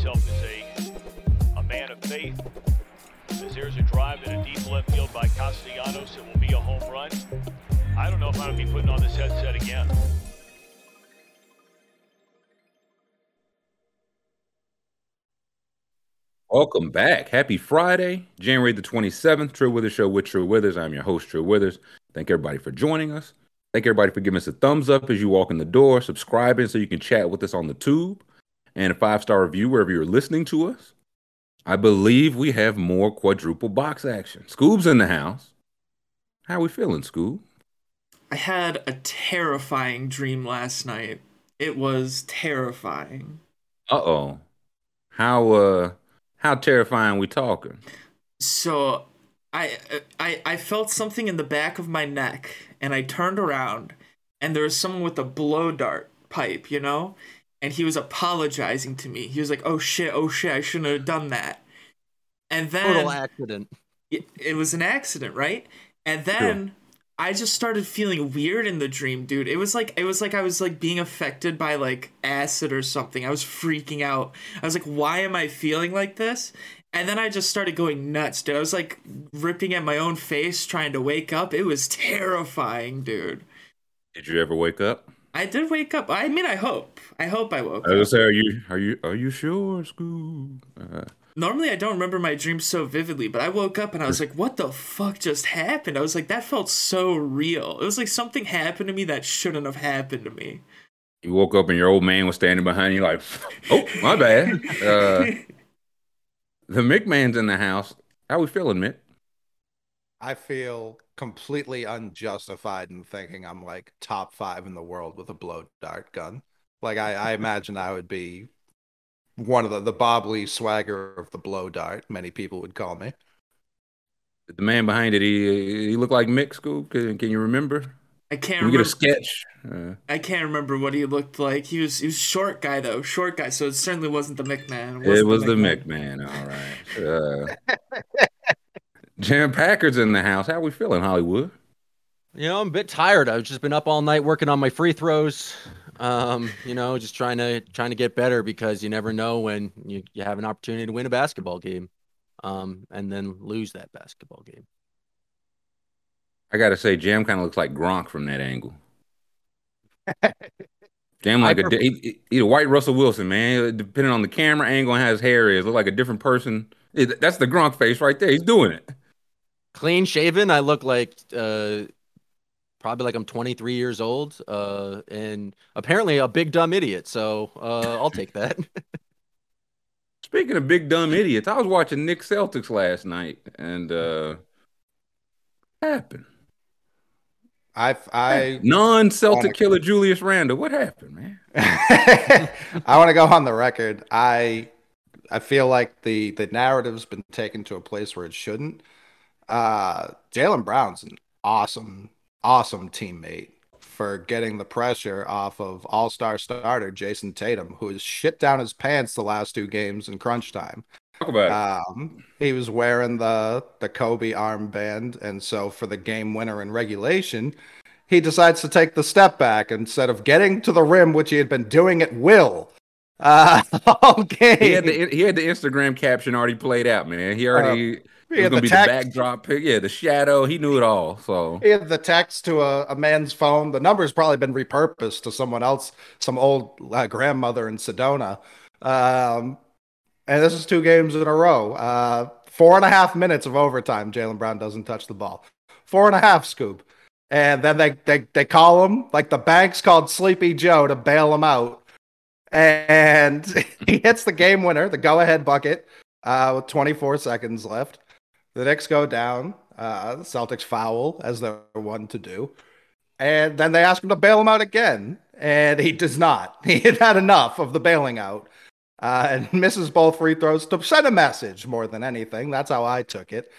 himself as a, a man of faith. As there's a drive in a deep left field by Castellanos, it will be a home run. I don't know if I'm going to be putting on this headset again. Welcome back. Happy Friday, January the 27th. True Withers Show with True Withers. I'm your host, True Withers. Thank everybody for joining us. Thank everybody for giving us a thumbs up as you walk in the door, subscribing so you can chat with us on the tube, and a five star review wherever you're listening to us. I believe we have more quadruple box action. Scoob's in the house. How are we feeling, Scoob? I had a terrifying dream last night. It was terrifying. Uh oh. How uh how terrifying we talking? So I I I felt something in the back of my neck and I turned around and there was someone with a blow dart pipe, you know? And he was apologizing to me. He was like, "Oh shit, oh shit, I shouldn't have done that." And then total accident. It, it was an accident, right? And then sure. I just started feeling weird in the dream, dude. It was like it was like I was like being affected by like acid or something. I was freaking out. I was like, "Why am I feeling like this?" And then I just started going nuts, dude. I was like ripping at my own face trying to wake up. It was terrifying, dude. Did you ever wake up? I did wake up. I mean, I hope. I hope I woke up. I was say, are you are you are you sure, Scoob? Uh, Normally, I don't remember my dreams so vividly, but I woke up and I was like, "What the fuck just happened?" I was like, "That felt so real." It was like something happened to me that shouldn't have happened to me. You woke up and your old man was standing behind you, like, "Oh, my bad." Uh, the McMahon's in the house. How we feeling, Mick? I feel completely unjustified in thinking I'm like top five in the world with a blow dart gun. Like I, I imagine I would be one of the the Bob Lee swagger of the blow dart. Many people would call me. The man behind it, he he looked like Mick School. Can, can you remember? I can't. We get a sketch. Uh, I can't remember what he looked like. He was he was short guy though, short guy. So it certainly wasn't the McMahon. It, it was the McMahon. The McMahon. All right. Uh, Jam Packard's in the house. How are we feeling, Hollywood? You know, I'm a bit tired. I've just been up all night working on my free throws. Um, you know, just trying to trying to get better because you never know when you, you have an opportunity to win a basketball game, um, and then lose that basketball game. I gotta say, Jam kind of looks like Gronk from that angle. Jam like a he, white Russell Wilson, man. Depending on the camera angle and how his hair is, look like a different person. It, that's the Gronk face right there. He's doing it. Clean shaven, I look like uh, probably like I'm 23 years old, uh, and apparently a big dumb idiot. So uh, I'll take that. Speaking of big dumb idiots, I was watching Knicks Celtics last night, and uh, happened. I I non Celtic killer Julius Randle. What happened, man? I want to go on the record. I I feel like the the narrative's been taken to a place where it shouldn't. Uh, Jaylen Brown's an awesome awesome teammate for getting the pressure off of All Star starter Jayson Tatum, who has shit down his pants the last two games in crunch time. Talk about um, he was wearing the the Kobe armband, and so for the game winner in regulation, he decides to take the step back instead of getting to the rim, which he had been doing at will. Uh, game. He had the he had the Instagram caption already played out, man. He already. Uh, it was gonna be text. the backdrop pick, yeah, the shadow. He knew it all. So he had the text to a, a man's phone. The number's probably been repurposed to someone else, some old uh, grandmother in Sedona. Um, and this is two games in a row. Uh, four and a half minutes of overtime. Jaylen Brown doesn't touch the ball. Four and a half scoop. And then they, they, they call him, like the Banks called Sleepy Joe to bail him out. And he hits the game winner, the go ahead bucket, uh, with 24 seconds left. The Knicks go down. Uh, the Celtics foul, as they're one to do. And then they ask him to bail him out again. And he does not. He had had enough of the bailing out uh, and misses both free throws to send a message more than anything. That's how I took it.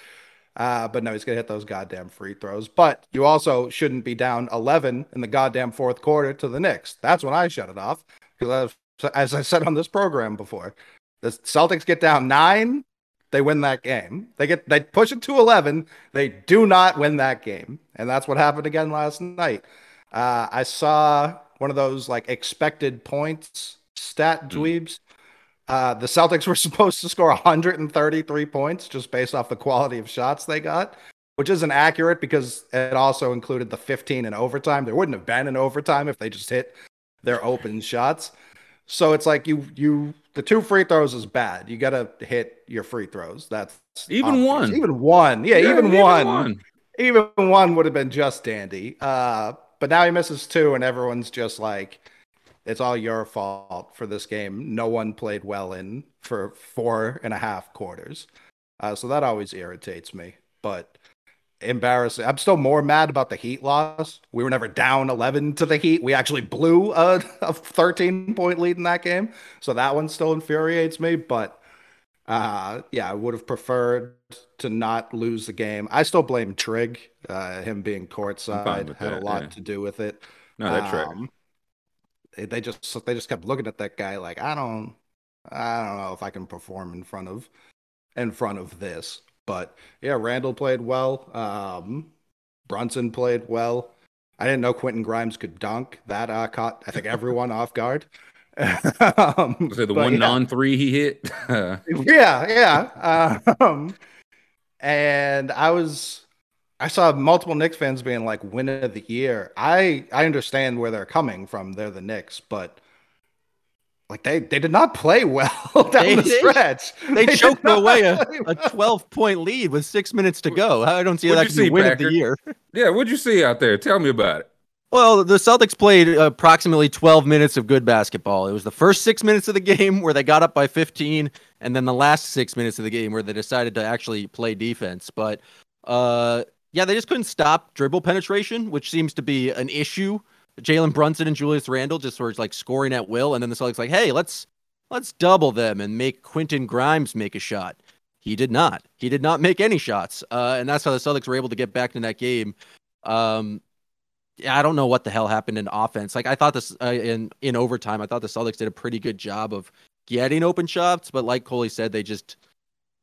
Uh, but no, he's going to hit those goddamn free throws. But you also shouldn't be down 11 in the goddamn fourth quarter to the Knicks. That's when I shut it off. Because as I said on this program before, the Celtics get down nine, they win that game. They get they push it to 11, they do not win that game. And that's what happened again last night. Uh, I saw one of those like expected points stat hmm. dweebs. Uh, the Celtics were supposed to score 133 points just based off the quality of shots they got, which isn't accurate because it also included the 15 in overtime. There wouldn't have been an overtime if they just hit their open shots. So it's like you you the two free throws is bad. You got to hit your free throws. That's Even one. Even one. Yeah, Yeah, even, one. Even one would have been just dandy. Uh, but now he misses two, and everyone's just like, it's all your fault for this game. No one played well in for four and a half quarters. Uh, so that always irritates me. But embarrassing. I'm still more mad about the Heat loss. We were never down 11 to the Heat. We actually blew a, a 13 point lead in that game. So that one still infuriates me. But uh, yeah, I would have preferred to not lose the game. I still blame Trig. Uh, him being courtside had a lot yeah. to do with it. No, that's. Um, they, they just they just kept looking at that guy like I don't I don't know if I can perform in front of in front of this. But yeah, Randle played well. Um, Brunson played well. I didn't know Quentin Grimes could dunk. That uh, caught I think everyone off guard. um, Was it the one yeah. non-three he hit? Yeah, yeah. Um, and I was, I saw multiple Knicks fans being like, "Win of the year." I I understand where they're coming from. They're the Knicks, but like they they did not play well down They- the they- stretch. They did choked away a, play a 12 point lead with six minutes to go. I don't see how What'd that you can be see, win of the year. yeah, what'd you see out there? Tell me about it. Well, the Celtics played approximately 12 minutes of good basketball. It was the first six minutes of the game where they got up by 15, and then the last six minutes of the game where they decided to actually play defense. But uh, yeah, they just couldn't stop dribble penetration, which seems to be an issue. Jalen Brunson and Julius Randle just were like scoring at will, and then the Celtics like, hey, let's let's double them and make Quentin Grimes make a shot. He did not. He did not make any shots, uh, and that's how the Celtics were able to get back in that game. Um, I don't know what the hell happened in offense. Like I thought this uh, in in overtime, I thought the Celtics did a pretty good job of getting open shots, but like Coley said, they just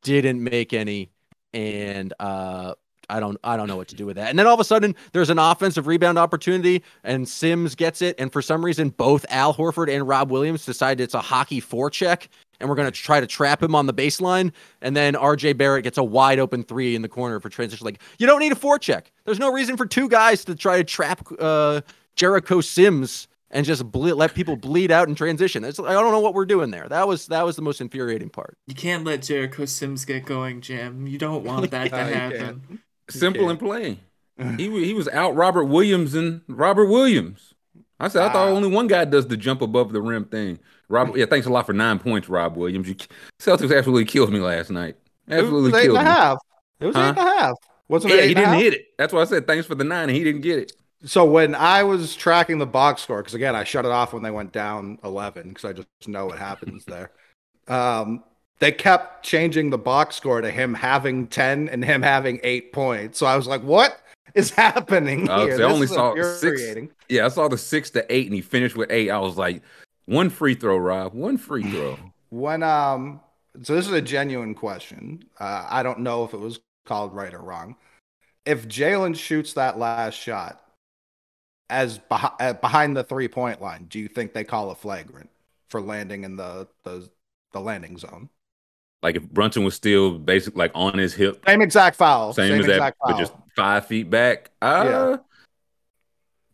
didn't make any, and uh, I don't I don't know what to do with that. And then all of a sudden, there's an offensive rebound opportunity, and Sims gets it, and for some reason, both Al Horford and Rob Williams decide it's a hockey forecheck, and we're gonna try to trap him on the baseline, and then R.J. Barrett gets a wide open three in the corner for transition. Like you don't need a forecheck. There's no reason for two guys to try to trap uh, Jericho Sims and just ble- let people bleed out in transition. It's, I don't know what we're doing there. That was that was the most infuriating part. You can't let Jericho Sims get going, Jim. You don't want that to No, you happen. Simple and plain. He he was out Robert Williams and Robert Williams. I said I thought only one guy does the jump above the rim thing. Rob, yeah, thanks a lot for nine points, Rob Williams. You Celtics absolutely killed me last night. It was Absolutely eight and killed a me. half. It was Huh? eight and a half. It? Yeah, he didn't hit it. That's why I said thanks for the nine, and he didn't get it. So when I was tracking the box score, because again I shut it off when they went down eleven, because I just know what happens there. Um, they kept changing the box score to him having ten and him having eight points. So I was like, "What is happening Oh, here?" see, I This only is saw six. Yeah, I saw the six to eight, and he finished with eight. I was like, one free throw, Rob. One free throw. When um, so this is a genuine question. Uh, I don't know if it was called right or wrong. If Jaylen shoots that last shot as beh- uh, behind the three point line, do you think they call a flagrant for landing in the the, the landing zone? Like if Brunson was still basically like on his hip, Same exact foul. same, Same, as that, exact but just five feet back. Uh, Yeah.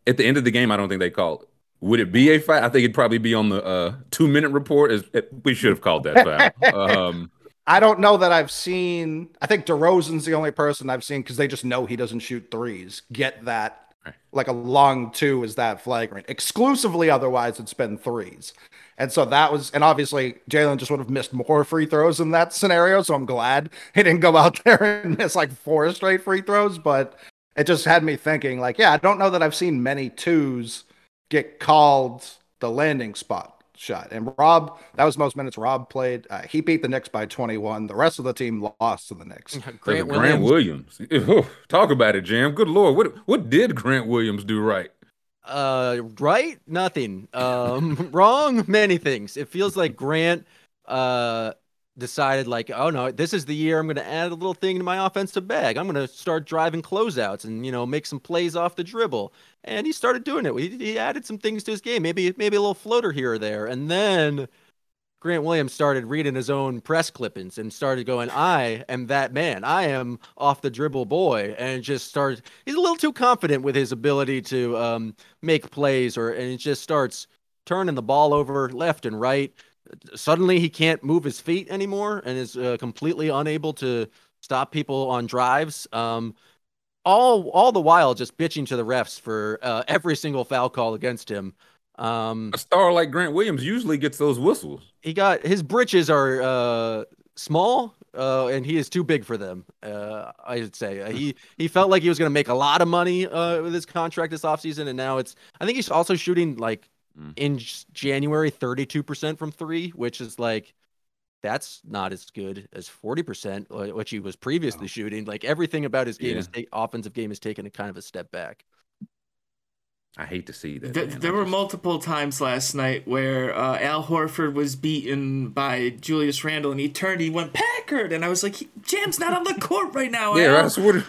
At the end of the game, I don't think they called it. Would it be a fight? I think it'd probably be on the uh, two minute report. Is we should have called that foul. um, I don't know that I've seen. I think DeRozan's the only person I've seen because they just know he doesn't shoot threes. Get that Right. like a long two is that flagrant. Exclusively, otherwise it's been threes. And so that was, and obviously Jaylen just would have missed more free throws in that scenario. So I'm glad he didn't go out there and miss like four straight free throws. But it just had me thinking, like, yeah, I don't know that I've seen many twos get called the landing spot shot. And Rob, that was most minutes Rob played. Uh, he beat the Knicks by 21. The rest of the team lost to the Knicks. Grant, Grant Williams. Williams. Talk about it, Jam. Good lord, what what did Grant Williams do right? Uh, right? Nothing. Um, wrong. Many things. It feels like Grant uh decided like, oh no, this is the year I'm going to add a little thing to my offensive bag. I'm going to start driving closeouts and you know make some plays off the dribble. And he started doing it. He, he added some things to his game. Maybe maybe a little floater here or there. And then Grant Williams started reading his own press clippings and started going, I am that man. I am off the dribble boy. And just starts, he's a little too confident with his ability to um, make plays, or and it just starts turning the ball over left and right. Suddenly he can't move his feet anymore and is uh, completely unable to stop people on drives. Um, all all the while just bitching to the refs for uh, every single foul call against him. Um, A star like Grant Williams usually gets those whistles. he got his britches are uh, small, uh, and he is too big for them. Uh, I should say Uh, he he felt like he was going to make a lot of money uh, with his contract this offseason, and now it's. I think he's also shooting like Mm. in January thirty two percent from three, which is like that's not as good as forty percent, which he was previously shooting. Like everything about his game, Yeah. is offensive game, is taken a kind of a step back. I hate to see that. Th- there I were just- multiple times last night where uh, Al Horford was beaten by Julius Randle, and he turned, he went Packard, and I was like, "Jam's not on the court right now." Yeah, Al. that's what.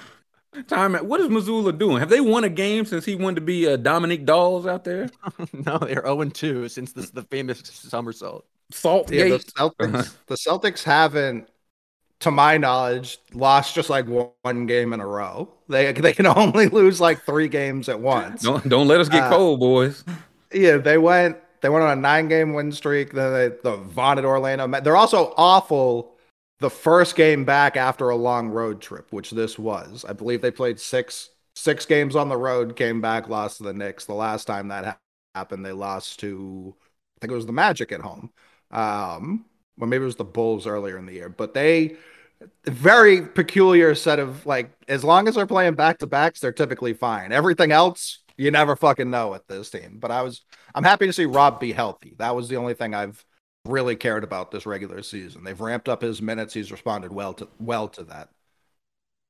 Time. What is Mazzulla doing? Have they won a game since he wanted to be uh, Dominique Dawes out there? no, they're zero and two since this the famous somersault. Salt Yeah, the Celtics. the Celtics haven't, to my knowledge, lost just like one, game in a row. They they can only lose like three games at once. Don't don't let us get Uh, cold, boys. Yeah, they went they went on a nine game win streak. Then they the vaunted Orlando. They're also awful. The first game back after a long road trip, which this was, I believe they played six six games on the road, came back, lost to the Knicks. The last time that ha- happened, they lost to I think it was the Magic at home, um, or maybe it was the Bulls earlier in the year. But they very peculiar set of like as long as they're playing back to backs, they're typically fine. Everything else, you never fucking know with this team. But I was I'm happy to see Rob be healthy. That was the only thing I've really cared about this regular season. They've ramped up his minutes. He's responded well to well to that.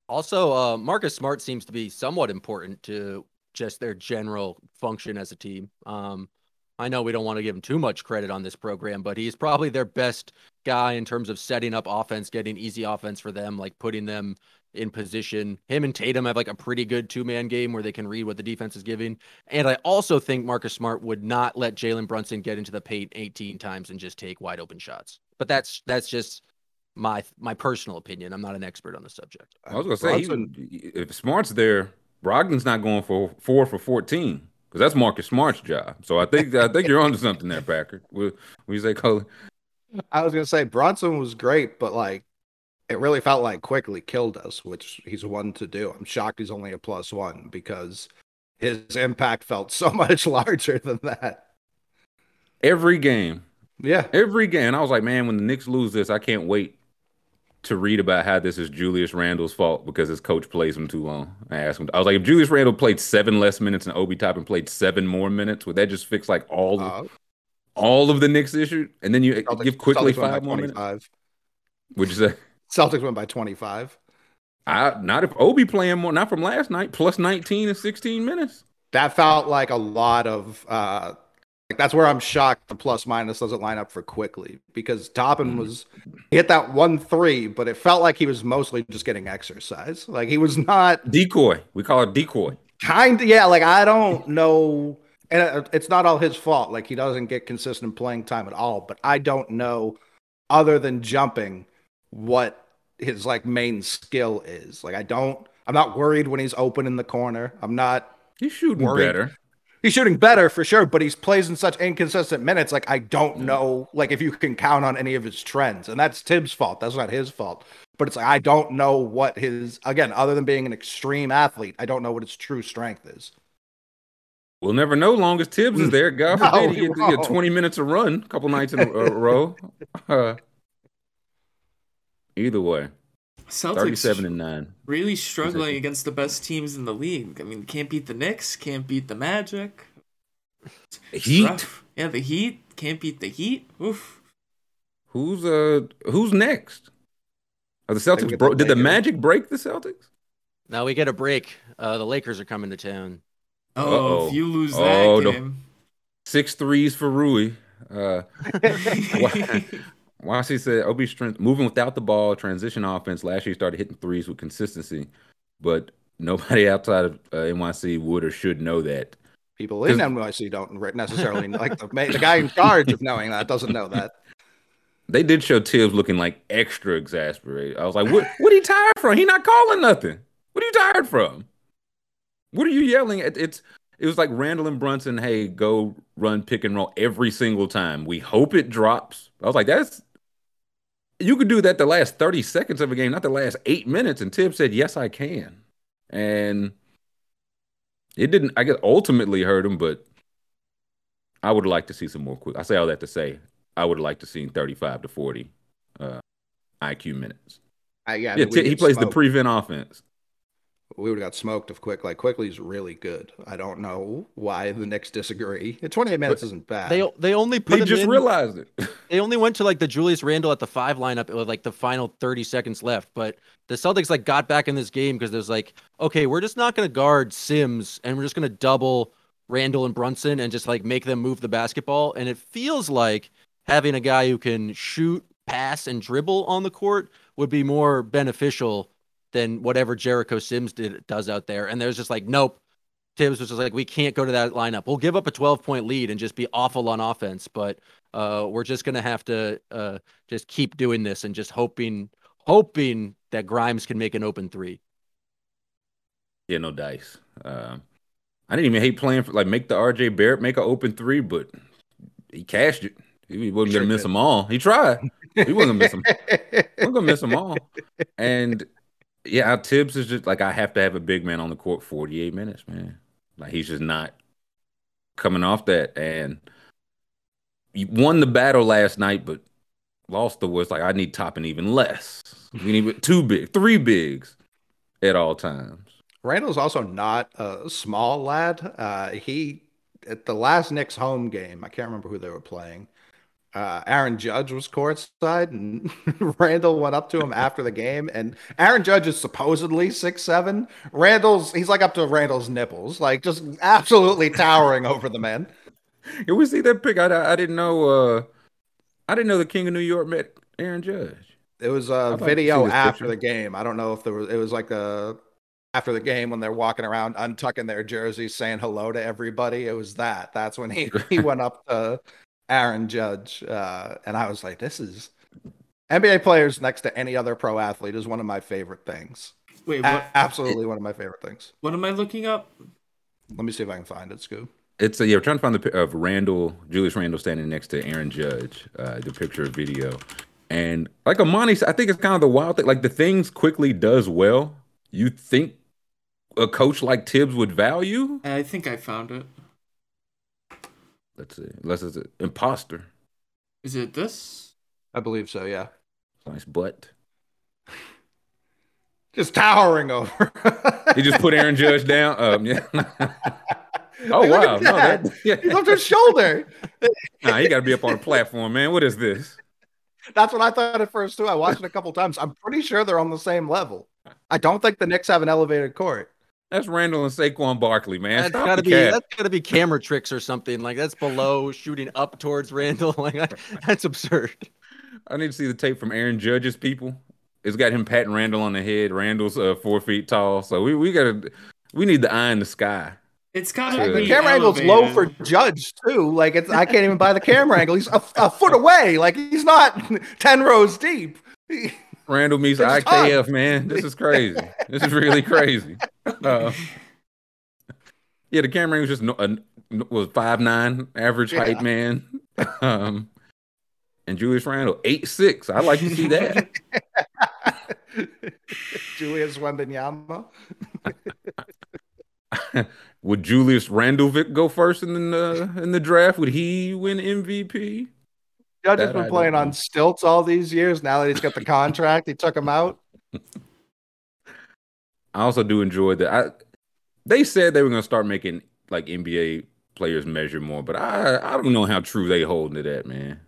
Also, uh, Marcus Smart seems to be somewhat important to just their general function as a team. Um, I know we don't want to give him too much credit on this program, but he's probably their best guy in terms of setting up offense, getting easy offense for them, like putting them in position. Him and Tatum have like a pretty good two man game where they can read what the defense is giving. And I also think Marcus Smart would not let Jalen Brunson get into the paint 18 times and just take wide open shots. But that's that's just my my personal opinion. I'm not an expert on the subject. I was gonna say, he, Brunson- if Smart's there, Brogdon's not going for four for fourteen because that's Marcus Smart's job. So I think I think you're onto something there, Packer. What what you say, Coley? I was gonna say Brunson was great, but like it really felt like Quickley killed us, which he's one to do. I'm shocked he's only a plus one because his impact felt so much larger than that. Every game, Yeah. every game. And I was like, man, when the Knicks lose this, I can't wait to read about how this is Julius Randle's fault because his coach plays him too long. I asked him. I was like, if Julius Randle played seven less minutes and Obi Toppin played seven more minutes, would that just fix like all Uh, all of the Knicks issue? And then you Celtics- give Quickley Celtics five more minutes. 25. Would you say? Celtics went by 25. I not if Obi playing more, not from last night, plus 19 and 16 minutes. That felt like a lot of uh like that's where I'm shocked the plus minus doesn't line up for Quickley because Toppin Mhm. was he hit that one three, but it felt like he was mostly just getting exercise. Like he was not Decoy. We call it decoy. kind of yeah like i don't know and it's not all his fault like he doesn't get consistent playing time at all but i don't know other than jumping what his like main skill is like i don't i'm not worried when he's open in the corner i'm not He's shooting Worried. better. He's shooting better for sure but he's plays in such inconsistent minutes like i Mm. don't know like if you can count on any of his trends and that's Thibs fault that's not his fault but it's like i don't know what his again other than being an extreme athlete i don't know what his true strength is We'll never know long as Thibs is there. God No, forbid he we gets, he get 20 minutes of run, a couple nights in a, a row. Uh, either way, Celtics 37 and 9. really struggling against the best teams in the league. I mean, can't beat the Knicks, can't beat the Magic. Heat. Rough. Yeah, the Heat can't beat the Heat. Oof. Who's uh who's next? Are the Celtics bro- the did the Magic break the Celtics? Now we get a break. Uh, the Lakers are coming to town. Oh, Uh-oh. if you lose that Oh, that no. game. Six threes for Rui. Uh Wasi said Obi strength moving without the ball, transition offense. Last year he started hitting threes with consistency, but nobody outside of uh, NYC would or should know that. People in NYC don't necessarily like the, the guy in charge of knowing that doesn't know that. they did show Thibs looking like extra exasperated. I was like, what what are you tired from? He not calling nothing. What are you tired from? What are you yelling at? It's it was like Randle and Brunson, hey, go run pick and roll every single time. We hope it drops. I was like, that's you could do that the last 30 seconds of a game, not the last eight minutes. And Thibs said, Yes, I can. And it didn't, I guess, ultimately hurt him, but I would like to see some more quick. I say all that to say I would like to see 35 to 40 uh, IQ minutes. Yeah, I Yeah, mean, t- he plays the prevent offense. We would have got smoked if Quick. Like Quickley's really good. I don't know why the Knicks disagree. 28 minutes isn't bad. They they only put He him just in, realized it. They only went to like the Julius Randle at the five lineup with like the final 30 seconds left. But the Celtics like got back in this game because there's like, okay, we're just not going to guard Sims and we're just going to double Randle and Brunson and just like make them move the basketball. And it feels like having a guy who can shoot, pass, and dribble on the court would be more beneficial than whatever Jericho Sims did does out there. And there's just like, nope. Thibs was just like, we can't go to that lineup. We'll give up a 12 point lead and just be awful on offense, but uh, we're just gonna have to uh, just keep doing this and just hoping, hoping that Grimes can make an open three. Yeah, no dice. Um, I didn't even hate playing for like make the RJ Barrett make an open three, but he cashed it. He wasn't Sure gonna miss did. them all. He tried. He wasn't gonna miss them. I'm gonna miss them all. And yeah, Thibs is just like I have to have a big man on the court 48 minutes, man. Like he's just not coming off that. And you won the battle last night, but lost the was like I need Toppin even less. We need two big, three bigs at all times. Randle's also not a small lad. Uh, he at the last Knicks home game, I can't remember who they were playing. Uh, Aaron Judge was courtside, and Randle went up to him after the game. And Aaron Judge is supposedly six seven. Randle's he's like up to Randle's nipples, like just absolutely towering over the man. Yeah, we see that pic. I, I didn't know. Uh, I didn't know the King of New York met Aaron Judge. It was a I'd like to video after picture. the game. I don't know if there was. It was like a after the game when they're walking around untucking their jerseys, saying hello to everybody. It was that. That's when he he went up to Aaron Judge, uh, and I was like, "This is NBA players next to any other pro athlete is one of my favorite things. Wait, A- what? absolutely one of my favorite things. What am I looking up? Let me see if I can find it, Scoob. It's a, yeah, we're trying to find the pic of Randle, Julius Randle standing next to Aaron Judge, uh, the picture of video. And like Amani said, I think it's kind of the wild thing. Like the things Quickley does well, you think a coach like Thibs would value? I think I found it. Let's see. Unless it's an imposter. Is it this? I believe so. Yeah, Nice butt. just towering over. He just put Aaron Judge down. Um, yeah. oh Like, wow, no, that. that, yeah. He's up to his shoulder. Nah, he got to be up on a platform, man. What is this? That's what I thought at first too. I watched it a couple times. I'm pretty sure they're on the same level. I don't think the Knicks have an elevated court. That's Randle and Saquon Barkley, man. That's Stop gotta be cat. that's gotta be camera tricks or something. Like that's below shooting up towards Randle. Like that- that's absurd. I need to see the tape from Aaron Judge's people. It's got him patting Randle on the head. Randle's uh, four feet tall, so we we gotta we need the eye in the sky. It's gotta be The camera angle's low for. Judge too. Like it's I can't even buy the camera angle. He's a, a foot away. Like he's not ten rows deep. Randle meets IKF, man. This is crazy. this is really crazy. Uh, yeah, the camera was just no, uh, was five nine average Yeah. height man. Um, and Julius Randle eight six. I like to see that. Julius Wembanyama. Would Julius Randlevic go first in the in the draft? Would he win MVP? Judge has been playing on stilts all these years. Now that he's got the contract, he took him out. I also do enjoy that. I they said they were going to start making like NBA players measure more, but I I don't know how true they holding to that, man.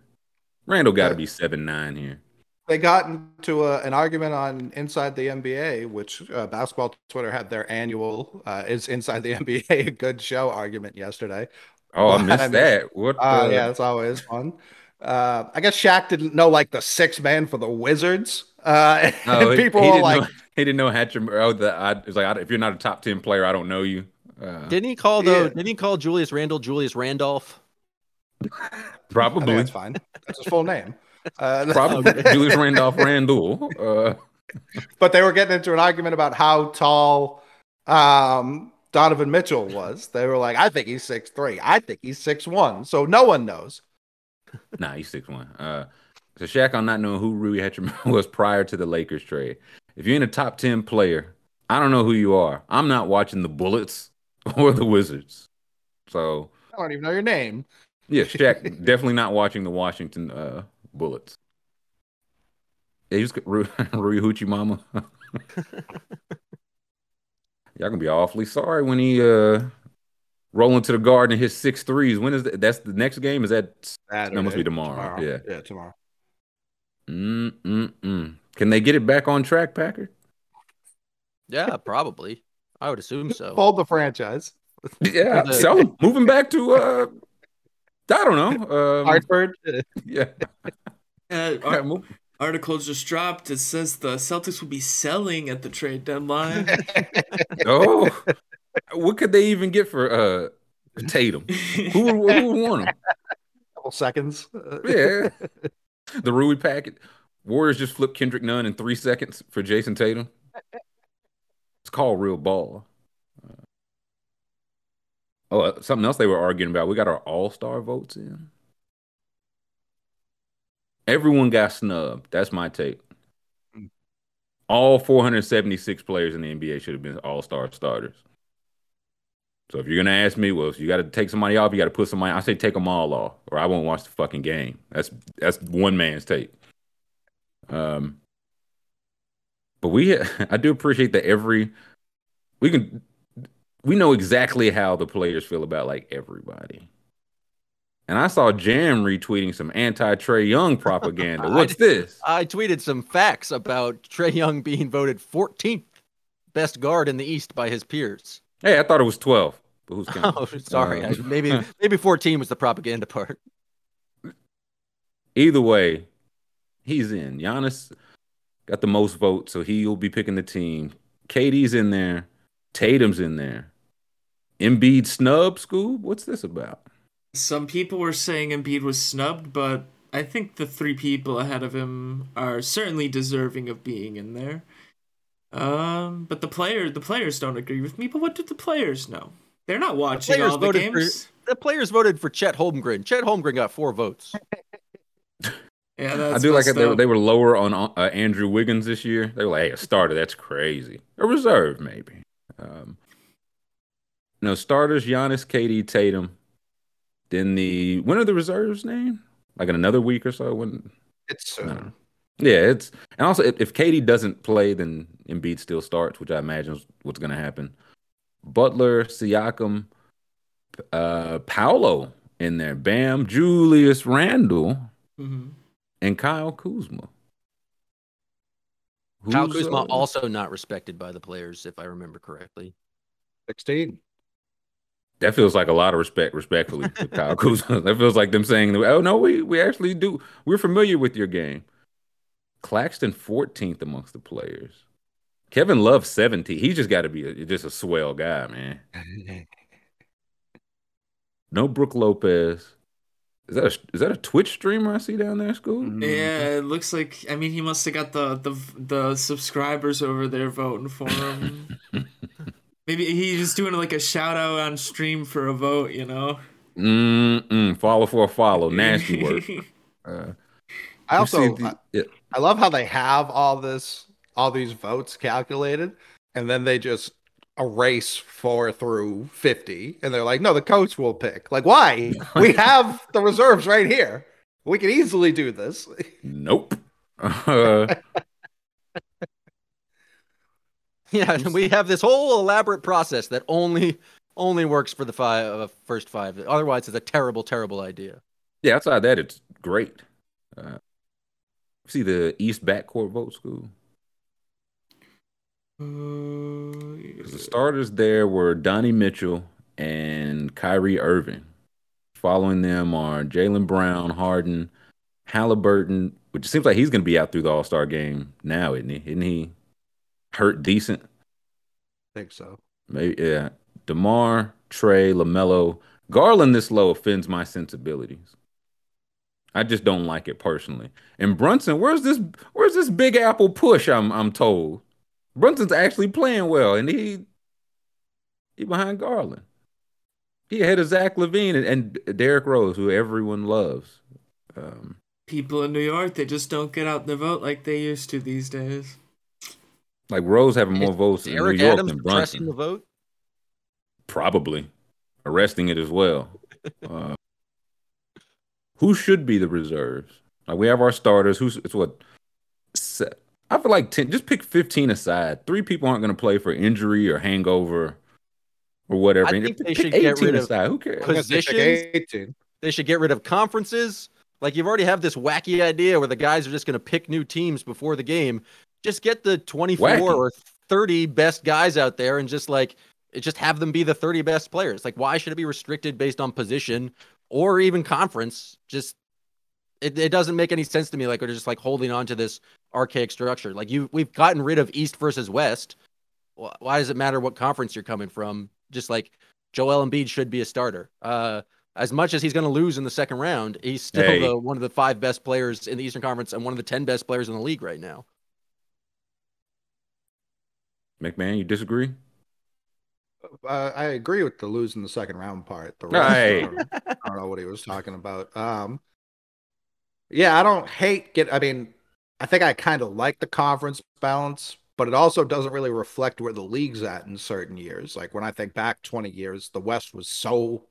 Randall got to Uh, be seven nine here. They got into a, an argument on Inside the NBA, which uh, basketball Twitter had their annual uh, "Is Inside the NBA a good show?" argument yesterday. Oh, I missed I mean- that. What? Uh, yeah, it's always fun. Uh, I guess Shaq didn't know like the six man for the Wizards. Uh, and he- people he, were didn't like, know, he didn't know Hatcher. Oh, the I, it's like I, if you're not a top ten player, I don't know you. Uh, Didn't he call though? Yeah. Didn't he call Julius Randle Julius Randolph? I think probably. that's fine. That's his full name. Uh, Probably Julius Randolph Randle. Uh, but they were getting into an argument about how tall um, Donovan Mitchell was. They were like, I think he's six three. I think he's six one. So no one knows. nah, he's six one. Uh, so Shaq on not knowing who Rui Hachimura was prior to the Lakers trade. If you're in a top ten player, I don't know who you are. I'm not watching the Bullets or the Wizards. So I don't even know your name. yeah, Shaq definitely not watching the Washington uh, Bullets. Yeah, he was Rui, Rui Hoochie Mama. Y'all gonna be awfully sorry when he uh roll into the garden and hit six threes. When is that? That's the next game. Is that? Saturday. That must be tomorrow. Yeah, yeah, tomorrow. Mm mm mm. Can they get it back on track, Packer? Yeah, probably. I would assume so. Fold the franchise. Yeah, so. Moving back to uh, I don't know. Um, Hartford. Yeah. Uh, our, article just dropped. It says the Celtics will be selling at the trade deadline. oh, what could they even get for uh Tatum? Who, who would want him? Couple seconds. yeah. The Rui packet. Warriors just flipped Kendrick Nunn in three seconds for Jayson Tatum. It's called real ball. Uh, oh, uh, something else they were arguing about. We got our All Star votes in. Everyone got snubbed. That's my take. All 476 players in the NBA should have been All Star starters. So if you're gonna ask me, well, if you got to take somebody off, you got to put somebody. I say take them all off, or I won't watch the fucking game. That's that's one man's take. Um, but we, I do appreciate that every we can we know exactly how the players feel about like everybody. And I saw Jam retweeting some anti Trae Young propaganda. What's I, this? I tweeted some facts about Trae Young being voted 14th best guard in the East by his peers. Hey, I thought it was 12. But who's counting? Oh, sorry. Uh, maybe maybe 14 was the propaganda part. Either way, he's in. Giannis got the most votes, so he'll be picking the team. KD's in there. Tatum's in there. Embiid snub, Scoob? What's this about? Some people were saying Embiid was snubbed, but I think the three people ahead of him are certainly deserving of being in there. Um, but the player, the players don't agree with me. But what do the players know? They're not watching the all the games. For, the players voted for Chet Holmgren. Chet Holmgren got four votes. yeah, I do like it. They, they, were lower on uh, Andrew Wiggins this year. They were like, "Hey, a starter, that's crazy. A reserve, maybe." Um, no starters: Giannis, KD, Tatum. Then the when are the reserves name? Like in another week or so? When it's soon. Yeah, it's and also if, if KD doesn't play, then Embiid still starts, which I imagine is what's going to happen. Butler, Siakam, uh, Paolo in there, Bam, Julius Randle, mm-hmm. and Kyle Kuzma. Who's, Kyle Kuzma uh, also not respected by the players, if I remember correctly. Sixteen. That feels like a lot of respect, respectfully, to Kyle Kuzma. That feels like them saying, "Oh no, we we actually do. We're familiar with your game." Claxton 14th amongst the players. Kevin Love 17. He just got to be a, just a swell guy, man. no Brook Lopez. Is that a, is that a Twitch streamer I see down there, school? Mm-hmm. Yeah, it looks like. I mean, he must have got the the the subscribers over there voting for him. Maybe he's just doing like a shout out on stream for a vote, you know. Mm-mm. Follow for a follow, nasty work. Uh, I also the, yeah. I love how they have all this all these votes calculated and then they just erase 4 through 50 and they're like no the coach will pick. Like why? we have the reserves right here. We can easily do this. Nope. Uh... yeah, we have this whole elaborate process that only only works for the five uh, first five. Otherwise, it's a terrible, terrible idea. Yeah, outside that, it's great. Uh, see the East backcourt vote school? Uh, the starters there were Donnie Mitchell and Kyrie Irving. Following them are Jaylen Brown, Harden, Halliburton, which seems like he's going to be out through the All Star game now, isn't he? Isn't he hurt decent? I think so. Maybe yeah. Demar, Trae, Lamelo, Garland this low offends my sensibilities. I just don't like it personally. And Brunson, where's this where's this big apple push? I'm I'm told. Brunson's actually playing well, and he he behind Garland. He ahead of Zach LaVine and, and Derrick Rose, who everyone loves. Um, People in New York, they just don't get out the vote like they used to these days. like Rose having more votes in New York Adams than pressing the Brunson. vote. Probably arresting it as well. uh, who should be the reserves? Like we have our starters. Who's it's what? se- I feel like ten. Just pick fifteen aside. Three people aren't going to play for injury or hangover or whatever. I think they should get 18 rid of aside. Who cares? I'm gonna say pick Positions? They should get rid of conferences. Like you've already have this wacky idea where the guys are just going to pick new teams before the game. Just get the 24 Wacky. or 30 best guys out there and just like just have them be the 30 best players. Like why should it be restricted based on position or even conference? Just it, it doesn't make any sense to me like we're just like holding on to this archaic structure. Like you we've gotten rid of East versus West. Why does it matter what conference you're coming from? Just like Joel Embiid should be a starter. Uh as much as he's going to lose in the second round, he's still Hey. the, one of the five best players in the Eastern Conference and one of the 10 best players in the league right now. McMahon, you disagree? Uh, I agree with the losing the second round part. The Right. I, don't, I don't know what he was talking about. Um, yeah, I don't hate get. I mean, I think I kind of like the conference balance, but it also doesn't really reflect where the league's at in certain years. Like when I think back 20 years, the West was so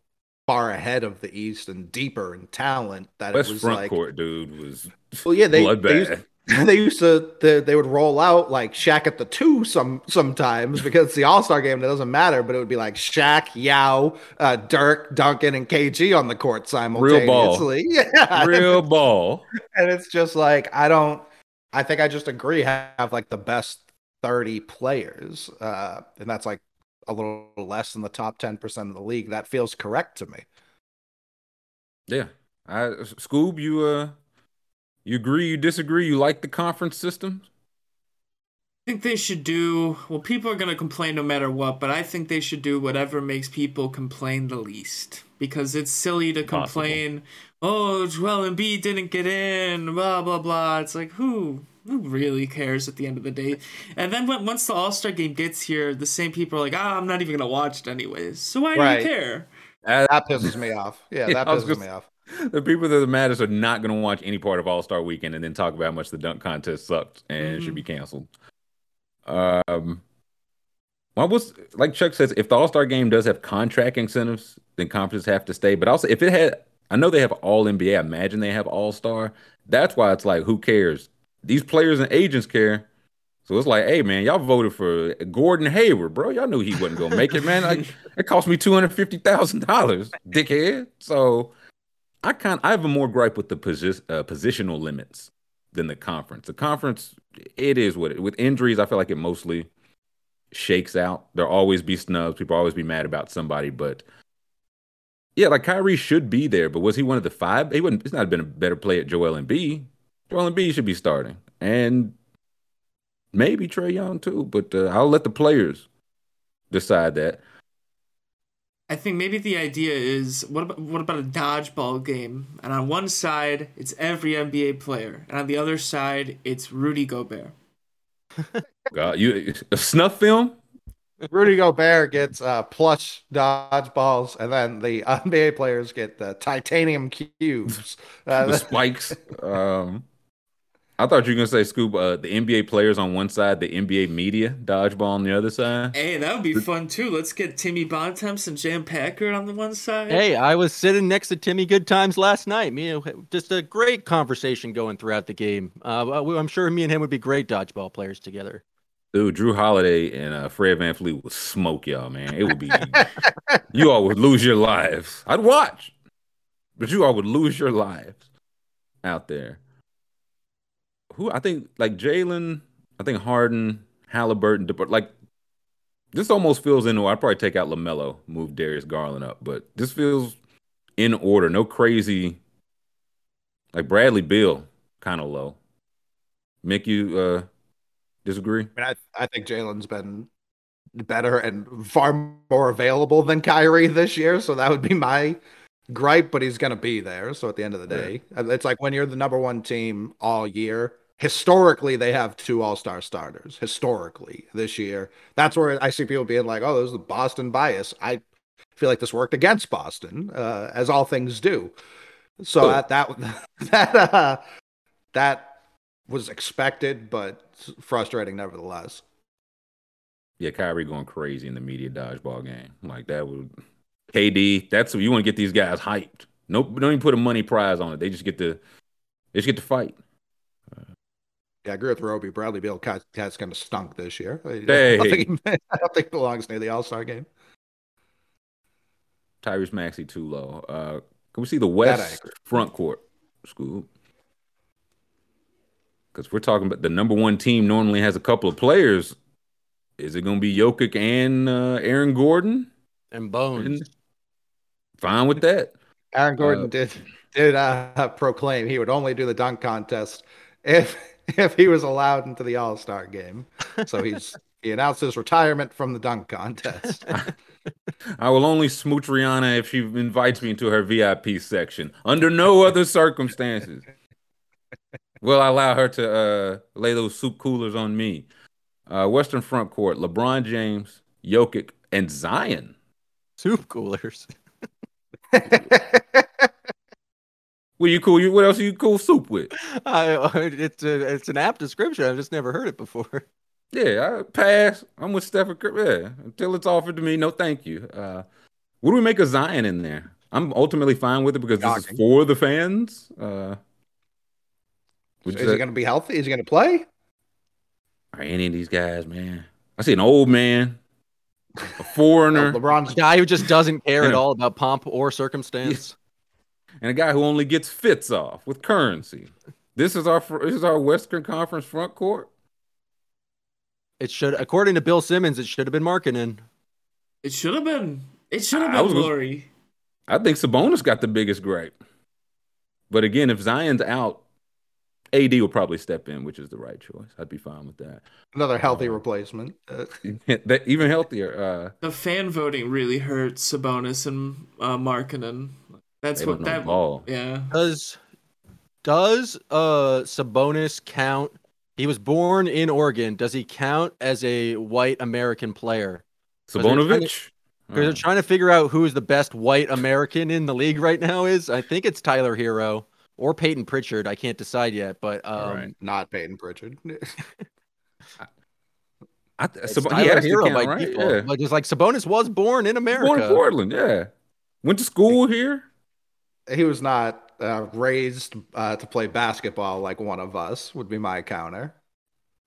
far ahead of the East and deeper in talent that West it was front like, court dude was well, yeah, they, they used. they used to they, they would roll out like Shaq at the two some sometimes because it's the All Star game that doesn't matter, but it would be like Shaq, Yao, uh, Dirk, Duncan, and KG on the court simultaneously. Real ball. Yeah, Real ball. and it's just like I don't. I think I just agree have like the best thirty players, uh, and that's like a little less than the top ten percent of the league. That feels correct to me. Yeah. I Scoob, you uh you agree, you disagree, you like the conference system? I think they should do well. People are gonna complain no matter what, but I think they should do whatever makes people complain the least because it's silly to Possible. complain. Oh, Joel Embiid didn't get in. Blah blah blah. It's like who who really cares at the end of the day? And then when, once the All Star game gets here, the same people are like, ah, I'm not even gonna watch it anyways. So why Right. do you care? That pisses me off. Yeah, Yeah, that pisses gonna me off. The people that are maddest are not going to watch any part of All Star Weekend and then talk about how much the dunk contest sucked and it should be canceled. Um, well, was like Chuck says, if the All Star game does have contract incentives, then conferences have to stay. But also, if it had, I know they have All NBA. I imagine they have All Star. That's why it's like, who cares? These players and agents care. So it's like, hey man, y'all voted for Gordon Hayward, bro. Y'all knew he wasn't gonna make it, man. Like it cost me two hundred fifty thousand dollars, dickhead. So I kind I have a more gripe with the posi- uh, positional limits than the conference. The conference, it is what it with injuries. I feel like it mostly shakes out. There'll always be snubs. People always be mad about somebody, but yeah, like Kyrie should be there. But was he one of the five? He wouldn't. It's not been a better play at Joel Embiid. Joel Embiid should be starting, and maybe Trae Young too. But uh, I'll let the players decide that. I think maybe the idea is what about what about a dodgeball game? And on one side, it's every NBA player, and on the other side, it's Rudy Gobert. God, you a snuff film? Rudy Gobert gets uh, plush dodgeballs, and then the NBA players get the titanium cubes. Uh, the spikes. Um, I thought you were gonna say Scoop. Uh, the NBA players on one side, the NBA media dodgeball on the other side. Hey, that would be fun too. Let's get Timmy Bontemps and Jam Packard on the one side. Hey, I was sitting next to Timmy Good Times last night. Me, and- just a great conversation going throughout the game. Uh, I'm sure me and him would be great dodgeball players together. Dude, Jrue Holiday and uh, Fred VanVleet would smoke y'all, man. It would be you all would lose your lives. I'd watch, but you all would lose your lives out there. Who I think like Jaylen, I think Harden, Halliburton, but like this almost feels in. Order. I'd probably take out Lamelo, move Darius Garland up, but this feels in order. No crazy. Like Bradley Beal, kind of low. Mick, you uh, disagree? I, mean, I, I think Jaylen's been better and far more available than Kyrie this year, so that would be my gripe, but he's going to be there. So at the end of the day, uh, it's like when you're the number one team all year. Historically, they have two All Star starters. Historically, this year, that's where I see people being like, "Oh, there's the Boston bias." I feel like this worked against Boston, uh, as all things do. So that that that uh, that was expected, but frustrating nevertheless. Yeah, Kyrie going crazy in the media dodgeball game. Like that would KD. That's you want to get these guys hyped. Nope, don't even put a money prize on it. They just get to they just get to fight. Yeah, I agree with Roby. Bradley Beal cat, cat's kind of stunk this year. I don't think, he- I don't think he belongs near the All Star game. Tyrese Maxey too low. Uh, can we see the West front court? Scoop. Because we're talking about the number one team normally has a couple of players. Is it going to be Jokic and uh, Aaron Gordon? And Bones. Fine with that. Aaron Gordon Uh, did did uh, proclaim he would only do the dunk contest if if he was allowed into the All Star game. So he's he announced his retirement from the dunk contest. I will only smooch Rihanna if she invites me into her VIP section. Under no other circumstances will I allow her to uh, lay those soup coolers on me. Uh, Western front court: LeBron James, Jokic, and Zion. Soup coolers. What you cool? You what else are you cool soup with? I, it's a, it's an apt description. I've just never heard it before. Yeah, I pass. I'm with Stephen Curry. Yeah, until it's offered to me, no, thank you. Uh, what do we make of Zion in there? I'm ultimately fine with it because this is for the fans. Uh, Is which he going to be healthy? Is he going to play? Are any of these guys, man? I see an old man, a foreigner, LeBron's A guy who just doesn't care at all about pomp or circumstance. And a guy who only gets fits off with currency. This is our this is our Western Conference front court. It should, according to Bill Simmons, it should have been marketing. It should have been. It should have I been was glory. I think Sabonis got the biggest gripe. But again, if Zion's out, AD will probably step in, which is the right choice. I'd be fine with that. another healthy Uh, replacement. Uh, that even healthier. Uh, The fan voting really hurts Sabonis and uh, Markkanen. That's they what don't that. ball. Yeah. Does does uh Sabonis count? He was born in Oregon. Does he count as a white American player? they're trying to- Sabonovich. Because they're trying to figure out who is the best white American in the league right now. Is I think it's Tyler Herro or Payton Pritchard. I can't decide yet, but um, All right. not Payton Pritchard. I, th- it's Sab- he Tyler has to Herro count, by right? default. Yeah. Like it's like Sabonis was born in America. Born in Portland, yeah. Went to school here. He was not uh, raised uh, to play basketball like one of us. Would be my counter.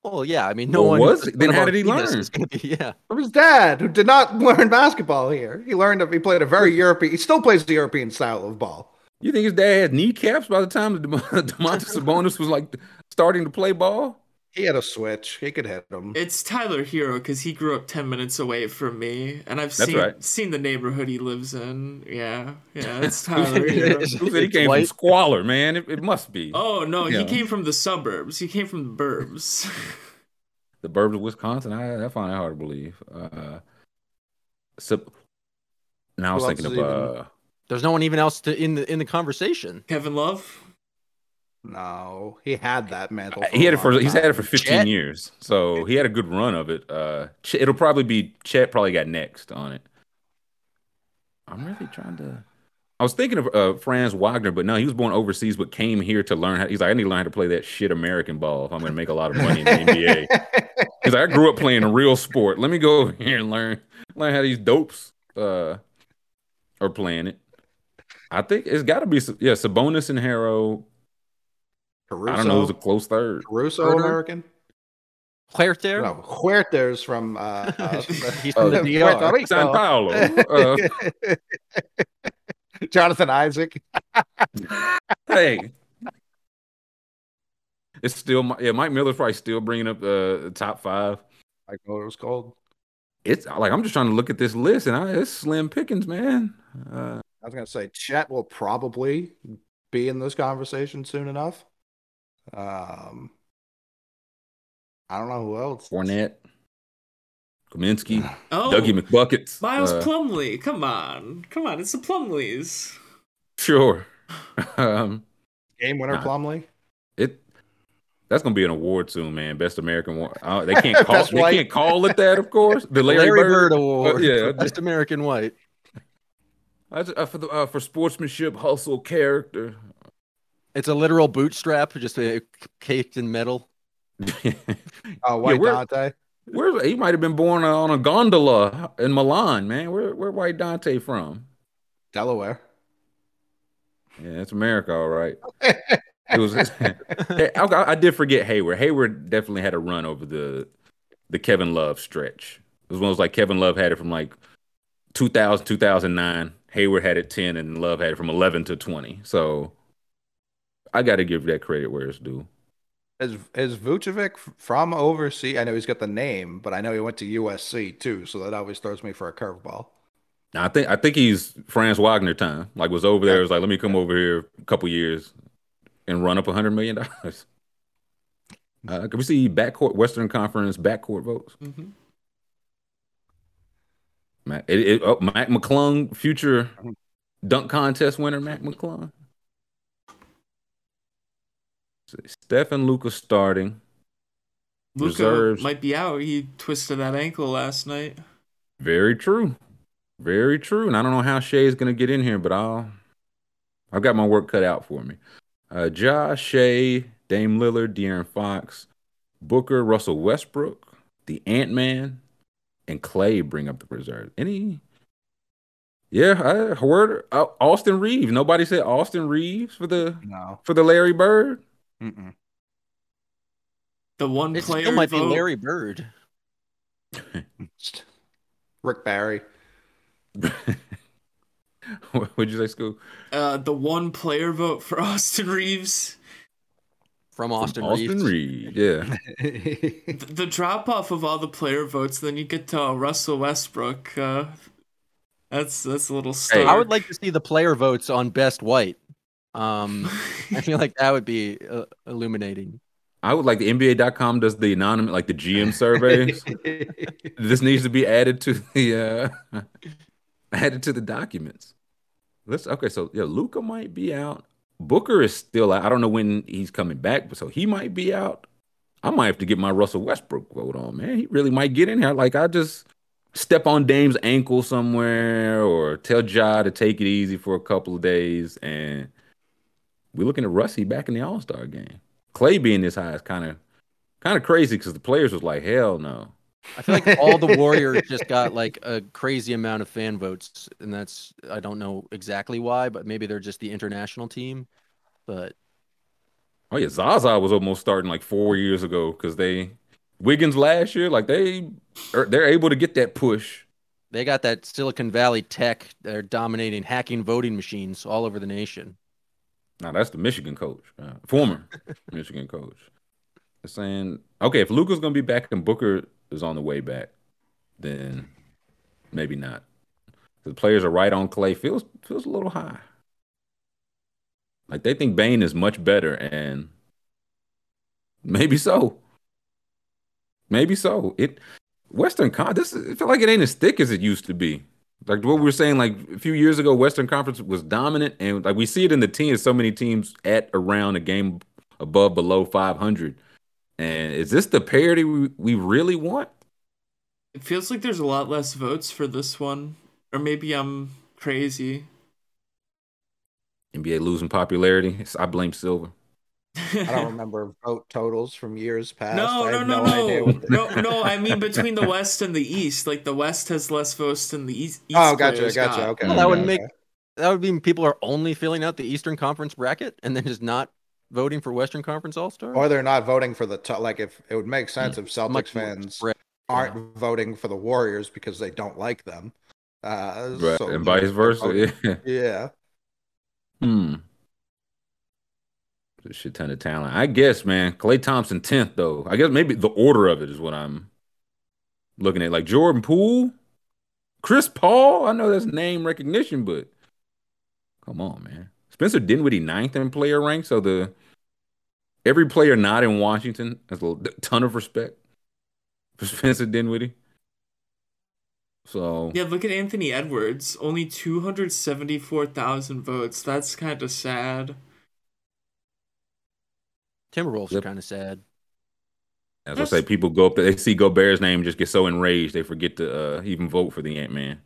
Well, yeah. I mean, no Well, one was- then how did he penis learn? is gonna be- yeah. From his dad, who did not learn basketball here. He learned. He played a very European. He still plays the European style of ball. You think his dad had kneecaps by the time Dem- Domantas Sabonis was like starting to play ball? He had a switch. He could hit them. It's Tyler Herro because he grew up ten minutes away from me, and I've That's seen right. seen the neighborhood he lives in. Yeah, yeah, it's Tyler Herro. It's- Who said he it's came from squalor, man? It, it must be. Oh no, Yeah. he came from the suburbs. He came from the burbs. The burbs of Wisconsin. I, I find that hard to believe. Uh, so, now I was thinking of else uh, There's no one even else to in the in the conversation. Kevin Love. No, he had that mantle. he had it for long he's had it for 15 Chet? years, so he had a good run of it. Uh, it'll probably be Chet. Probably got next on it. I'm really trying to. I was thinking of uh, Franz Wagner, but no, he was born overseas, but came here to learn how. He's like, I need to learn how to play that shit American ball if I'm going to make a lot of money in the NBA. He's like, I grew up playing a real sport. Let me go over here and learn learn how these dopes uh, are playing it. I think it's got to be yeah, Sabonis and Herro. Caruso, I don't know who's a close third. Caruso Huerter? American. Huerter? No, Huerter's from. Uh, uh, He's Uh, from the Puerto DR. Rico. San Paulo. Uh, Jonathan Isaac. hey, it's still Mi- yeah. Mike Miller's probably still bringing up uh, the top five. I know it was called. It's like I'm just trying to look at this list, and I, it's slim pickings, man. Uh, I was gonna say Chet will probably be in this conversation soon enough. Um, I don't know who else. Fournette, Kaminsky, Oh, Dougie McBuckets. Miles uh, Plumlee. Come on, come on. It's the Plumlees. Sure. um, Game winner Nah. Plumlee. it that's gonna be an award soon, man. Best American one. Uh, they can't call. They white. can't call it that, of course. The Larry, Larry, Bird, Bird. Award. Uh, yeah. Best American White. That's, uh, for the uh, for sportsmanship, hustle, character. It's a literal bootstrap, just uh, caked in metal. Oh, White where- Dante. Where he might have been born on a gondola in Milan, man. Where where White Dante from? Delaware. Yeah, it's America, all right. It was. Hey, I, I did forget Hayward. Hayward definitely had a run over the the Kevin Love stretch. It was one of those like Kevin Love had it from like 2000 2009. Hayward had it 10, and Love had it from 11 to 20. So I got to give that credit where it's due. Is is Vucevic from overseas? I know he's got the name, but I know he went to USC too, so that always throws me for a curveball. I think I think he's Franz Wagner time. Like was over there. Was like, let me come over here a couple years and run up a hundred million dollars. Uh, can we see backcourt Western Conference backcourt votes? hmm Matt, it, it, oh, Mac McClung, future dunk contest winner, Mac McClung. Steph and Luka starting. Luka might be out. He twisted that ankle last night. Very true. Very true. And I don't know how Shai's gonna get in here, but I'll I've got my work cut out for me. Uh Josh, Shai, Dame Lillard, De'Aaron Fox, Booker, Russell Westbrook, the Ant-Man, and Klay bring up the reserve. Any yeah, I heard uh, Austin Reaves. Nobody said Austin Reaves for the No. for the Larry Bird. Mm-mm. The one It player still might vote. be Larry Bird. Rick Barry. What'd you say, School? Uh, the one player vote for Austin Reaves. From Austin, Austin Reaves. Reaves. Yeah. The, the drop off of all the player votes, then you get to uh, Russell Westbrook. Uh, that's that's a little stark. I would like to see the player votes on best white. Um, I feel like that would be uh, illuminating. I would like the NBA.com does the anonymous, like the GM surveys. this needs to be added to the uh added to the documents. Let's okay, so yeah, Luka might be out. Booker is still out. I don't know when he's coming back, but so he might be out. I might have to get my Russell Westbrook vote on, man. He really might get in here. Like I just step on Dame's ankle somewhere or tell Ja to take it easy for a couple of days and we're looking at Russie back in the All-Star game. Klay being this high is kind of kind of crazy because the players was like, hell no. I feel like all the Warriors just got like a crazy amount of fan votes, and that's I don't know exactly why, but maybe they're just the international team. But Oh yeah, Zaza was almost starting like four years ago because they Wiggins last year, like they are they're able to get that push. they got that Silicon Valley tech. They're dominating hacking voting machines all over the nation. Now that's the Michigan coach, uh, former Michigan coach. They're saying, okay, if Luka's gonna be back and Booker is on the way back, then maybe not. The players are right on Klay. Feels feels a little high. Like they think Bane is much better, and maybe so. Maybe so. It Western Con this is, I feel like it ain't as thick as it used to be. Like what we were saying, like a few years ago, Western Conference was dominant, and like we see it in the teams. So many teams at around a game above, below five hundred. And is this the parity we, we really want? It feels like there's a lot less votes for this one, or maybe I'm crazy. NBA losing popularity. I blame Silver. I don't remember vote totals from years past. No, I no, have no, idea no, what the- no, no. I mean between the West and the East. Like the West has less votes than the East. East Oh, gotcha, gotcha. got. Okay. Well, that would okay, make- That would mean people are only filling out the Eastern Conference bracket and then just not voting for Western Conference All Star. Or they're not voting for the top. Like if it would make sense if Celtics fans spread. aren't voting for the Warriors because they don't like them. Uh, Right. so- and vice versa. Yeah. Yeah. Hmm. A shit ton of talent. I guess, man. Klay Thompson 10th, though. I guess maybe the order of it is what I'm looking at. Like Jordan Poole, Chris Paul. I know that's name recognition, but come on, man. Spencer Dinwiddie ninth in player rank. So the every player not in Washington has a ton of respect for Spencer Dinwiddie. So Yeah, look at Anthony Edwards. Only 274,000 votes. That's kind of sad. Timberwolves Yep. are kind of sad. as I say, people go up there, they see Gobert's name, just get so enraged they forget to uh, even vote for the Ant Man.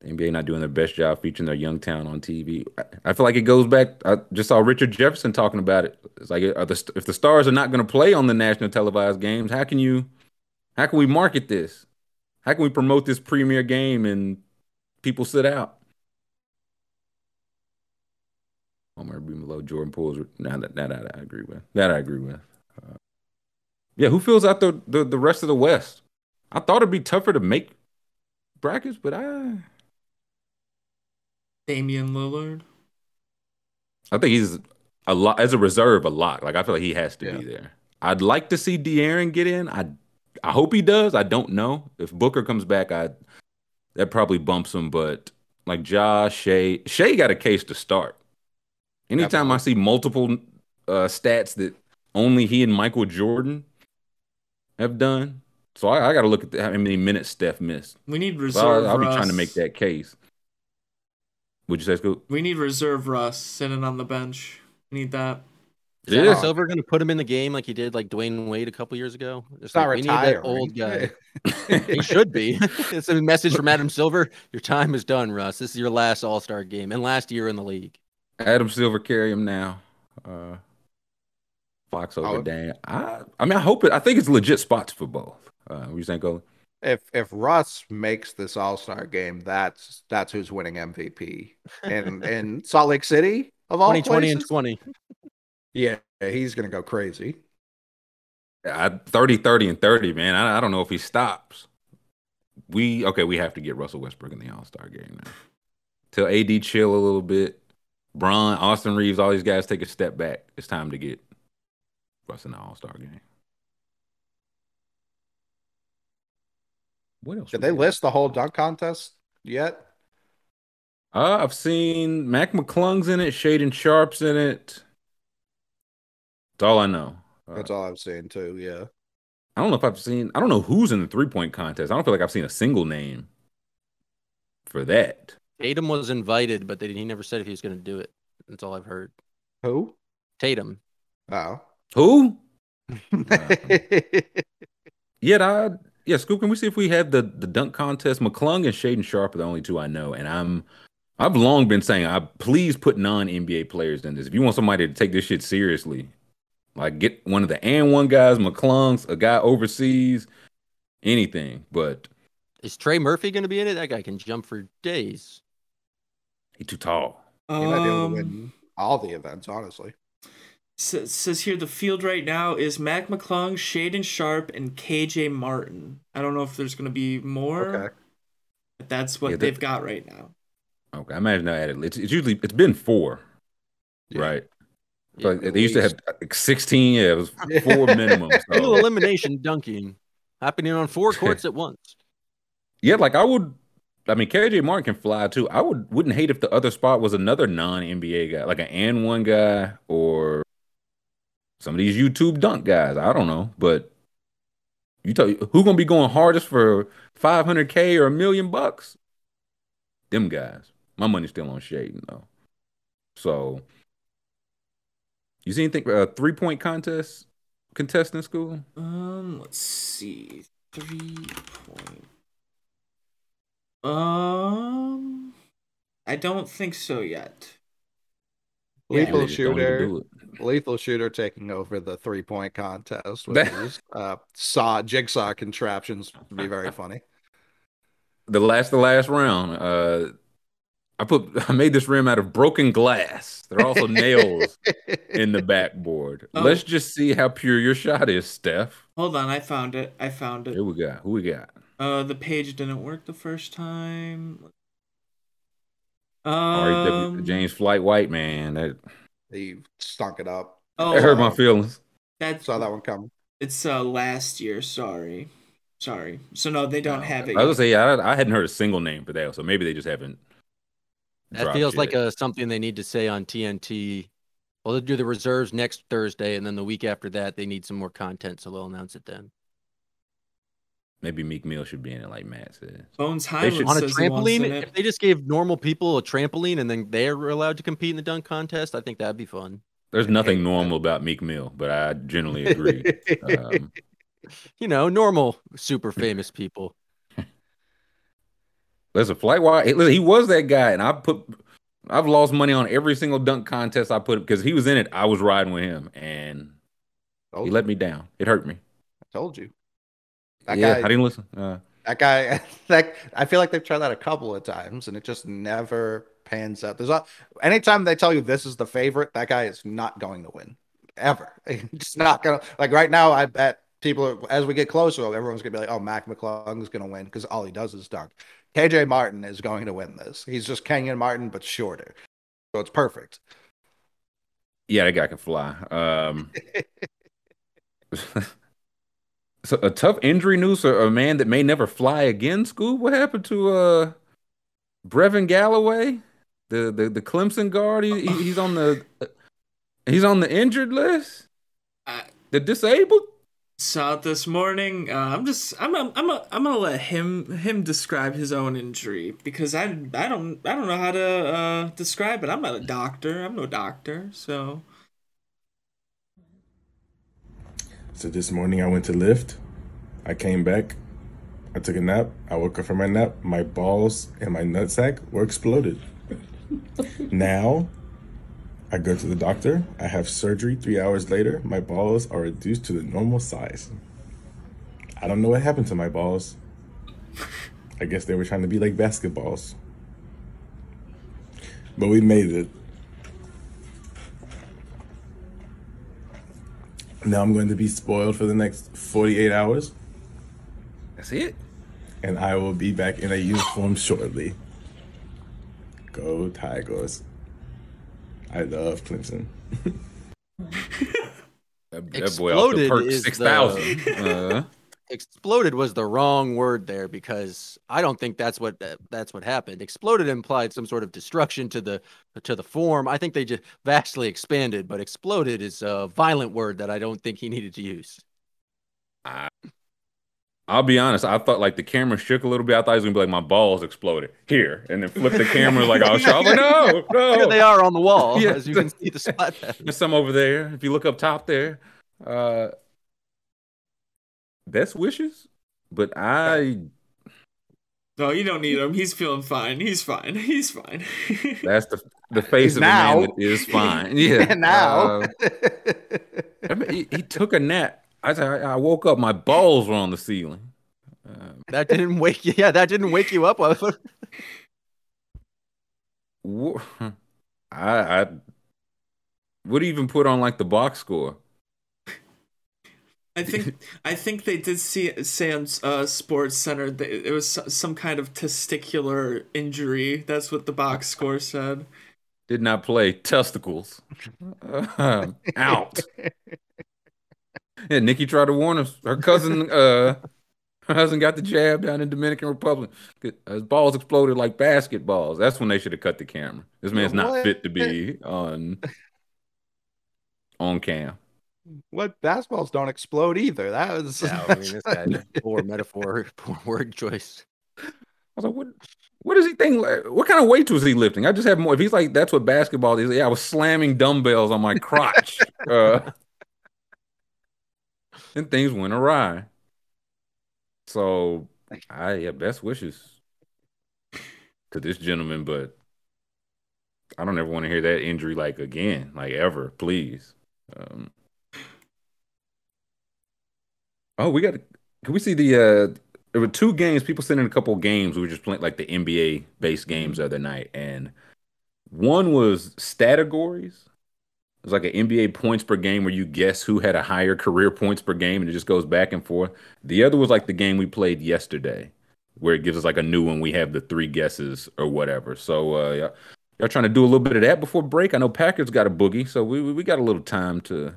The NBA not doing their best job featuring their young town on TV. I, I feel like it goes back. I just saw Richard Jefferson talking about it. It's like are the, if the stars are not going to play on the national televised games, how can you, how can we market this? How can we promote this premier game and people sit out? Homer be below Jordan Poole's. Now that, that I agree with. That I agree with. Uh, yeah, who fills out the, the the rest of the West? I thought it'd be tougher to make brackets, but I Damian Lillard. I think he's a lot as a reserve, a lot. Like I feel like he has to Yeah. be there. I'd like to see De'Aaron get in. I I hope he does. I don't know if Booker comes back. I that probably bumps him, but like Josh Shai, Shai got a case to start. Anytime I see multiple uh, stats that only he and Michael Jordan have done, so I, I got to look at the, how many minutes Steph missed. We need So reserve I'll, I'll be Russ. trying to make that case. Would you say, Scoop? We need reserve Russ sitting on the bench. We need that. Is It Adam is. Silver going to put him in the game like he did like Dwyane Wade a couple years ago? It's It's not like, we need that old guy. he should be. it's a message from Adam Silver. Your time is done, Russ. This is your last All Star game and last year in the league. Adam Silver carry him now. Uh, Fox over Oh. Dan. I I mean I hope it. I think it's legit spots for both. Uh, what you think, Cole? If if Russ makes this All Star game, that's that's who's winning MVP. In in Salt Lake City of all 2020 and places? 20. Yeah, he's gonna go crazy. I, 30, 30, and 30, man. I, I don't know if he stops. We okay, we have to get Russell Westbrook in the All Star game now. Till AD chill a little bit. Bron, Austin Reeves, all these guys take a step back. It's time to get Russ in the All Star game. What else? Did they list the whole dunk contest yet? Uh, I've seen Mac McClung's in it, Shaedon Sharpe's in it. That's all I know. Uh, That's all I've seen too. Yeah. I don't know if I've seen. I don't know who's in the three point contest. I don't feel like I've seen a single name for that. Tatum was invited, but they, he never said if he was going to do it. That's all I've heard. Who? Tatum. Oh. Who? Yeah, I, yeah. Scoop, can we see if we have the the dunk contest? McClung and Shaedon Sharpe are the only two I know, and I'm. I've long been saying, I please put non NBA players in this. If you want somebody to take this shit seriously, like get one of the and one guys, McClung's, a guy overseas, anything. But Is Trey Murphy going to be in it? That guy can jump for days. He too tall. He might be able to Um, win all the events, honestly. Says, says here the field right now is Mac McClung, Shaedon Sharpe, and KJ Martin. I don't know if there's going to be more. Okay. But that's what Yeah, they've got right now. Okay, I imagine I added. It's, it's usually it's been four, Yeah. right? Yeah. Like they used to have like sixteen. Yeah, it was four minimum. Single So. elimination dunking happening on four courts at once. Yeah, like I would. I mean, KJ Martin can fly too. I would wouldn't hate if the other spot was another non NBA guy, like an and one guy or some of these YouTube dunk guys. I don't know, but you tell who gonna be going hardest for five hundred k or a million bucks? Them guys. My money's still on Shaedon though. So, you see anything? Uh, three point contest contest in school? Um, let's see. Three point. Um, I don't think so yet. Yeah. Lethal They just don't even shooter. Lethal shooter taking over the three point contest with That- these uh, saw jigsaw contraptions would be very funny. the last the last round uh i put i made this rim out of broken glass there are also nails in the backboard Oh. let's just see how pure your shot is steph Hold on, I found it. I found it. here we got who we got Uh, the page didn't work the first time. Um, james flight white man that, He stunk it up. oh, that hurt my feelings that's Saw that one coming. It's uh last year. Sorry, sorry. So no, they don't have it. i was yet. gonna say I, I hadn't heard a single name for that so maybe they just haven't That dropped feels like yet. a something they need to say on TNT. Well, they'll do the reserves next Thursday, and then the week after that, they need some more content, so they'll announce it then. Maybe Meek Mill should be in it, like Matt said. Bones They Hyland should- on a says he wants in trampoline, if they just gave normal people a trampoline and then they're allowed to compete in the dunk contest, I think that'd be fun. There's nothing normal about Meek Mill, but I generally agree. um, You know, normal super famous people. listen, Flight Wild, he, listen, he was that guy, and I put, I've lost money on every single dunk contest I put because he was in it. I was riding with him, and he let me down. It hurt me. I told you. That yeah, guy, I didn't listen. Uh, that guy, that I feel like they've tried that a couple of times and it just never pans out. There's a, anytime they tell you this is the favorite, that guy is not going to win ever. It's not gonna like right now. I bet people are- as we get closer, everyone's gonna be like, "Oh, Mac McClung is gonna win" because all he does is dunk. KJ Martin is going to win this. He's just Kenyon Martin but shorter, so it's perfect. yeah, that guy can fly. Um, so a tough injury news for a man that may never fly again. Scoob, what happened to uh Brevin Galloway, the the, the Clemson guard? He, he- he's on the he's on the injured list. I- The disabled. saw it this morning. Uh, I'm just I'm I'm I'm, i I'm gonna let him him describe his own injury because I I don't I don't know how to uh, describe it. I'm not a doctor. I'm no doctor. So So this morning I went to lift. I came back. I took a nap. I woke up from my nap. My balls and my nutsack were exploded. now I go to the doctor. I have surgery three hours later. My balls are reduced to the normal size. I don't know what happened to my balls. I guess they were trying to be like basketballs. But we made it. Now I'm going to be spoiled for the next 48 hours, That's it. and I will be back in a uniform shortly. Go Tigers. I love Clemson. That, that boy off the Exploded perk is six thousand. Uh, Exploded was the wrong word there because I don't think that's what that, that's what happened. Exploded implied some sort of destruction to the to the form. I think they just vastly expanded, but exploded is a violent word that I don't think he needed to use. I, I'll be honest. I thought like the camera shook a little bit. I thought he was gonna be like my balls exploded here, and then flip the camera like I was shot. Like, no, no. Here they are on the wall, Yeah. as you can see the spot. There's some over there. If you look up top there, uh, best wishes. But I no, you don't need him. He's feeling fine. He's fine. He's fine. that's the the face He's of a man now. that is fine. Yeah. now. Uh, I mean, he, he took a nap. I said I woke up. My balls were on the ceiling. Um, That didn't wake you. Yeah, that didn't wake you up. I I would even put on like the box score. I think I think they did see say on uh, Sports Center that it was some kind of testicular injury. That's what the box score said. Did not play testicles. Um, out. Yeah, Nikki tried to warn us. Her cousin, uh, her husband got the jab down in Dominican Republic. His balls exploded like basketballs. That's when they should have cut the camera. This man's not fit to be on on cam. What basketballs don't explode either. That was yeah, I mean, this guy's poor metaphor, poor word choice. I was like, what? What does he think? What kind of weights was he lifting? I just have more. If he's like, that's what basketball is. Yeah, I was slamming dumbbells on my crotch, uh, and things went awry. So, I yeah, best wishes to this gentleman, but I don't ever want to hear that injury like again, like ever, please. Um, oh, we got. Can we see the? uh There were two games. People sent in a couple games. We were just playing like the NBA based games the other night, and one was categories. It was like an NBA points per game where you guess who had a higher career points per game, and it just goes back and forth. The other was like the game we played yesterday, where it gives us like a new one. We have the three guesses or whatever. So uh, y'all, y'all trying to do a little bit of that before break. I know Packers got a boogie, so we we got a little time to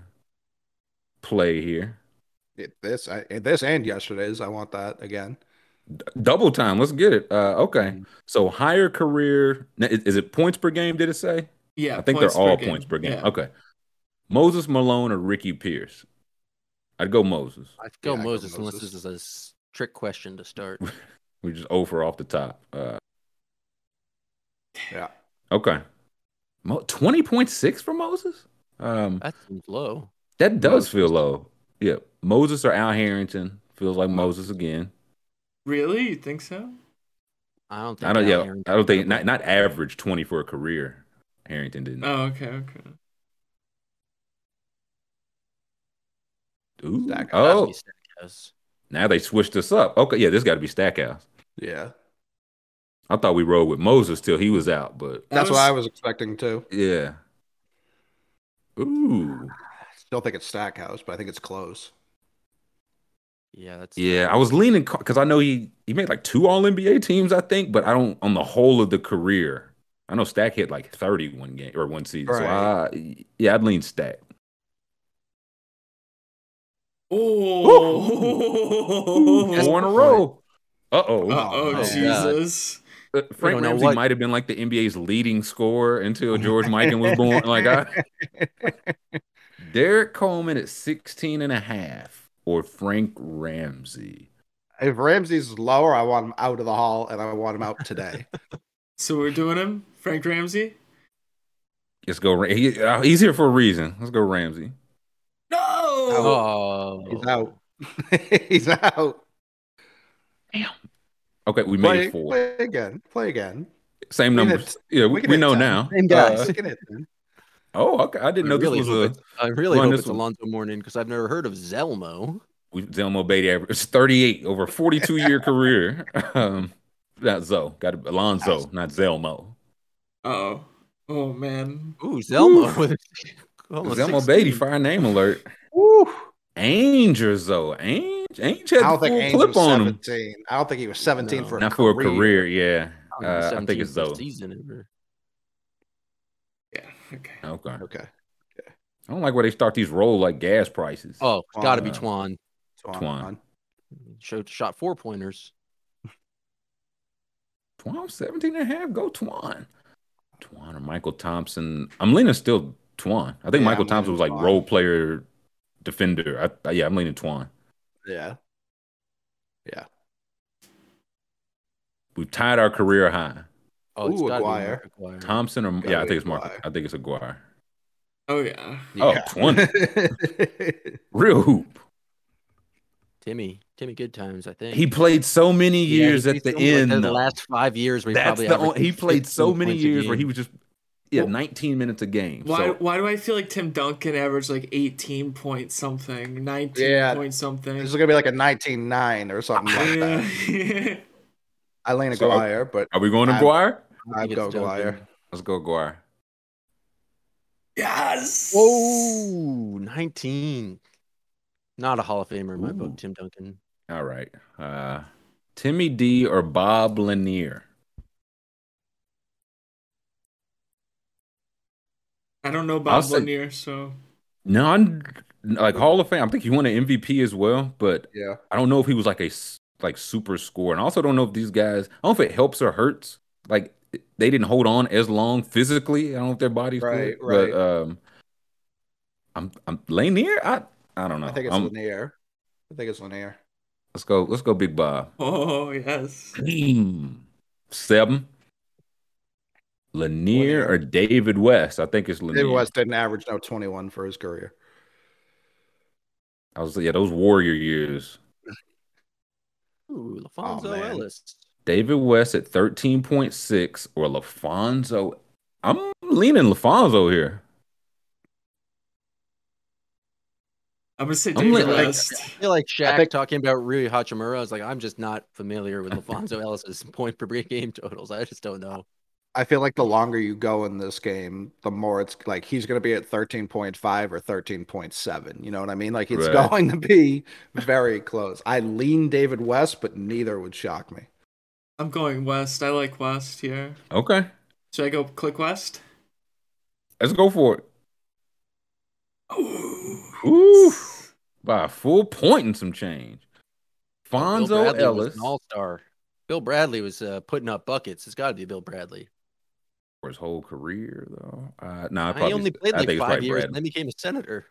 play here. It- this I, this and yesterday's. I want that again. Double time. Let's get it. Uh, okay. So higher career. Is, is it points per game? Did it say? Yeah, I think they're all game. points per game. Yeah. Okay. Moses Malone or Ricky Pierce? I'd go Moses. I'd go Yeah, I'd go Moses unless this is a Trick question to start. We just over off the top. Uh, Yeah. okay. Mo- 20.6 for Moses? Um, That seems low. that does Moses. feel low. Yeah. Moses or Al Harrington feels like Moses again. Really? You think so? I don't think. I don't. Al Yeah, Harrington I don't think not not average 20 for a career. Harrington didn't. Oh, okay, okay. Ooh. Stackhouse. Oh, Stackhouse. now they switched us up. Okay, yeah, this got to be Stackhouse. Yeah. I thought we rode with Moses till he was out, but That's was- what I was expecting too. yeah. Ooh. I still think it's Stackhouse, but I think it's close. Yeah, that's Yeah, I was leaning because I know he he made like two All NBA teams, I think, but I don't on the whole of the career. I know Stack hit like 30 one game or one season. So I, yeah, I'd lean Stack. Oh, Four in a row. Uh oh. Uh oh, God. Jesus. Frank Ramsey what- might have been like the NBA's leading scorer until George Mikan was born. Like I, Derrick Coleman at 16 and a half or Frank Ramsey. If Ramsey's lower, I want him out of the hall, and I want him out today. So we're doing him, Frank Ramsey. Let's go. He, uh, he's here for a reason. Let's go Ramsey. No. Oh, He's out. He's out. Damn. Okay, we made Play, it four. play again. Play again. Same we numbers. yeah, we we, can we hit know 10. now. Same guys. Uh, Look at it, man. Oh, okay. I didn't know I really this was a. it's, I really run hope this it's one. Alonzo Mourning because I've never heard of Zelmo. We, Zelmo Beatty average 38 over 42 year career. Um, not Zoe. Got it. Alonzo, not Zelmo. Oh. Oh man. Ooh, Zelmo with almost Zelmo 16. Beatty, fire name alert. Woo. Ainge or Zoe. Ainge, Ainge had I don't think full clip was on him. 17. I don't think he was 17 No. for a Not career. for a career, yeah. Oh, Uh, I think it's for a Zoe. Season ever. Yeah. Okay. Okay. Okay. I don't like where they start these roll like gas prices. Oh, it's got to be Twan. Twan. Twan. Twan. Showed shot four pointers. Twan 17 and a half. Go Twan. Twan or Mychal Thompson. I'm leaning still Twan. I think Yeah, Mychal I'm Thompson was like Twan. role player defender. I, yeah, I'm leaning Twan. Yeah. Yeah. We've tied our career high. Oh, it's Ooh, Aguirre. Aguirre. Thompson or Gotta yeah, I think it's Mark. Aguirre. I think it's Aguirre. Oh yeah. Oh, 20. Real hoop. Timmy, Timmy Good Times, I think. He played so many years he- at the he's like, end. Uh, the last five years, where he That's probably the only, he played so many years where he was just yeah, Well- 19 minutes a game. Why So why do I feel like Tim Duncan averaged like 18 point something, 19 Yeah. point something? This is gonna be like a 19-9 or something like that. yeah. I lean So- Aguirre, but are we going to I'm- I I'd go it's Duncan. Aguirre. Let's go Aguirre. yes. Whoa, 19. Not a Hall of Famer in my Ooh. book, Tim Duncan. All right. Uh Timmy D or Bob Lanier? I don't know I'll Bob say- Lanier, so No, I'm like Hall of Fame. I think he won an MVP as well, but Yeah. I don't know if he was like a s- like super score. And I also don't know if these guys. I don't know if it helps or hurts. Like they didn't hold on as long physically. I don't know if their bodies Right, could, right. But um, I'm I'm Lanier. I I don't know. I think it's I'm- Lanier. I think it's Lanier. let's go. Let's go, Big Bob. oh yes. Seven. Lanier Lanier. or David West? I think it's Lanier. David West didn't average no 21 for his career. I was yeah, those Warrior years. Ooh, oh, LaPhonso man. Ellis. David West at 13.6 or LaPhonso. I'm leaning LaPhonso here. I'm gonna say I'm David like- West. I feel like Shaq think- talking about Rui Hachimura. I was like, I'm just not familiar with LaPhonso Ellis's point per game totals. I just don't know. I feel like the longer you go in this game, the more it's like he's going to be at 13.5 or 13.7. You know what I mean? Like it's Right. going to be very close. I lean David West, but neither would shock me. I'm going West. I like West here. Okay. Should I go click West? Let's go for it. Ooh. Ooh. By a full point and some change. Bill Fonzo Bradley Ellis. an all-star. Bill Bradley was uh, putting up buckets. It's got to be Bill Bradley. For his whole career, though. Uh, no, he only played I like think five years Bradley. and then became a senator.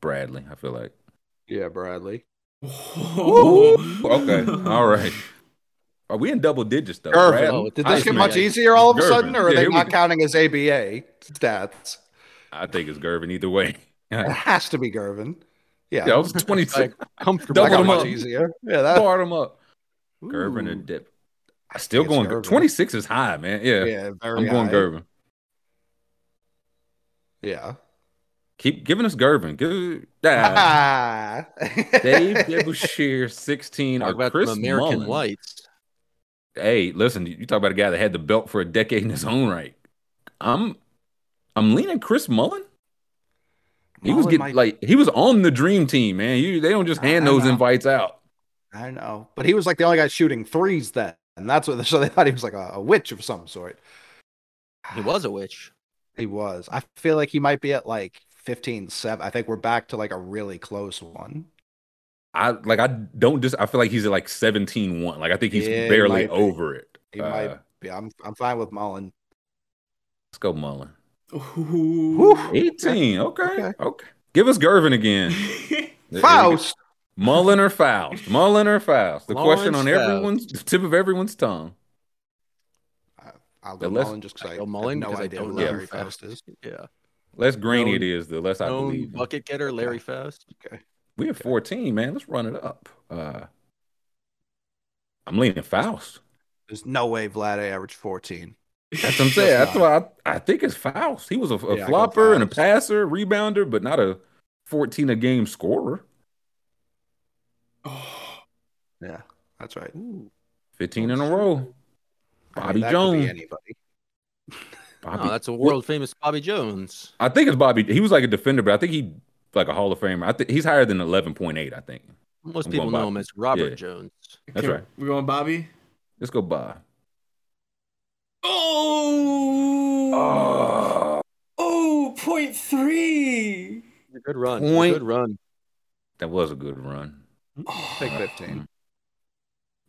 Bradley, I feel like. Yeah, Bradley. Okay, all right. Are we in double digits though? Gervin. Brad? Oh, Did I this get mean, much easier all of a sudden, or are Yeah, they not counting as ABA stats? I think it's Gervin either way. It has to be Gervin. Yeah, I was 26. Comfortable. that double got them much up. easier. Yeah, that. Bar them up. Gervin Ooh. and Dip. Still going. Gervin. 26 is high, man. Yeah, Yeah, very I'm going high. Gervin. Yeah. Keep giving us Gervin. Give ah. Dave DeBusschere, 16. Talk Or about Chris American Mullin. whites. Hey, listen, you talk about a guy that had the belt for a decade in his own right. I'm I'm leaning Chris Mullin. He was getting might- like he was on the dream team, man. You they don't just hand I those know. invites out. I know, but he was like the only guy shooting threes then, and that's what. So they thought he was like a, a witch of some sort. He was a witch. He was. I feel like he might be at like 15 7. I think we're back to like a really close one. I like I don't just I feel like he's at like 17-1. Like I think he's Yeah, he barely might be. over it. He Uh, might be. I'm I'm fine with Mullin. Let's go Mullin. Ooh. 18. Okay. Okay. Okay. Give us Gervin again. Foust. Mullin or Foust? Mullin or Foust? The question on Lawrence Foust. everyone's the tip of everyone's tongue. I'll go Unless- Mullin just because I Go Mullin no because I idea don't who know Yeah. Larry Foust is. Yeah. Less grainy Known- it is, the less I believe. him. bucket getter Larry Foust. Okay. We have 14, man. Let's run it up. Uh I'm leaning Foust. There's no way Vlad averaged 14. That's what I'm saying. That's why I, I think it's Foust. He was a, a Yeah, flopper and a passer, rebounder, but not a 14 a game scorer. Yeah, that's right. 15 in a row. I mean, Bobby that could be Jones. anybody. Bobby, Oh, that's a world famous Bobby Jones. I think it's Bobby. He was like a defender, but I think he like a Hall of Famer. I think he's higher than 11.8, I think. Most I'm people know Bobby. him as Robert Yeah. Jones. That's Okay, right. We're going Bobby. Let's go by. Oh. Ah. Oh, point three. Good run. Point. Good run. That was a good run. Take 15.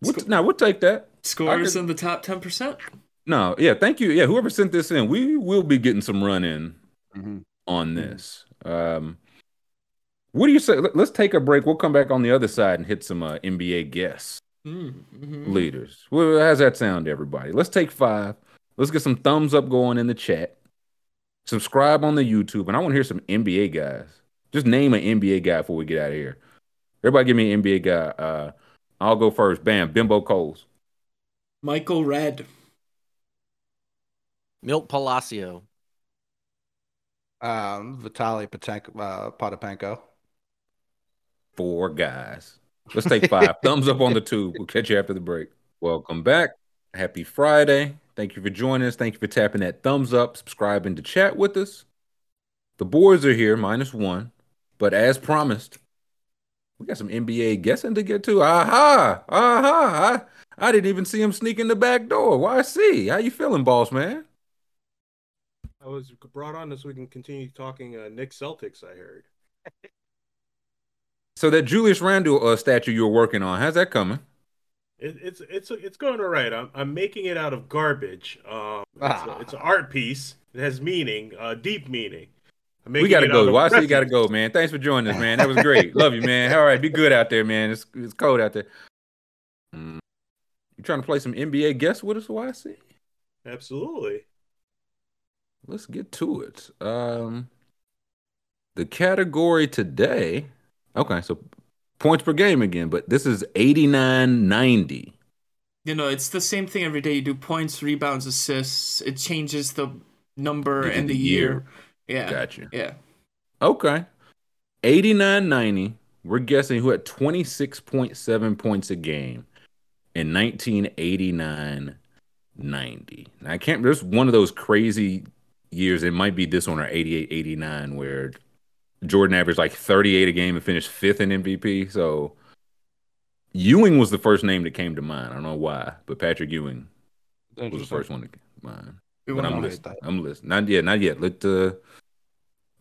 We'll now we'll take that. Scores could- in the top 10%. No, yeah, thank you. Yeah, whoever sent this in, we will be getting some run in Mhm. on this. Um, what do you say? Let- Let's take a break. We'll come back on the other side and hit some uh, NBA guests, Mm-hmm. leaders. Well, how's that sound, everybody? Let's take five. Let's get some thumbs up going in the chat. Subscribe on the YouTube, and I want to hear some NBA guys. Just name an NBA guy before we get out of here. Everybody, give me an NBA guy. Uh, I'll go first. Bam, Bimbo Coles. Michael Redd. Milt Palacio. Um, Vitaly Patenko, uh, Potapenko. Four guys. Let's take five. Thumbs up on the tube. We'll catch you after the break. Welcome back. Happy Friday. Thank you for joining us. Thank you for tapping that thumbs up, subscribing to chat with us. The boys are here, minus one. But as promised, we got some NBA guessing to get to. Aha! Aha! I, I didn't even see him sneak in the back door. Why see? How you feeling, boss man? I was brought on so we can continue talking uh, Nick Celtics. I heard. So that Julius Randle uh, statue you were working on, how's that coming? It, it's it's it's going all right. I'm I'm making it out of garbage. Um, it's, Ah. a, it's an art piece. It has meaning, uh, deep meaning. I'm We gotta go. of Well, I see you gotta go, man. Thanks for joining us, man. That was great. Love you, man. All right, be good out there, man. It's it's cold out there. Mm. You trying to play some NBA guess with us? YC? Absolutely. Let's get to it. Um, the category today. Okay, so points per game again, but this is eighty nine ninety. You know, it's the same thing every day. You do points, rebounds, assists. It changes the number and the the year. Yeah. Gotcha. Yeah. Okay. 89-90. We're guessing who had 26.7 points a game in 1989-90. I can't there's one of those crazy years. It might be this one or 88-89 where Jordan averaged like 38 a game and finished fifth in MVP. So Ewing was the first name that came to mind. I don't know why, but Patrick Ewing was the first one to come to mind. But I'm on. listening. I'm listening. Not yet. Not yet. Let uh,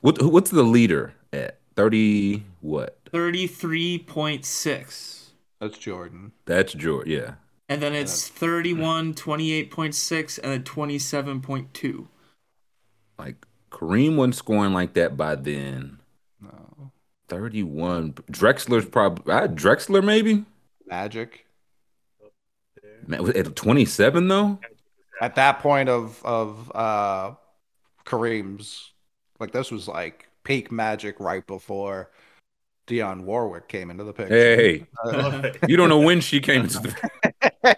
what what's the leader at thirty? What? 33.6. That's Jordan. That's Jordan, Yeah. And then it's 31, 28.6, and then 27.2. Like Kareem wasn't scoring like that by then. No. 31. Drexler's probably uh, Drexler maybe. Magic. Man, at 27 though. At that point of of uh Kareem's, like this was like peak Magic right before Dionne Warwick came into the picture. Hey, Uh, you don't know when she came into the.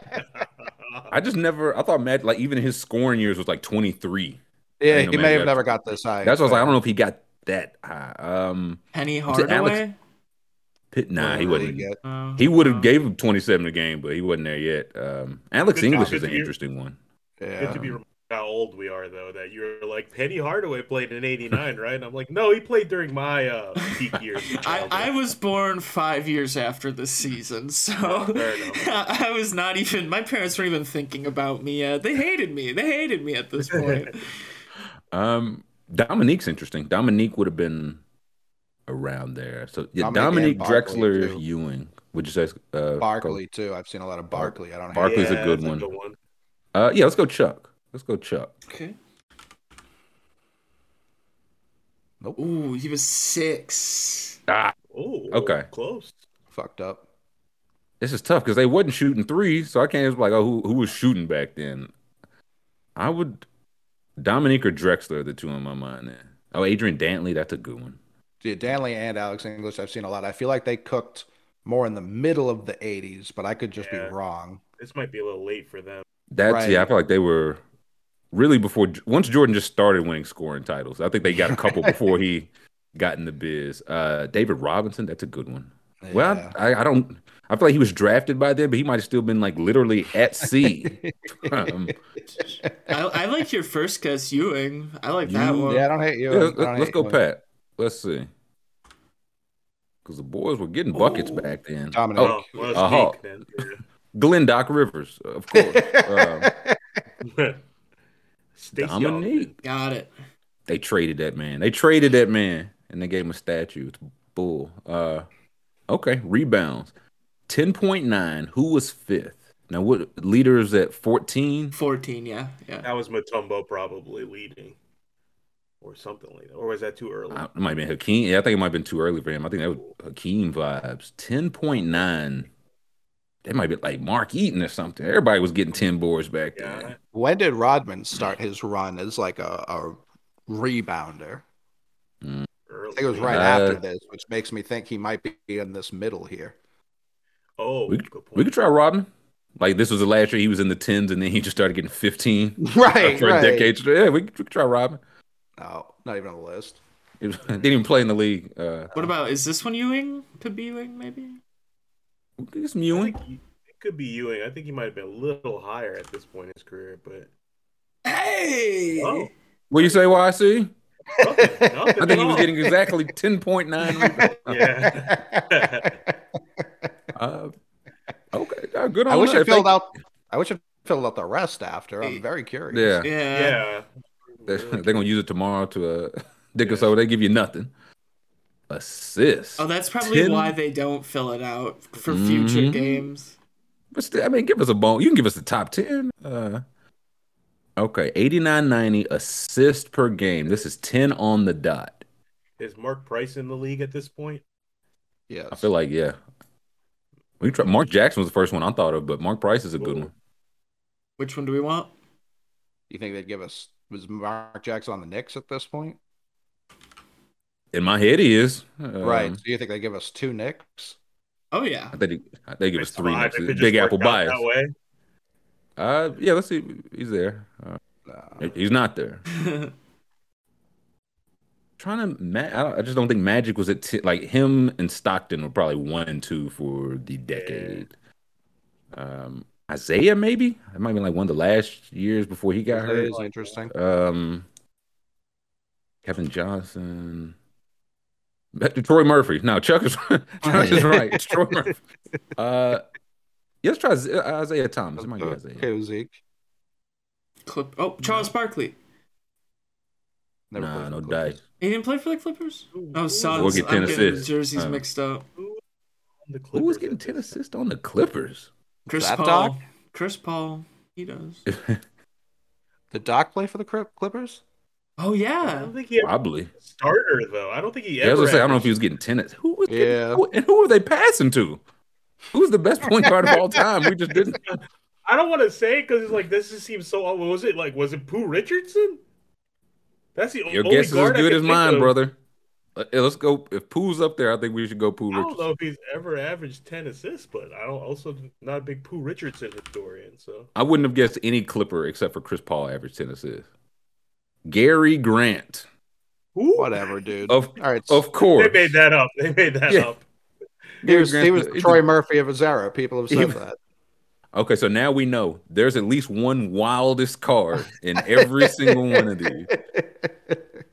I just never. I thought Matt like even his scoring years was like 23. yeah, he may have got- never got this high. That's what I was like. I don't know if he got that high. Um, Penny Was it Alex- Hardaway. Pitt, nah, he What did wasn't. get? Oh, He would have oh. gave him 27 a game, but he wasn't there yet. Um, Alex Good English job. is an Good year. interesting one. Good Yeah. to be reminded how old we are, though. That you're like Penny Hardaway played in '89, right? And I'm like, no, he played during my uh, peak years. I. I was born five years after the season, so Fair. I was not even. My parents weren't even thinking about me yet. They hated me. They hated me at this point. Um, Dominique's interesting. Dominique would have been around there. So yeah, Dominique Dominique, Barkley, Drexler, too. Ewing. Would you say uh, Barkley too. I've seen a lot of Barkley. I don't Bar- have Barkley's a Yeah, good one. Uh, yeah, let's go Chuck. Let's go Chuck. Okay. Nope. Ooh, he was six. Ah, Oh, Okay. close. fucked up. this is tough because they wasn't shooting threes, so I can't just be like, oh, who who was shooting back then? I would Dominique or Drexler are the two on my mind there. Oh, Adrian Dantley, that's a good one. Yeah, Dantley and Alex English, I've seen a lot. I feel like they cooked more in the middle of the 80s, but I could just Yeah. be wrong. This might be a little late for them. That's Right. yeah. I feel like they were really before once Jordan just started winning scoring titles. I think they got a couple before he got in the biz. Uh, David Robinson, that's a good one. Well, I, I don't. I feel like he was drafted by then, but he might have still been like literally at sea. um, I, I like your first guess, Ewing. I like that one. yeah, I don't hate you. yeah, I let, us hate go, you. Pat. Let's see. Because the boys were getting buckets Ooh. back then. Dominic. Oh, Oh, well, uh, Hawk. sneak then. Glenn Doc Rivers, of course. um, Yeah. Stacey Dominique. Austin. Got it. They traded that man. They traded that man and they gave him a statue. It's bull. Uh okay, rebounds. 10.9. Who was fifth? Now what leaders at 14? 14, yeah. Yeah. That was Mutombo probably leading. Or something like that. Or was that too early? It might have been Hakeem. Yeah, I think it might have been too early for him. I think that was Hakeem vibes. 10.9 they might be like Mark Eaton or something. Everybody was getting 10 boards back then. When did Rodman start his run as like a, a rebounder? I think it was right uh, after this, which makes me think he might be in this middle here. Oh, we, we could try Rodman. Like this was the last year he was in the tens, and then he just started getting fifteen. Right, for right. a decade. Yeah, we, could try Robin. No, not even on the list. It was, didn't even play in the league. Uh, what about is this one Ewing to Ewing maybe? We could get some I Ewing. he- it could be Ewing. I think he might have been a little higher at this point in his career, but Hey! oh, What you say, YC? nothing, nothing I think he was getting exactly ten point nine. Yeah. uh, okay, uh, good on I wish that. I filled Thank- out. I wish I filled out the rest after. I'm very curious. Yeah, Yeah. yeah. they're, they're gonna use it tomorrow to uh, dick us over. They give you nothing. Assist. Oh, that's probably Ten- why they don't fill it out for future Mhm. games. But still, I mean, give us a bone. You can give us the top ten. Uh, okay, eighty nine ninety assist per game. This is ten on the dot. Is Mark Price in the league at this point? Yes. I feel like yeah. We try. Mark Jackson was the first one I thought of, but Mark Price is a good Ooh. one. Which one do we want? You think they'd give us was Mark Jackson on the Knicks at this point? In my head, he is. Um, right. So you think they give us two Knicks? Oh, yeah. I think he- I think it was three. fine. next. If it just Big Apple out bias. That way. Uh, yeah. Let's see. He's there. Uh, No. he's not there. Trying to. Ma- I, don't- I just don't think Magic was at t- like him and Stockton were probably one and two for the decade. Um, Isiah maybe. It might be like one of the last years before he got That hurt. is interesting. Um, Kevin Johnson. But Troy Murphy. No, Chuck is Chuck is right. It's Troy Murphy. Uh, yeah, let's try Z- Isiah Thomas. It might be Isiah. Okay, Zeke. Clip. Oh, Charles Barkley. Never Nah, no dice. He didn't play for the Clippers? Oh, Suns. We'll get I'm 10 getting assists. jerseys Uh, mixed up. The Who was getting ten assists on the Clippers? Chris Paul. Doc? Chris Paul. He does. Did Doc play for the Clippers? Oh I yeah. don't think he Probably. starter though. I don't think he Yeah, I was ever. gonna say I don't know if he was getting tennis. Who was getting, Yeah. who, and who were they passing to? Who's the best point guard of all time? We just didn't. I don't want to say because it's like this just seems so. What was it like? Was it Pooh Richardson? That's the Your only guess is as good as mine, of. brother. Uh, let's go. If Pooh's up there, I think we should go Pooh I don't know if he's ever averaged ten assists, but I don't also not a big Pooh Richardson historian. So I wouldn't have guessed any Clipper except for Chris Paul averaged ten assists. Gary Grant, who? Whatever, dude. of All right. of course. They made that up. They made that Yeah. up. he Gary was, he was uh, the- the Troy the- Murphy of his era. People have said He- that. Okay, so now we know there's at least one wildest card in every single one of these.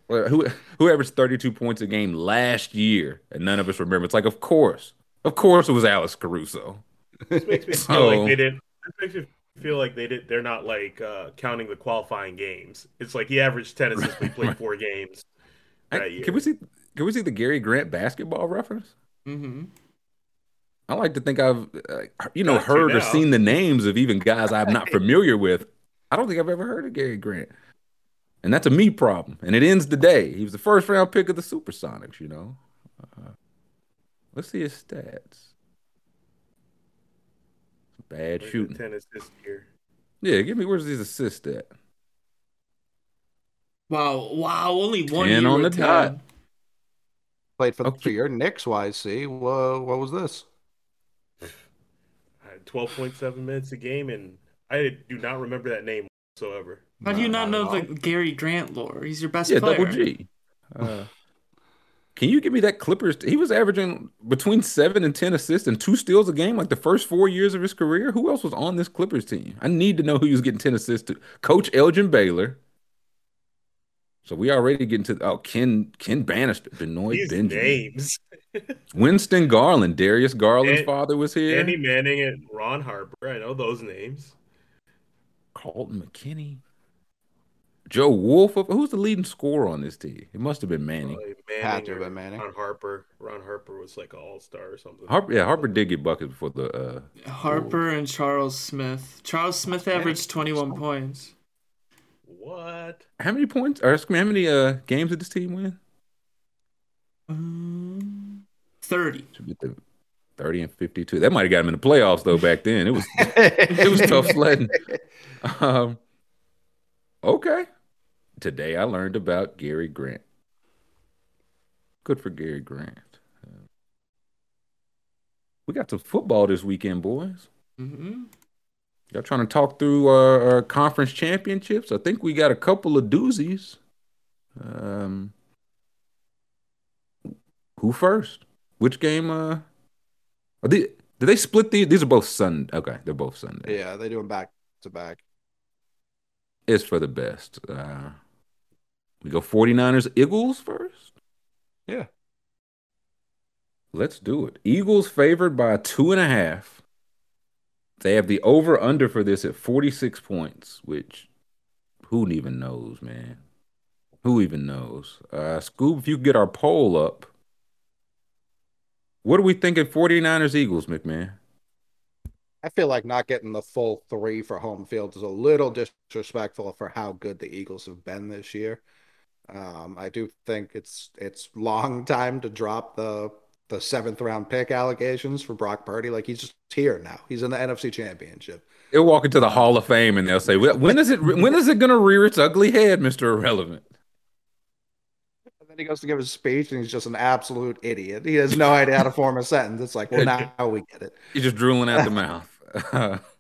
Well, Who who averaged 32 points a game last year, and none of us remember. It's like, of course, of course, it was Alex Caruso. This makes me feel So- like they didn't. This makes me feel like they did. They're not like uh, counting the qualifying games. It's like he averaged ten assists. when he played four games. I- year. can we see? Can we see the Gary Grant basketball reference? Mm-hmm. I like to think I've, uh, you know, Got you heard or seen the names of even guys I'm not familiar with. I don't think I've ever heard of Gary Grant, and that's a me problem. And it ends today. He was the first round pick of the Supersonics. You know, uh, let's see his stats. Bad Where's the shooting. ten assists here. Yeah, give me where's his assist at? Wow, wow, only one year on the dot. Played for, Okay. for your Knicks, YC. Whoa, what was this? I had twelve point seven minutes a game, and I do not remember that name whatsoever. How do you not not know at the. Gary Grant lore? He's your best Yeah, player. double G. Uh, can you give me that Clippers? He was averaging between seven and ten assists and two steals a game, like the first four years of his career. Who else was on this Clippers team? I need to know who he was getting ten assists to. Coach Elgin Baylor. So we already getting to oh Ken Ken Bannister, Benoit These Benjamin, names: Winston Garland, Darius Garland's Dan- father was here. Danny Manning and Ron Harper. I know those names. Colton McKinney, Joe Wolf. Who's the leading scorer on this team? It must have been Manning. Probably Had Manning to have Manning. Ron Harper. Ron Harper was like an all star or something. Harper, yeah, Harper did get buckets before the. Uh, Harper and Charles Smith. Charles Smith averaged 21 points. What? how many points? Or excuse me, how many uh games did this team win? Um, 30. Should be the thirty and fifty-two. That might have got him in the playoffs though. Back then, it was it was tough sledding. Um, okay. Today I learned about Gary Grant. Good for Gary Grant. We got some football this weekend, boys. Mm-hmm. Y'all trying to talk through our, our conference championships? I think we got a couple of doozies. Um, who first? Which game? Uh, are they, did they split the? These are both Sunday. Okay, they're both Sunday. yeah, they do them back to back. It's for the best. Uh, we go 49ers, Eagles first. Yeah. Let's do it. Eagles favored by two and a half. They have the over under for this at 46 points, which who even knows, man? Who even knows? Uh, Scoob, if you could get our poll up. What are we thinking 49ers Eagles, McMahon? I feel like not getting the full three for home field is a little disrespectful for how good the Eagles have been this year. Um, I do think it's it's long time to drop the the seventh round pick allegations for Brock Purdy. Like he's just here now. He's in the NFC Championship. They'll walk into the Hall of Fame and they'll say, "When is it? When is it going to rear its ugly head, Mister Irrelevant?" And then he goes to give his speech and he's just an absolute idiot. He has no idea how to form a sentence. It's like, well, now we get it. He's just drooling out the mouth.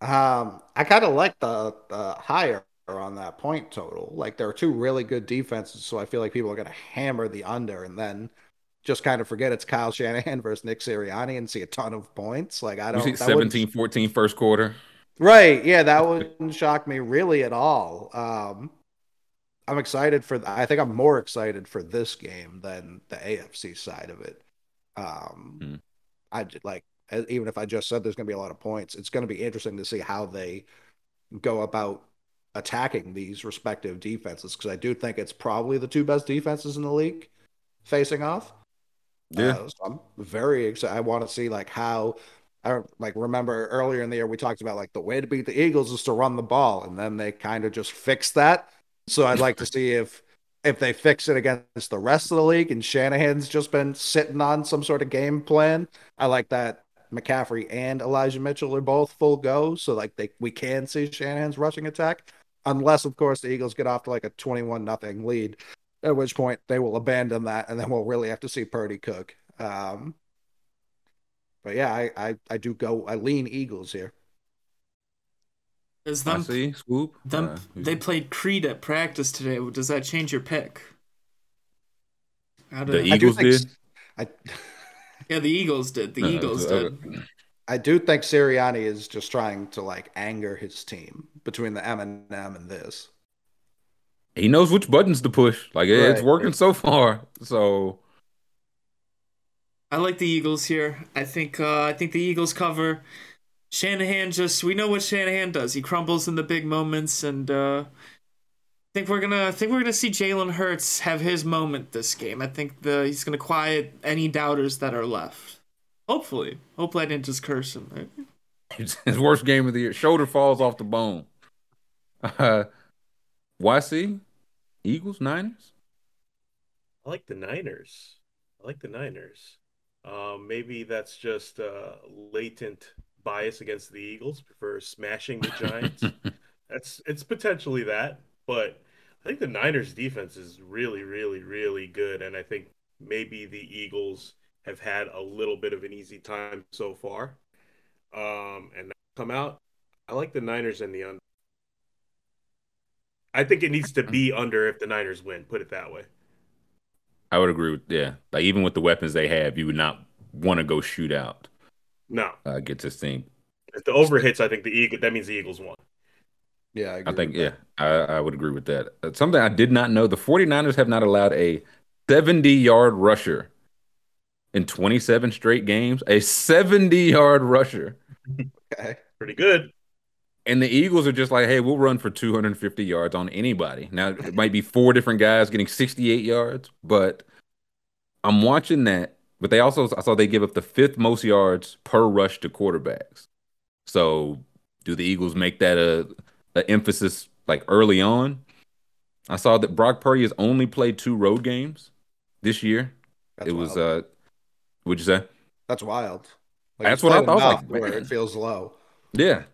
Um, I kind of like the, the higher on that point total. Like there are two really good defenses, so I feel like people are going to hammer the under and then just kind of forget it's Kyle Shanahan versus Nick Sirianni and see a ton of points. Like I don't. see that 17 14 first quarter. Right. Yeah, that wouldn't shock me really at all. Um, I'm excited for. I think I'm more excited for this game than the AFC side of it. Um, Hmm. I like even if I just said there's going to be a lot of points, it's going to be interesting to see how they go about attacking these respective defenses because I do think it's probably the two best defenses in the league facing off. Yeah. Uh, so I'm very excited. I want to see like how I like remember earlier in the year we talked about like the way to beat the Eagles is to run the ball, and then they kind of just fixed that So I'd like to see if if they fix it against the rest of the league and Shanahan's just been sitting on some sort of game plan. I like that McCaffrey and Elijah Mitchell are both full go. So like they we can see Shanahan's rushing attack. Unless of course the Eagles get off to like a 21 nothing lead, at which point they will abandon that and then we'll really have to see Purdy cook. Um but yeah, I, I, I do go I lean Eagles here. Is them see. Swoop. them Uh, they played Creed at practice today. Does that change your pick? How the did, I do Eagles think did. I yeah, the Eagles did. The Uh, Eagles did. I do think Sirianni is just trying to like anger his team between the M and M and this. He knows which buttons to push. Like it- it's working so far. So I like the Eagles here. I think uh, I think the Eagles cover. Shanahan just we know what Shanahan does. He crumbles in the big moments, and uh, I think we're gonna I think we're gonna see Jalen Hurts have his moment this game. I think the he's gonna quiet any doubters that are left. Hopefully, hopefully I didn't just curse him. right? it's his worst game of the year. Shoulder falls off the bone. Uh, YC, Eagles, Niners. I like the Niners. I like the Niners. Um, maybe that's just uh, latent bias against the Eagles. for smashing the Giants. that's it's potentially that, but I think the Niners defense is really, really, really good, and I think maybe the Eagles have had a little bit of an easy time so far. Um, and come out. I like the Niners and the under. I think it needs to be under if the Niners win. Put it that way. I would agree with yeah. Like even with the weapons they have, you would not want to go shoot out No, uh, against this team. if the over hits, I think the Eagle. That means the Eagles won. Yeah, I, agree I think yeah. I, I would agree with that. Uh, something I did not know: the 49ers have not allowed a 70-yard rusher in 27 straight games. A 70-yard rusher. Okay. Pretty good. And the Eagles are just like, hey, we'll run for 250 yards on anybody. Now, it might be four different guys getting 68 yards, but I'm watching that. But they also, I saw they give up the fifth most yards per rush to quarterbacks. So, do the Eagles make that a, a emphasis like early on? I saw that Brock Purdy has only played two road games this year. That's it was, wild. uh, what'd you say? that's wild. That's what I thought, like, where it feels low. Yeah.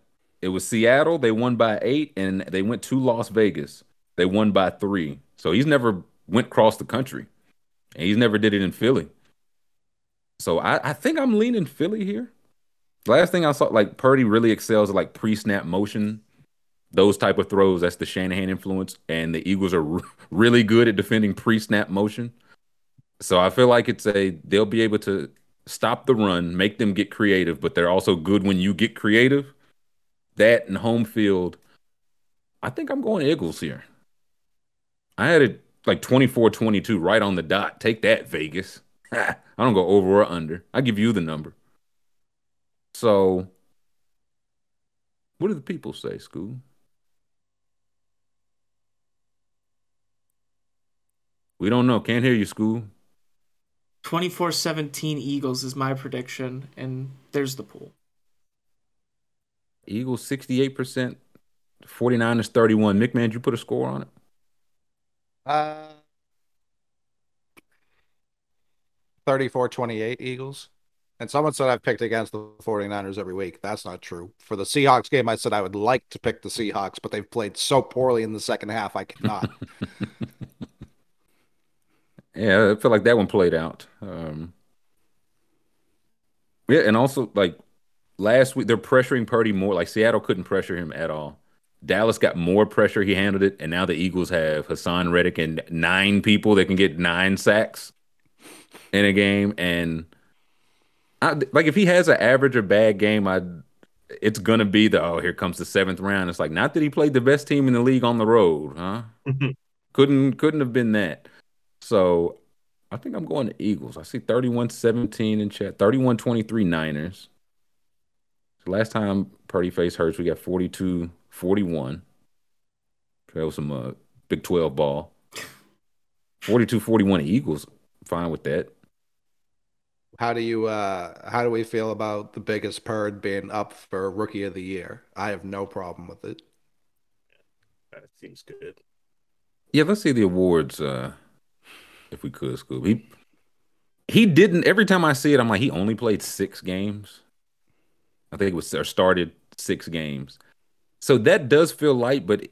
It was Seattle. They won by eight, and they went to Las Vegas. They won by three. So he's never went across the country. And he's never did it in Philly. So I, I think I'm leaning Philly here. Last thing I saw, like Purdy really excels at like pre-snap motion, those type of throws. That's the Shanahan influence, and the Eagles are really good at defending pre-snap motion. So I feel like it's a they'll be able to stop the run, make them get creative, but they're also good when you get creative. That and home field. I think I'm going Eagles here. I had it like 24-22 right on the dot. Take that, Vegas. I don't go over or under. I give you the number. So, what do the people say, School? We don't know. Can't hear you, School. 24-17 Eagles is my prediction, and there's the pool. Eagles 68%, 49ers 31. Mick, man, did you put a score on it? Uh 34-28 Eagles. And someone said I've picked against the 49ers every week. That's not true. For the Seahawks game, I said I would like to pick the Seahawks, but they've played so poorly in the second half, I cannot. Yeah, I feel like that one played out. Um, yeah, and also like last week they're pressuring Purdy more. Like Seattle couldn't pressure him at all. Dallas got more pressure, he handled it, and now the Eagles have Haason Reddick and nine people that can get nine sacks in a game. And I, like if he has an average or bad game, I it's gonna be the oh here comes the seventh round. It's like not that he played the best team in the league on the road, huh? couldn't couldn't have been that. So I think I'm going to Eagles. I see 31-17 in chat. 31-23 Niners. So last time Purdy faced Hurts, we got 42-41. That was some uh, Big 12 ball. 42-41 Eagles. Fine with that. how do you uh how do we feel about the biggest purd being up for rookie of the year? I have no problem with it. That seems good. Yeah, let's see the awards. Uh, if we could, Scoob. He he didn't. Every time I see it, I'm like, he only played six games. I think it was or started six games. So that does feel light, but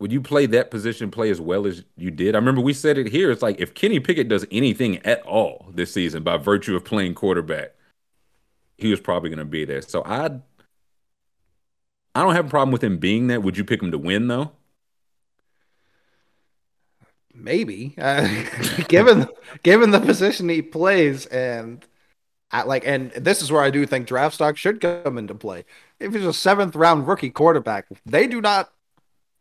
would you play that position play as well as you did? I remember we said it here. It's like if Kenny Pickett does anything at all this season by virtue of playing quarterback, he was probably going to be there. So I, I don't have a problem with him being that. Would you pick him to win though? Maybe, uh, given given the position he plays, and I, like, and this is where I do think draft stock should come into play. If he's a seventh round rookie quarterback, they do not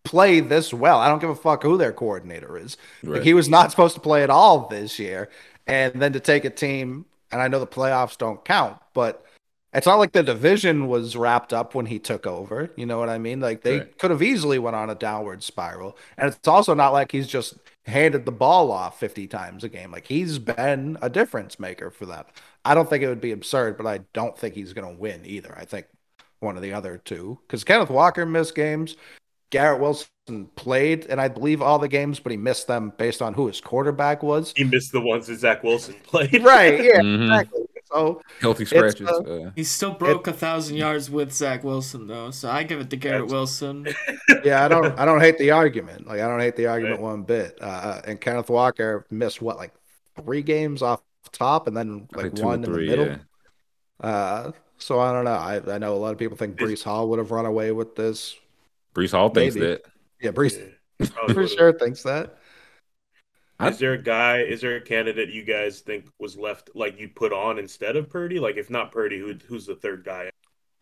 play this well. I don't give a fuck who their coordinator is. Right. Like, he was not supposed to play at all this year, and then to take a team, and I know the playoffs don't count, but it's not like the division was wrapped up when he took over. You know what I mean? Like they Right. could have easily went on a downward spiral, and it's also not like he's just handed the ball off 50 times a game. Like he's been a difference maker for them. I don't think it would be absurd, but I don't think he's going to win either. I think one of the other two because Kenneth Walker missed games. Garrett Wilson played, and I believe all the games, but he missed them based on who his quarterback was. He missed the ones that Zach Wilson played. Right? Yeah, Mhm. exactly. So Healthy scratches. uh, uh, He still broke a thousand yards with Zach Wilson though, so I give it to Garrett Wilson. yeah, I don't, I don't hate the argument. Like I don't hate the argument Right. one bit. Uh, and Kenneth Walker missed what, like three games off top, and then like think two or one in the middle. yeah. Uh, so I don't know. I, I know a lot of people think Breece Hall would have run away with this. Breece Hall thinks Maybe. that. Yeah, Breece Yeah. Probably for sure thinks that. I- Is there a guy? Is there a candidate you guys think was left like you put on instead of Purdy? Like if not Purdy, who who's the third guy?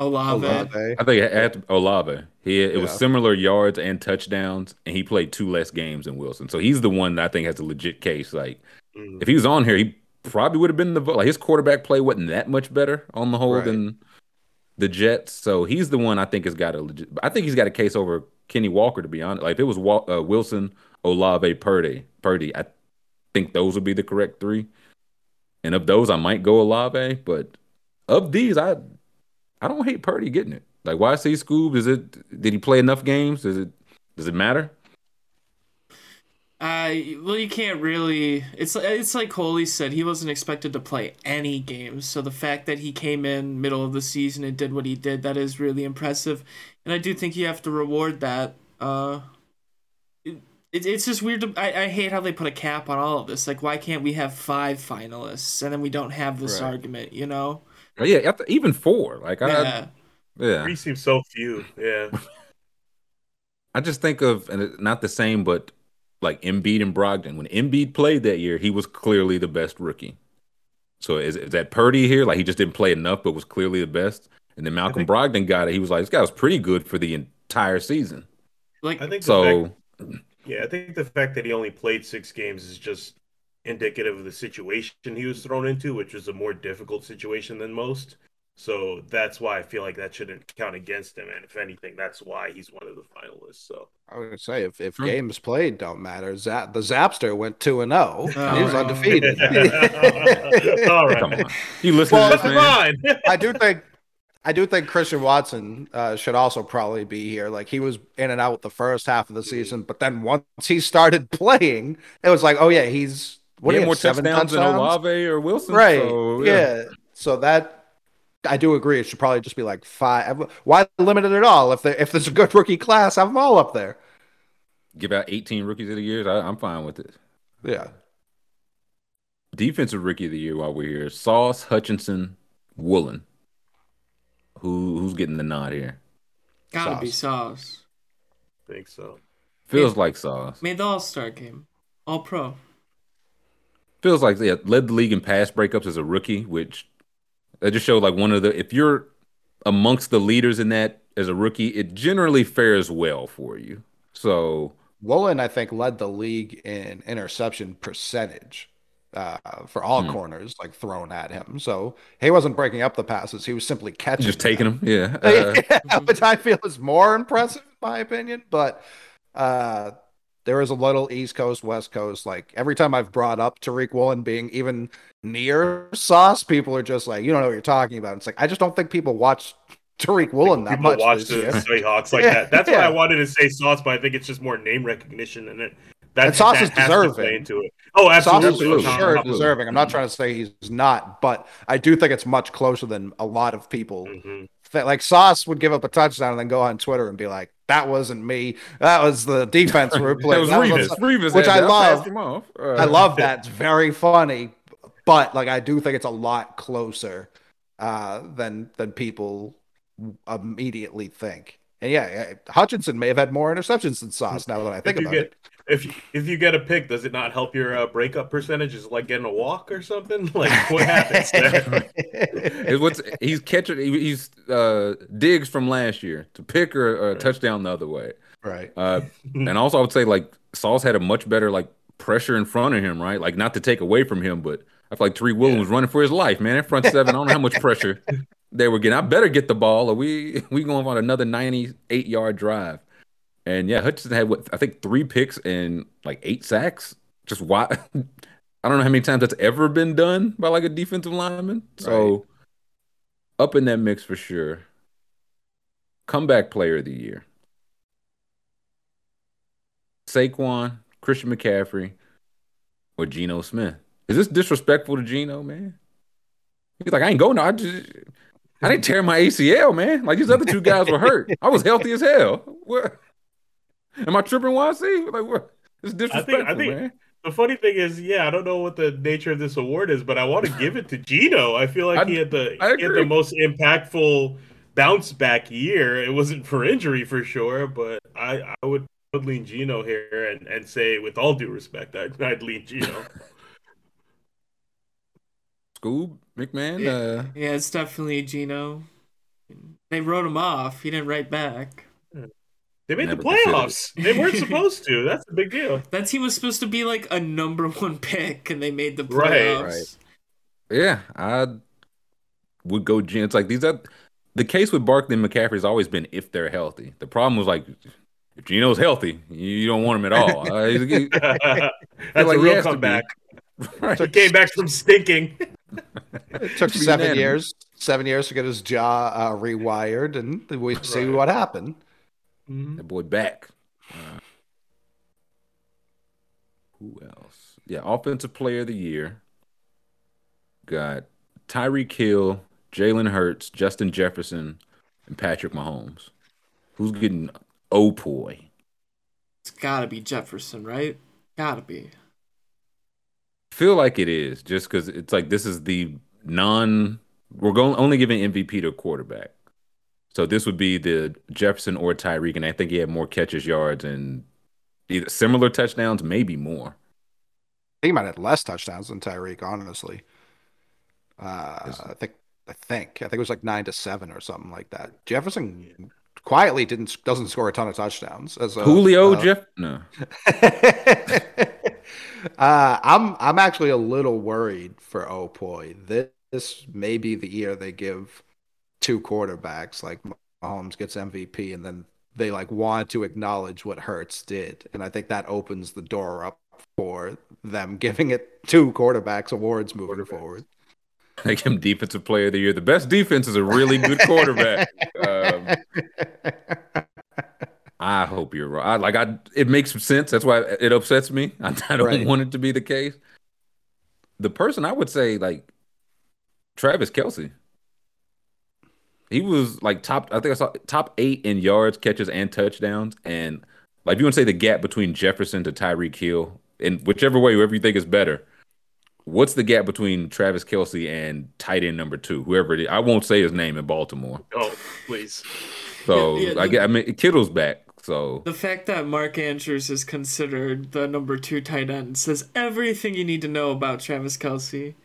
Olave. Olave. I think it had Olave. He it was similar yards and touchdowns, and he played two less games than Wilson. So he's the one that I think has a legit case. Like Mm. if he was on here, he probably would have been the vote. Like his quarterback play wasn't that much better on the whole Right. than the Jets. So he's the one I think has got a legit. I think he's got a case over Kenny Walker. To be honest, like if it was Wa- uh, Wilson, Olave, Purdy, Purdy, I think those would be the correct three. And of those, I might go Olave, but of these, I I don't hate Purdy getting it. Like why say Scoob? Is it did he play enough games? Does it does it matter? Uh, well, you can't really. It's it's like Coley said. He wasn't expected to play any games, so the fact that he came in middle of the season and did what he did, that is really impressive, and I do think you have to reward that. Uh, it, it it's just weird. To, I I hate how they put a cap on all of this. Like, why can't we have five finalists and then we don't have this Right. argument? You know? Oh, yeah, after- even four. Like I Yeah. yeah. Three seems so few. Yeah. I just think of and it- not the same, but like Embiid and Brogdon. When Embiid played that year, he was clearly the best rookie. So is, is that Purdy here? Like he just didn't play enough, but was clearly the best. And then Malcolm think- Brogdon got it. He was like, this guy was pretty good for the entire season. Like, I think the So fact, yeah, I think the fact that he only played six games is just indicative of the situation he was thrown into, which was a more difficult situation than most. So that's why I feel like that shouldn't count against him. And if anything, that's why he's one of the finalists. So I would say if, if games played don't matter, Zap, the Zapster went two and zero. Oh, he was undefeated. all right. come on. You listen Well, to That's this, man? I do think I do think Christian Watson uh, should also probably be here. Like he was in and out the first half of the season, but then once he started playing, it was like, oh yeah, he's what He had more seven touchdowns than? Olave or Wilson. right? So, yeah. So that I do agree. It should probably just be like five. Why limit it at all? If there, if there's a good rookie class, have them all up there. Give out 18 rookies of the year. I, I'm fine with it. Yeah. Defensive rookie of the year while we're here. Sauce, Hutchinson, Woolen. Who who's getting the nod here? gotta be Sauce. Sauce. I think so. Feels like Sauce. Made the All Star game, All Pro. Feels like yeah, led the league in pass breakups as a rookie, which that just showed like one of the if you're amongst the leaders in that as a rookie, it generally fares well for you. So Woolen, I think, led the league in interception percentage uh, for all Hmm. corners, like thrown at him. So he wasn't breaking up the passes; he was simply catching, just taking them. them, yeah. Uh, Yeah, which I feel is more impressive, in my opinion. But uh, there is a little East Coast, West Coast. Like every time I've brought up Tariq Woolen being even near Sauce, people are just like, "You don't know what you're talking about." It's like I just don't think people watch Tariq Woolen that People much watch the year. Seahawks like Yeah, that. That's why. I wanted to say Sauce, but I think it's just more name recognition than it that, And Sauce that is has to play deserving. into it. Oh, Sauce absolutely. is for Absolutely. sure Absolutely. deserving. I'm not trying to say he's not, but I do think it's much closer than a lot of people. Mhm. That like Sauce would give up a touchdown and then go on Twitter and be like, "That wasn't me. That was the defense we were That playing." was That Revis. was- Revis, which I love. him off. Uh, I love that. It's very funny, but like I do think it's a lot closer uh, than than people immediately think. And yeah, Hutchinson may have had more interceptions than Sauce. Now that I think about get it, if you, if you get a pick, does it not help your uh, breakup percentage? Is it like getting a walk or something? Like what happens there? What's he's catching he- he's uh digs from last year to pick or, or a touchdown the other way. right? Uh and also I would say like Sauce had a much better like pressure in front of him, right? Like not to take away from him, but I feel like Tariq Williams Yeah. was running for his life, man. In front seven, I don't know how much pressure they were getting. I better get the ball or we we going on another 98 yard drive. And yeah, Hutchinson had what I think three picks and like eight sacks. Just why I don't know how many times that's ever been done by like a defensive lineman. So up in that mix for sure. Comeback player of the year. Saquon, Christian McCaffrey, or Geno Smith. Is this disrespectful to Geno, man? He's like, I ain't going. No, I just, I didn't tear my ACL, man. Like these other two guys were hurt. I was healthy as hell. What? Am I tripping? YC? Like what? It's disrespectful, I think- man. The funny thing is, yeah, I don't know what the nature of this award is, but I want to give it to Geno. I feel like I- he had the he had the most impactful bounce back year. It wasn't for injury for sure, but I I would, I would lean Geno here and, and say with all due respect, I'd, I'd lean Geno. Scoob McMahon. Yeah, Uh, yeah, it's definitely Geno. They wrote him off. He didn't write back. They made Never the playoffs. They weren't supposed to. That's a big deal. That team was supposed to be like a number one pick, and they made the playoffs. right. yeah, I would go. Geno. It's like these are the case with Barkley and McCaffrey has always been if they're healthy. The problem was like if Geno's healthy, you don't want him at all. Uh, he's- he- That's like a real has to be. comeback. right. He came back from stinking. It took seven unanimous. years, seven years to get his jaw uh, rewired, and we see Right. what happened. That boy back. Uh, who else? Yeah, offensive player of the year. Got Tyreek Hill, Jalen Hurts, Justin Jefferson, and Patrick Mahomes. Who's getting oh boy? It's gotta be Jefferson, right? Gotta be. Feel like it is just because it's like this is the non. We're going only giving MVP to a quarterback, so this would be the Jefferson or Tyreek, and I think he had more catches, yards, and either similar touchdowns, maybe more. He might have had less touchdowns than Tyreek, honestly. Uh, I think, I think, I think it was like nine to seven or something like that. Jefferson quietly didn't doesn't score a ton of touchdowns. As a, Julio, uh, Jeff, no. uh, I'm I'm actually a little worried for Opoy. This may be the year they give two quarterbacks like Mahomes gets MVP, and then they like want to acknowledge what Hurts did, and I think that opens the door up for them giving it two quarterbacks awards moving forward. Make him defensive player of the year. The best defense is a really good quarterback. um, I hope you're right. Like I, it makes some sense. That's why it upsets me. I, I don't Right. want it to be the case. The person I would say, like Travis Kelce, he was like top. I think I saw top eight in yards, catches, and touchdowns. And like if you want to say the gap between Jefferson to Tyreek Hill, in whichever way, whoever you think is better, what's the gap between Travis Kelce and tight end number two, whoever it is? I won't say his name in Baltimore. Oh, please. So Yeah, yeah, I, the- get, I mean, Kittle's back. So The fact that Mark Andrews is considered the number two tight end says everything you need to know about Travis Kelce.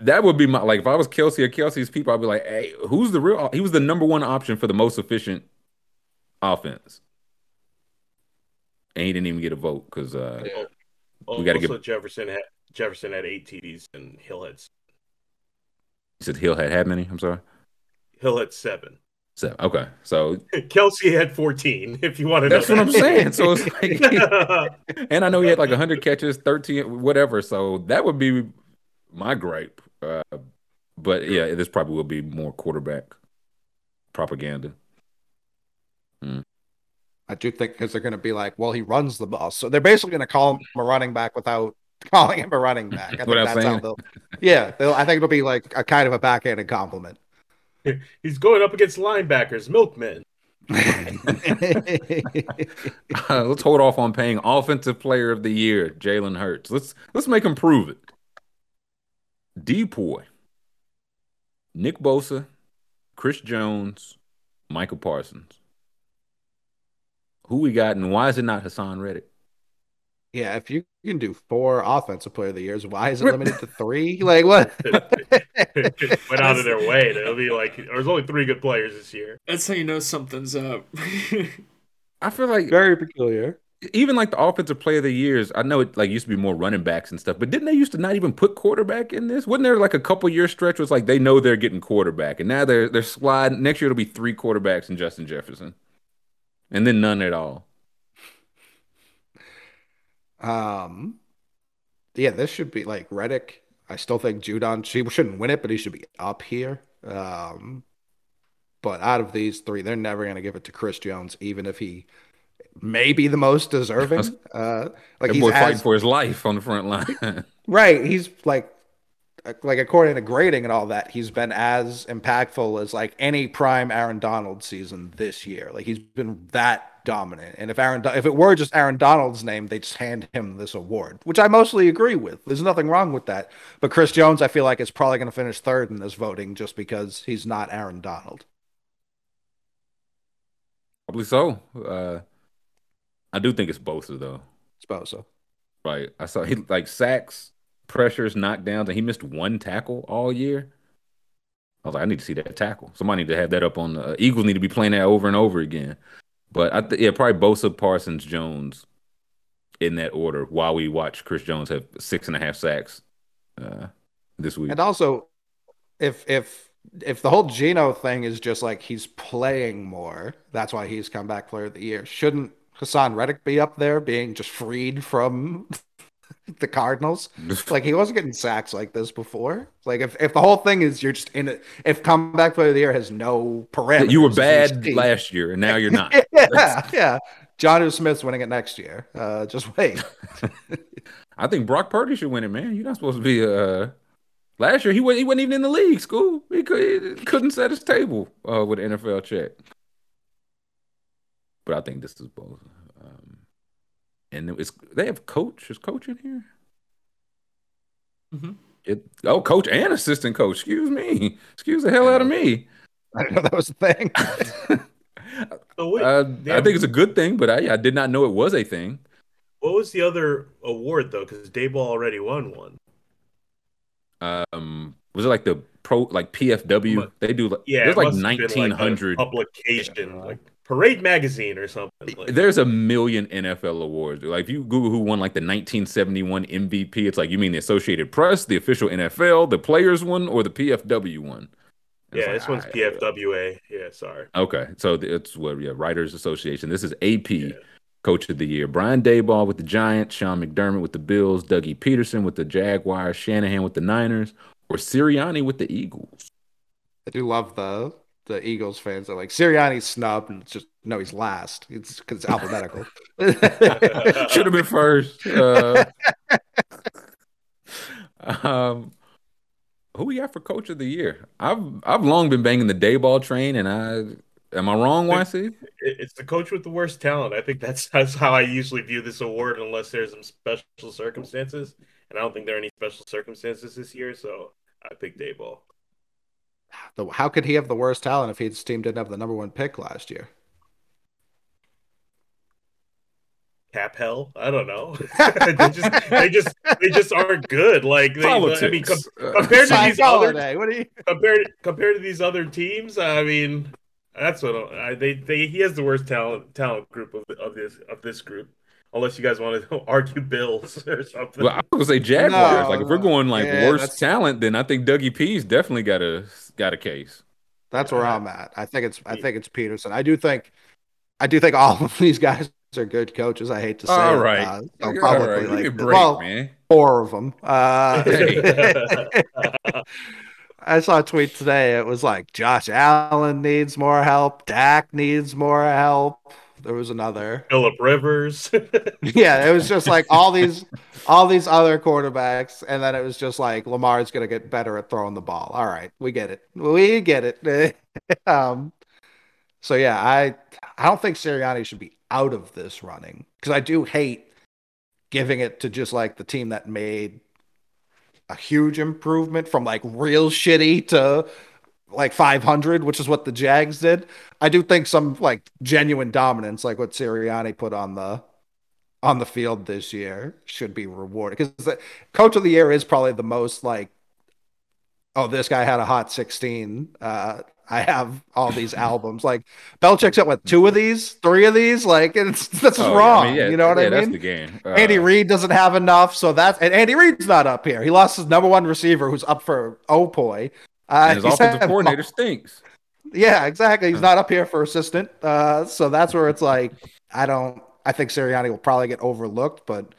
That would be my like if I was Kelce or Kelce's people, I'd be like, hey, who's the real? He was the number one option for the most efficient offense, and he didn't even get a vote because uh, Oh, We gotta also give- Jefferson had Jefferson had eight TDs and Hill had he said Hill had had many. I'm sorry. Hill had seven. So okay, so Kelce had fourteen. If you want to know, that's what I'm saying. So it's like, and I know he had like 100 catches, 13, whatever. So that would be my gripe. Uh, but yeah, this probably will be more quarterback propaganda. I do think because they're going to be like, well, he runs the ball, so they're basically going to call him a running back without calling him a running back. I think Without that's how saying they'll. Yeah, they'll, I think it'll be like a kind of a backhanded compliment. He's going up against linebackers, milkmen. Uh, let's hold off on paying offensive player of the year, Jalen Hurts. Let's let's make him prove it. Depoy, Nick Bosa, Chris Jones, Micah Parsons. Who we got, and why is it not Haason Reddick? yeah, if you can do four offensive player of the years, why is it limited to three? Like what? Went out of their way. They'll be like, there's only three good players this year. That's how you know something's up. I feel like Very peculiar. Even like the offensive player of the years, I know it like used to be more running backs and stuff, but didn't they used to not even put quarterback in this? Wasn't there like a couple year stretch was like they know they're getting quarterback, and now they're they're sliding. Next year it'll be three quarterbacks and Justin Jefferson, and then none at all. Um, yeah, this should be like Reddick. I still think Judon. She shouldn't win it, but he should be up here. Um, but out of these three, they're never going to give it to Chris Jones, even if he may be the most deserving. Uh, like That he's fighting as, for his life on the front line. right. He's like, like according to grading and all that, he's been as impactful as like any prime Aaron Donald season this year. Like he's been that dominant. And if Aaron, if it were just Aaron Donald's name, they'd just hand him this award, which I mostly agree with. There's nothing wrong with that. But Chris Jones, I feel like is probably going to finish third in this voting just because he's not Aaron Donald. Probably so. Uh, I do think it's Bosa though. Suppose so. Right. I saw he like sacks, pressures, knockdowns, and he missed one tackle all year. I was like, I need to see that tackle. Somebody need to have that up on the uh, Eagles. Need to be playing that over and over again. But I th- yeah, probably Bosa, Parsons, Jones, in that order. While we watch Chris Jones have six and a half sacks uh, this week. And also, if if if the whole Geno thing is just like he's playing more, that's why he's comeback player of the year. Shouldn't Haason Reddick be up there, being just freed from the Cardinals? Like he wasn't getting sacks like this before. Like if, if the whole thing is you're just in it, if comeback player of the year has no parameters, you were bad last year, and now you're not. yeah, yeah. John Smith's winning it next year. Uh, just wait. I think Brock Purdy should win it, man. You're not supposed to be. Uh, last year he wasn't. He wasn't even in the league. School. He, could, couldn't set his table uh, with an NFL check. But I think this is both. Um, and it's they have coach. Is coach in here? Mhm. It, oh, coach and assistant coach. Excuse me. Excuse the hell out of me. I didn't know that was a thing. So wait, Uh, I think it's a good thing, but I, I did not know it was a thing. what was the other award though? Because Daboll already won one. Um, was it like the pro like PFW? Mu- They do like Yeah, there's like must have been, like, a nineteen hundred. publication, like Parade Magazine or something. Like, There's a million NFL awards. Like if you Google who won like the 1971 MVP, it's like you mean the Associated Press, the official NFL, the players one, or the PFW one. It's yeah, like, this one's I- PFWA. Yeah, sorry. Okay, so it's what yeah, Writers Association. This is AP Yeah. Coach of the Year. Brian Daboll with the Giants, Sean McDermott with the Bills, Dougie Pederson with the Jaguars, Shanahan with the Niners, or Sirianni with the Eagles. I do love the the Eagles fans are like Sirianni's snubbed and it's just no, he's last. It's because it's alphabetical. Should have been first. Uh, um, who we got for Coach of the Year? I've I've long been banging the Daboll train, and I am I wrong, YC? It- It's the coach with the worst talent. I think that's that's how I usually view this award, unless there's some special circumstances. And I don't think there are any special circumstances this year, so I pick Daboll. The- How could he have the worst talent if his team didn't have the number one pick last year? Cap hell? I don't know. they just they just they just aren't good. Like they, Politics. I mean, com- compared to Ty these other what do you? compared compared to these other teams, I mean, that's what I, they they he has the worst talent talent group of of this of this group. Unless you guys want to argue Bills or something. well, I was gonna say Jaguars. No, like if we're going like yeah, worst that's- talent, then I think Dougie P's definitely got a got a case. That's where I'm at. I think it's I think it's Pederson. I do think I do think all of these guys are good coaches. I hate to say All it, right, uh, so All publicly, right, me like, break, well, man. four of them. Uh, Hey. I saw a tweet today. It was like Josh Allen needs more help. Dak needs more help. There was another. Philip Rivers. yeah, it was just like all these all these other quarterbacks, and then it was just like Lamar's gonna get better at throwing the ball. All right, we get it. We get it. um so yeah, I I don't think Sirianni should be out of this running because I do hate giving it to just like the team that made a huge improvement from like real shitty to like 500, which is what the Jags did. I do think some like genuine dominance, like what Sirianni put on the on the field this year, should be rewarded because the coach of the year is probably the most like, oh, this guy had a hot 16. Uh, I have all these albums. Like Belichick's got what two of these, three of these. Like it's that's Oh, yeah, wrong. I mean, yeah, you know what yeah, I That's mean? the game. Uh, Andy Reid doesn't have enough, so that's and Andy Reid's not up here. He lost his number one receiver, who's up for Opoy. Uh, and his he's offensive had- coordinator stinks. yeah, exactly. He's not up here for assistant. Uh, so that's where it's like I don't. I think Sirianni will probably get overlooked, but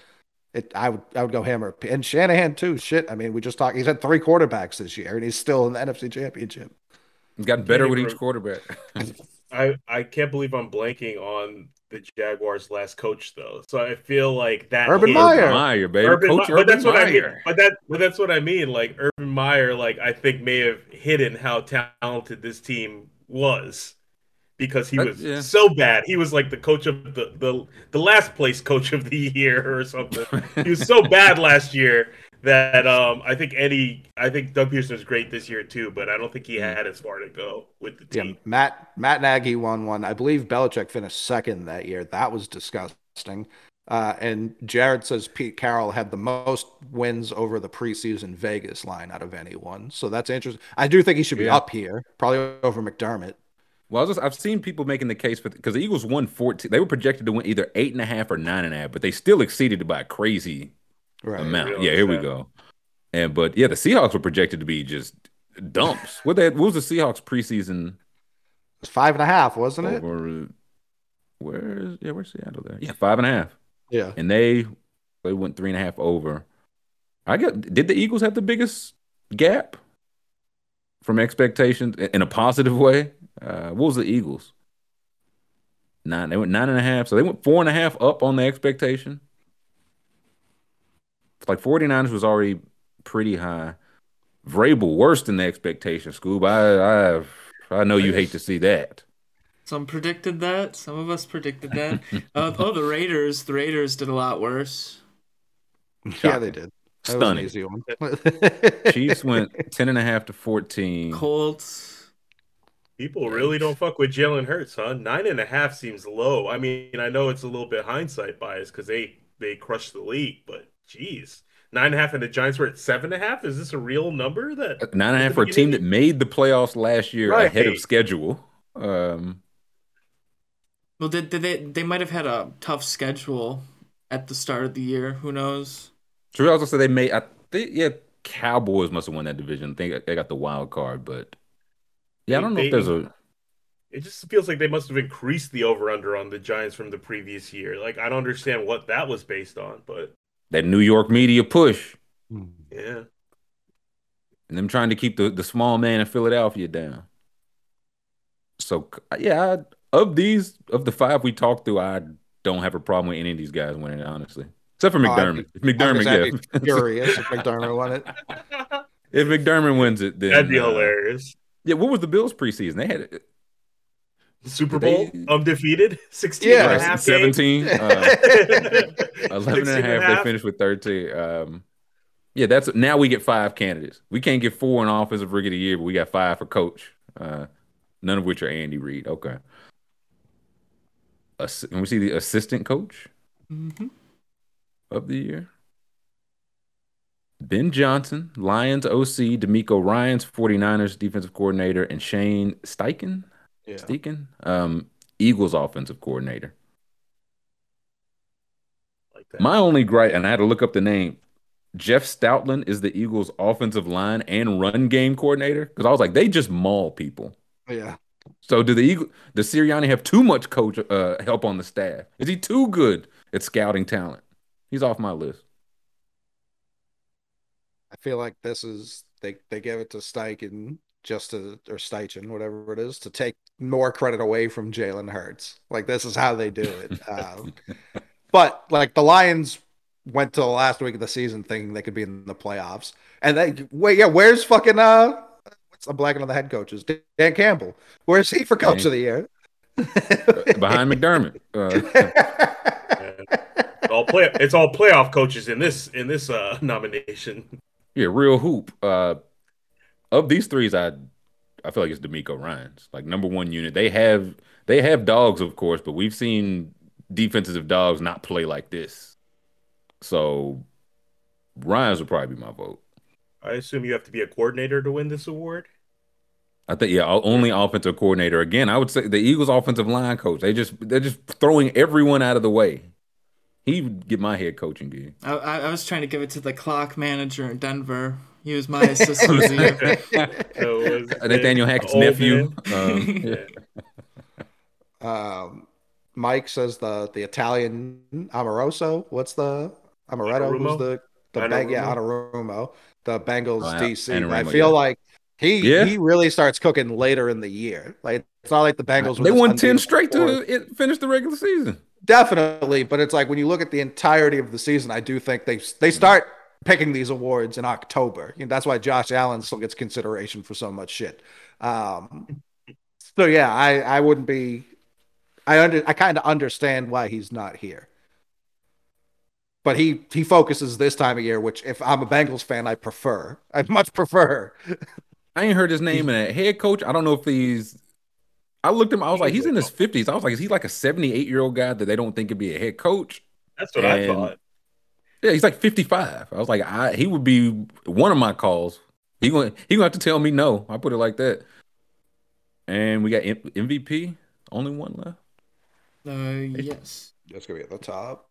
it. I would. I would go him or and Shanahan too. Shit. I mean, we just talked. He's had three quarterbacks this year, and he's still in the NFC Championship. He's gotten better with each quarterback. I I can't believe I'm blanking on the Jaguars' last coach though. So I feel like that Urban hit- Meyer. Meyer, baby. Urban Coach Mi- but that's Urban what I mean. But that but that's what I mean. Like Urban Meyer, like I think may have hidden how talented this team was because he That- was yeah. so bad. He was like the coach of the the the last place coach of the year or something. he was so bad last year that um I think Eddie I think Doug Pederson was great this year too, but I don't think he had as far to go with the Yeah, team. Matt Matt Nagy won one. I believe Belichick finished second that year. That was disgusting. Uh, and Jared says Pete Carroll had the most wins over the preseason Vegas line out of anyone. So that's interesting. I do think he should be Yeah. up here, probably over McDermott. Well, I was just, I've seen people making the case for because the Eagles won 14. They were projected to win either eight and a half or nine and a half, but they still exceeded it by a crazy Right. amount. Yeah, here we go. And but yeah, the Seahawks were projected to be just dumps. what they what was the Seahawks preseason It's five and a half, wasn't it? over? Where's yeah, where's Seattle there? Yeah, five and a half, Yeah. and they they went three and a half over. I get Did the Eagles have the biggest gap from expectations in a positive way? Uh, what was the Eagles? Nine. They went nine and a half, so they went four and a half up on the expectation. It's like 49ers was already pretty high. Vrabel worse than the expectation. Scoob, I I I know you hate to see that. Some predicted that. Some of us predicted that. uh, oh, the Raiders. The Raiders did a lot worse. Yeah, they did. That was an Stunning. easy one. Chiefs went 10 and a half to 14. Colts. People really don't fuck with Jalen Hurts, huh? Nine and a half seems low. I mean, I know it's a little bit hindsight bias because they they crushed the league, but geez, nine and a half, and the Giants were at seven and a half. Is this a real number? That Nine and a at half the for a team that made the playoffs last year ahead of schedule. Um, Well, did, did they? They might have had a tough schedule at the start of the year. Who knows? so we also say they made. I think yeah, Cowboys must have won that division. I think they got the wild card, but yeah, I don't know if there's a. it just feels like they must have increased the over under on the Giants from the previous year. Like I don't understand what that was based on, but That New York media push yeah, and them trying to keep the, the small man in Philadelphia down. So yeah, I, of these of the five we talked through, I don't have a problem with any of these guys winning. Honestly, except for Oh, I'd McDermott. if McDermott, I'd be yeah. furious if McDermott won it. if McDermott wins it, then that'd be uh, hilarious. Yeah, what was the Bills preseason? They had Super They- Bowl undefeated, 16 Yeah. and a half 17, uh, 11 and a half. They finished with 13. Um, yeah, that's now we get five candidates. We can't get four in offensive rookie of the year, but we got five for coach. Uh, none of which are Andy Reid. Okay. Ass- Can we see the assistant coach Mm-hmm. of the year? Ben Johnson, Lions OC, DeMeco Ryans, 49ers defensive coordinator, and Shane Steichen, Yeah. Steichen, um, Eagles offensive coordinator. Like that. My only gripe, and I had to look up the name. Jeff Stoutland is the Eagles' offensive line and run game coordinator because I was like, they just maul people. Yeah. So do the Eagle, does Sirianni have too much coach uh, help on the staff? Is he too good at scouting talent? He's off my list. I feel like this is they they gave it to Steichen just to or Steichen, whatever it is, to take more credit away from Jalen Hurts. Like this is how they do it. Um, but like the Lions went to the last week of the season thinking they could be in the playoffs, and they wait, yeah, where's fucking uh, what's I'm blanking on the head coaches, Dan Campbell. Where's he for coach Dan- of the year? behind McDermott. Uh, all play. It's all playoff coaches in this in this uh, nomination. yeah, real hoop. Uh, of these threes, I I feel like it's DeMeco Ryan's like number one unit. They have they have dogs, of course, but we've seen defenses of dogs not play like this. So Ryans would probably be my vote. I assume you have to be a coordinator to win this award. I think yeah, o- only offensive coordinator. Again, I would say the Eagles offensive line coach. They just they're just throwing everyone out of the way. He would get my head coaching gig. I, I, I was trying to give it to the clock manager in Denver. He was my assistant. of the. So was Nathaniel Hackett's nephew. Um, Yeah. Um, Mike says the the Italian Amoroso. What's the Amaretto? Anarumo? Who's the the bang? Yeah, Anarumo? Anarumo, the Bengals Oh, yeah, DC. I feel yeah. like he Yeah. he really starts cooking later in the year. Like it's not like the Bengals. were they won ten straight force. to it, finish the regular season. Definitely, but it's like when you look at the entirety of the season, I do think they they start picking these awards in October. You know, that's why Josh Allen still gets consideration for so much shit. Um, so yeah, I I wouldn't be. I under I kind of understand why he's not here, but he he focuses this time of year, which if I'm a Bengals fan, I prefer. I much prefer. I ain't heard his name in a head coach. I don't know if he's. I looked him. I was like, he's in his fifties. I was like, is he like a seventy-eight year old guy that they don't think could be a head coach? That's what I thought. Yeah, he's like fifty-five. I was like, I he would be one of my calls. He going he gonna have to tell me no. I put it like that. And we got M- MVP. Only one left. Uh, yes. That's gonna be at the top.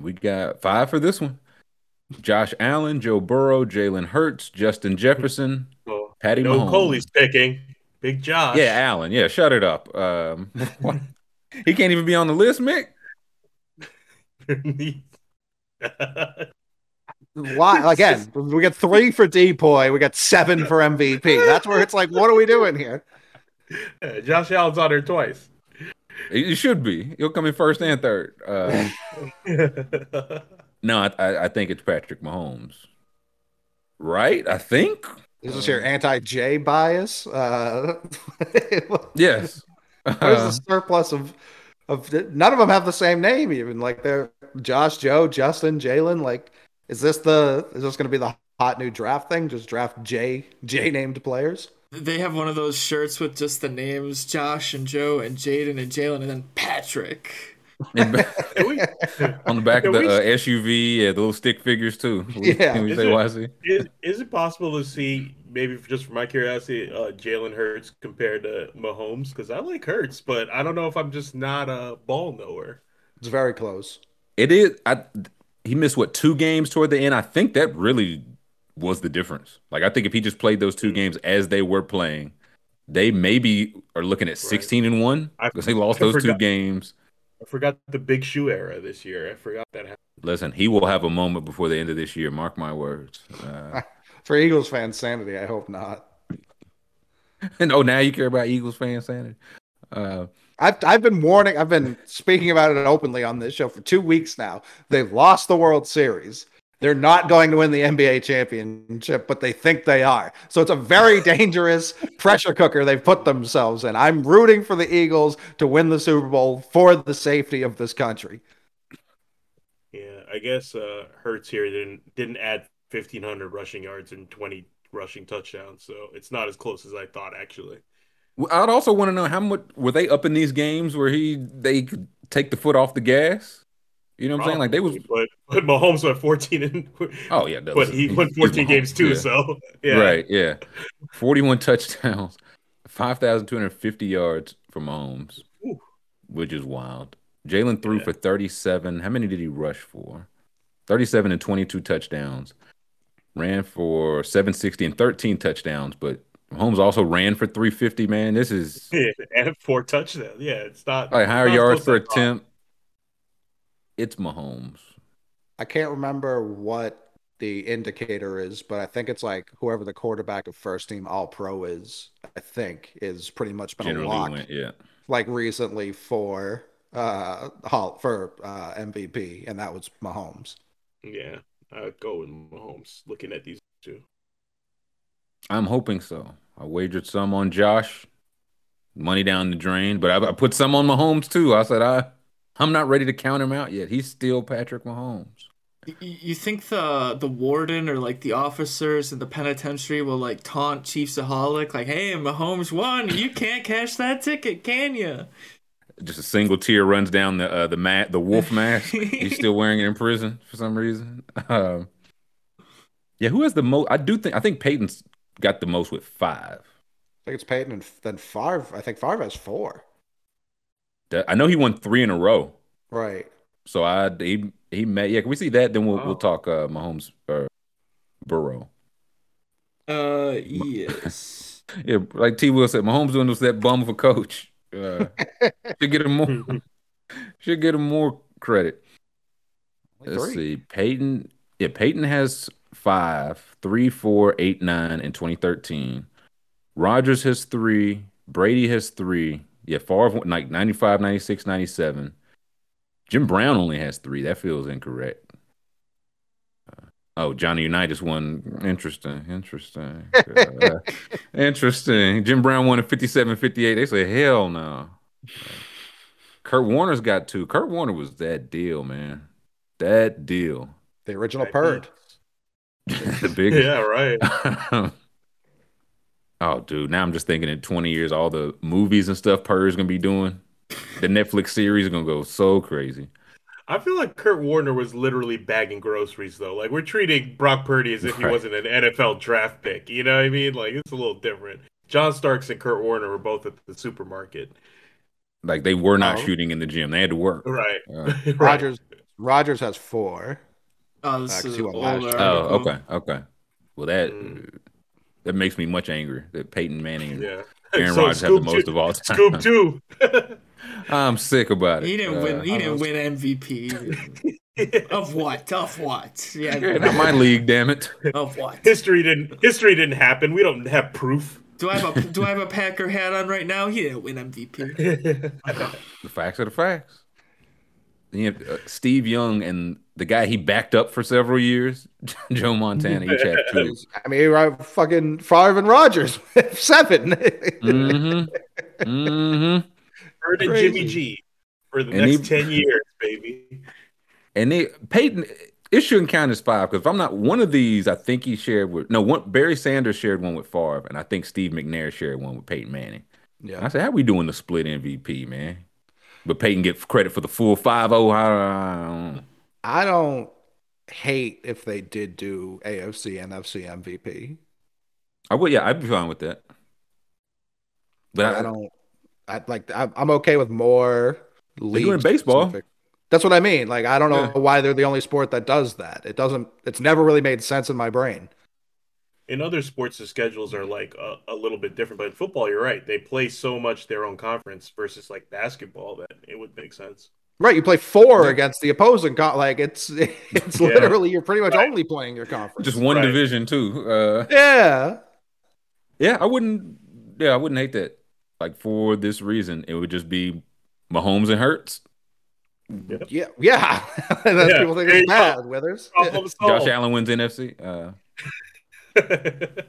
We got five for this one. Josh Allen, Joe Burrow, Jalen Hurts, Justin Jefferson, So, Patty no Mahomes. Coley's picking. Big Josh. Yeah, Allen. Yeah, shut it up. Um, he can't even be on the list, Mick. Why again? We got three for Depoy. We got seven for MVP. That's where it's like, what are we doing here? Yeah, Josh Allen's on there twice. He should be. He'll come in first and third. Uh, no, I, I, I think it's Patrick Mahomes. Right? I think. Is this your anti-J bias? Uh, Yes. is Uh, the surplus of of none of them have the same name even like they're Josh, Joe, Justin, Jalen. Like, is this the is this going to be the hot new draft thing? Just draft J J named players. They have one of those shirts with just the names Josh and Joe and Jaden and Jalen and then Patrick. and ba- on the back of the uh, SUV, yeah, the little stick figures too. Yeah. Can we Is say it- YC? is, is it possible to see maybe just for my curiosity, uh, Jalen Hurts compared to Mahomes? Because I like Hurts, but I don't know if I'm just not a ball knower. It's very close. It is. I he missed what two games toward the end. I think that really was the difference. Like I think if he just played those two games as they were playing, they maybe are looking at sixteen and one because they lost I those two games. I forgot the big shoe era this year. I forgot that happened. Listen, he will have a moment before the end of this year. Mark my words. Uh, For Eagles fans, sanity. I hope not. and oh, now you care about Eagles fans, sanity. Uh, I've I've been warning. I've been speaking about it openly on this show for two weeks now. They've lost the World Series. They're not going to win the NBA championship, but they think they are. So it's a very dangerous pressure cooker they've put themselves in. I'm rooting for the Eagles to win the Super Bowl for the safety of this country. Yeah, I guess uh, Hurts here didn't didn't add 1,500 rushing yards and 20 rushing touchdowns, so it's not as close as I thought actually. I'd also want to know how much were they up in these games where he they could take the foot off the gas. You know what I'm saying? Like they was. But but Mahomes went 14 and Oh yeah, but he won 14 games too, so yeah. Right, yeah. 41 touchdowns, 5,250 yards for Mahomes, Ooh. which is wild. Jalen threw Yeah. for 37. How many did he rush for? 37 and 22 touchdowns. Ran for 760 and 13 touchdowns, but Mahomes also ran for 350, man. This is Yeah, and four touchdowns. Yeah, it's not like higher not yards close per as I thought. attempt. It's Mahomes. I can't remember what the indicator is, but I think it's like whoever the quarterback of first team All Pro is I think, is pretty much been a lock. went, yeah. like recently for uh Hall for uh MVP, and that was Mahomes. Yeah, I'd go with Mahomes. Looking at these two. I'm hoping so. I wagered some on Josh, money down the drain, but I, I put some on Mahomes too. I said I, I'm not ready to count him out yet. He's still Patrick Mahomes. You think the the warden or like the officers in the penitentiary will like taunt ChiefsAholic like, "Hey, Mahomes won. You can't cash that ticket, can you?" Just a single tear runs down the uh, the mat, the wolf mask. He's still wearing it in prison for some reason. Um, yeah, who has the most? I do think I think Peyton's got the most with five. I think it's Peyton and then Favre. I think Favre has four. I know he won three in a row. Right. So I he he met yeah. Can we see that? Then we'll Oh. we'll talk uh, Mahomes or Burrow. Uh, yes. Yeah, like T. Will said, Mahomes doing was that bum of a coach. Uh, should get him more. should get him more credit. Only Let's three. see. Peyton. Yeah, Peyton has five, three, four, eight, nine in 2013. Rodgers has three. Brady has three. Yeah, Favre like 95, 96, 97. Jim Brown only has three. That feels incorrect. Uh, oh, Johnny Unitas won. Interesting. Interesting. Uh, interesting. Jim Brown won in 57, 58. They say, hell no. Kurt Warner's got two. Kurt Warner was that deal, man. That deal. The original Right. Purd. the big Yeah, right. oh, dude. Now I'm just thinking in 20 years, all the movies and stuff Purr's gonna be doing. The Netflix series is gonna go so crazy. I feel like Kurt Warner was literally bagging groceries though. Like we're treating Brock Purdy as if he wasn't an NFL draft pick. You know what I mean? Like it's a little different. John Starks and Kurt Warner were both at the supermarket. Like they were not Oh. shooting in the gym. They had to work. Right. Uh, right. Rodgers Rodgers has four. Oh, this Uh, 'cause is he an won last older oh, okay, okay. Well, that Mm. that makes me much angrier that Peyton Manning and Yeah. Aaron So Rodgers have the Scoop most two- of all time. Scoop two. I'm sick about it. He didn't Uh, win. He didn't win MVP. of what? Of what? yeah, Yeah. not my league, damn it. Of what? history didn't history didn't happen. We don't have proof. Do I have a Do I have a Packer hat on right now? He didn't win MVP. The facts are the facts. Then you have uh, Steve Young and the guy he backed up for several years, Joe Montana, each have two. I mean, right, fucking Favre and Rodgers seven. Mm-hmm. Mm-hmm. Bird and Jimmy G for the And next he- ten years, baby. And they Peyton, it shouldn't count as five because if I'm not one of these, I think he shared with no one. Barry Sanders shared one with Favre, and I think Steve McNair shared one with Peyton Manning. Yeah, I said, "How we doing the split MVP, man?" But Peyton get credit for the full five zero. I I don't hate if they did do AFC NFC MVP. I would, yeah, I'd be fine with that. But I don't. I like. I'm I'm okay with more They do in baseball. specific- That's what I mean. Like I don't know Yeah. why they're the only sport that does that. It doesn't. It's never really made sense in my brain. In other sports, the schedules are like a, a little bit different. But in football, you're right. They play so much their own conference versus like basketball that it would make sense. Right, you play four Yeah. against the opposing. Co- like it's it's Yeah. literally you're pretty much Right. only playing your conference. just one Right. division too. Uh, yeah. yeah, I wouldn't. Yeah, I wouldn't hate that. Like for this reason, it would just be Mahomes and Hurts. Yeah, yeah. and then Yeah, people think it's you go. bad, Withers. Problem Josh. Allen wins NFC. Uh,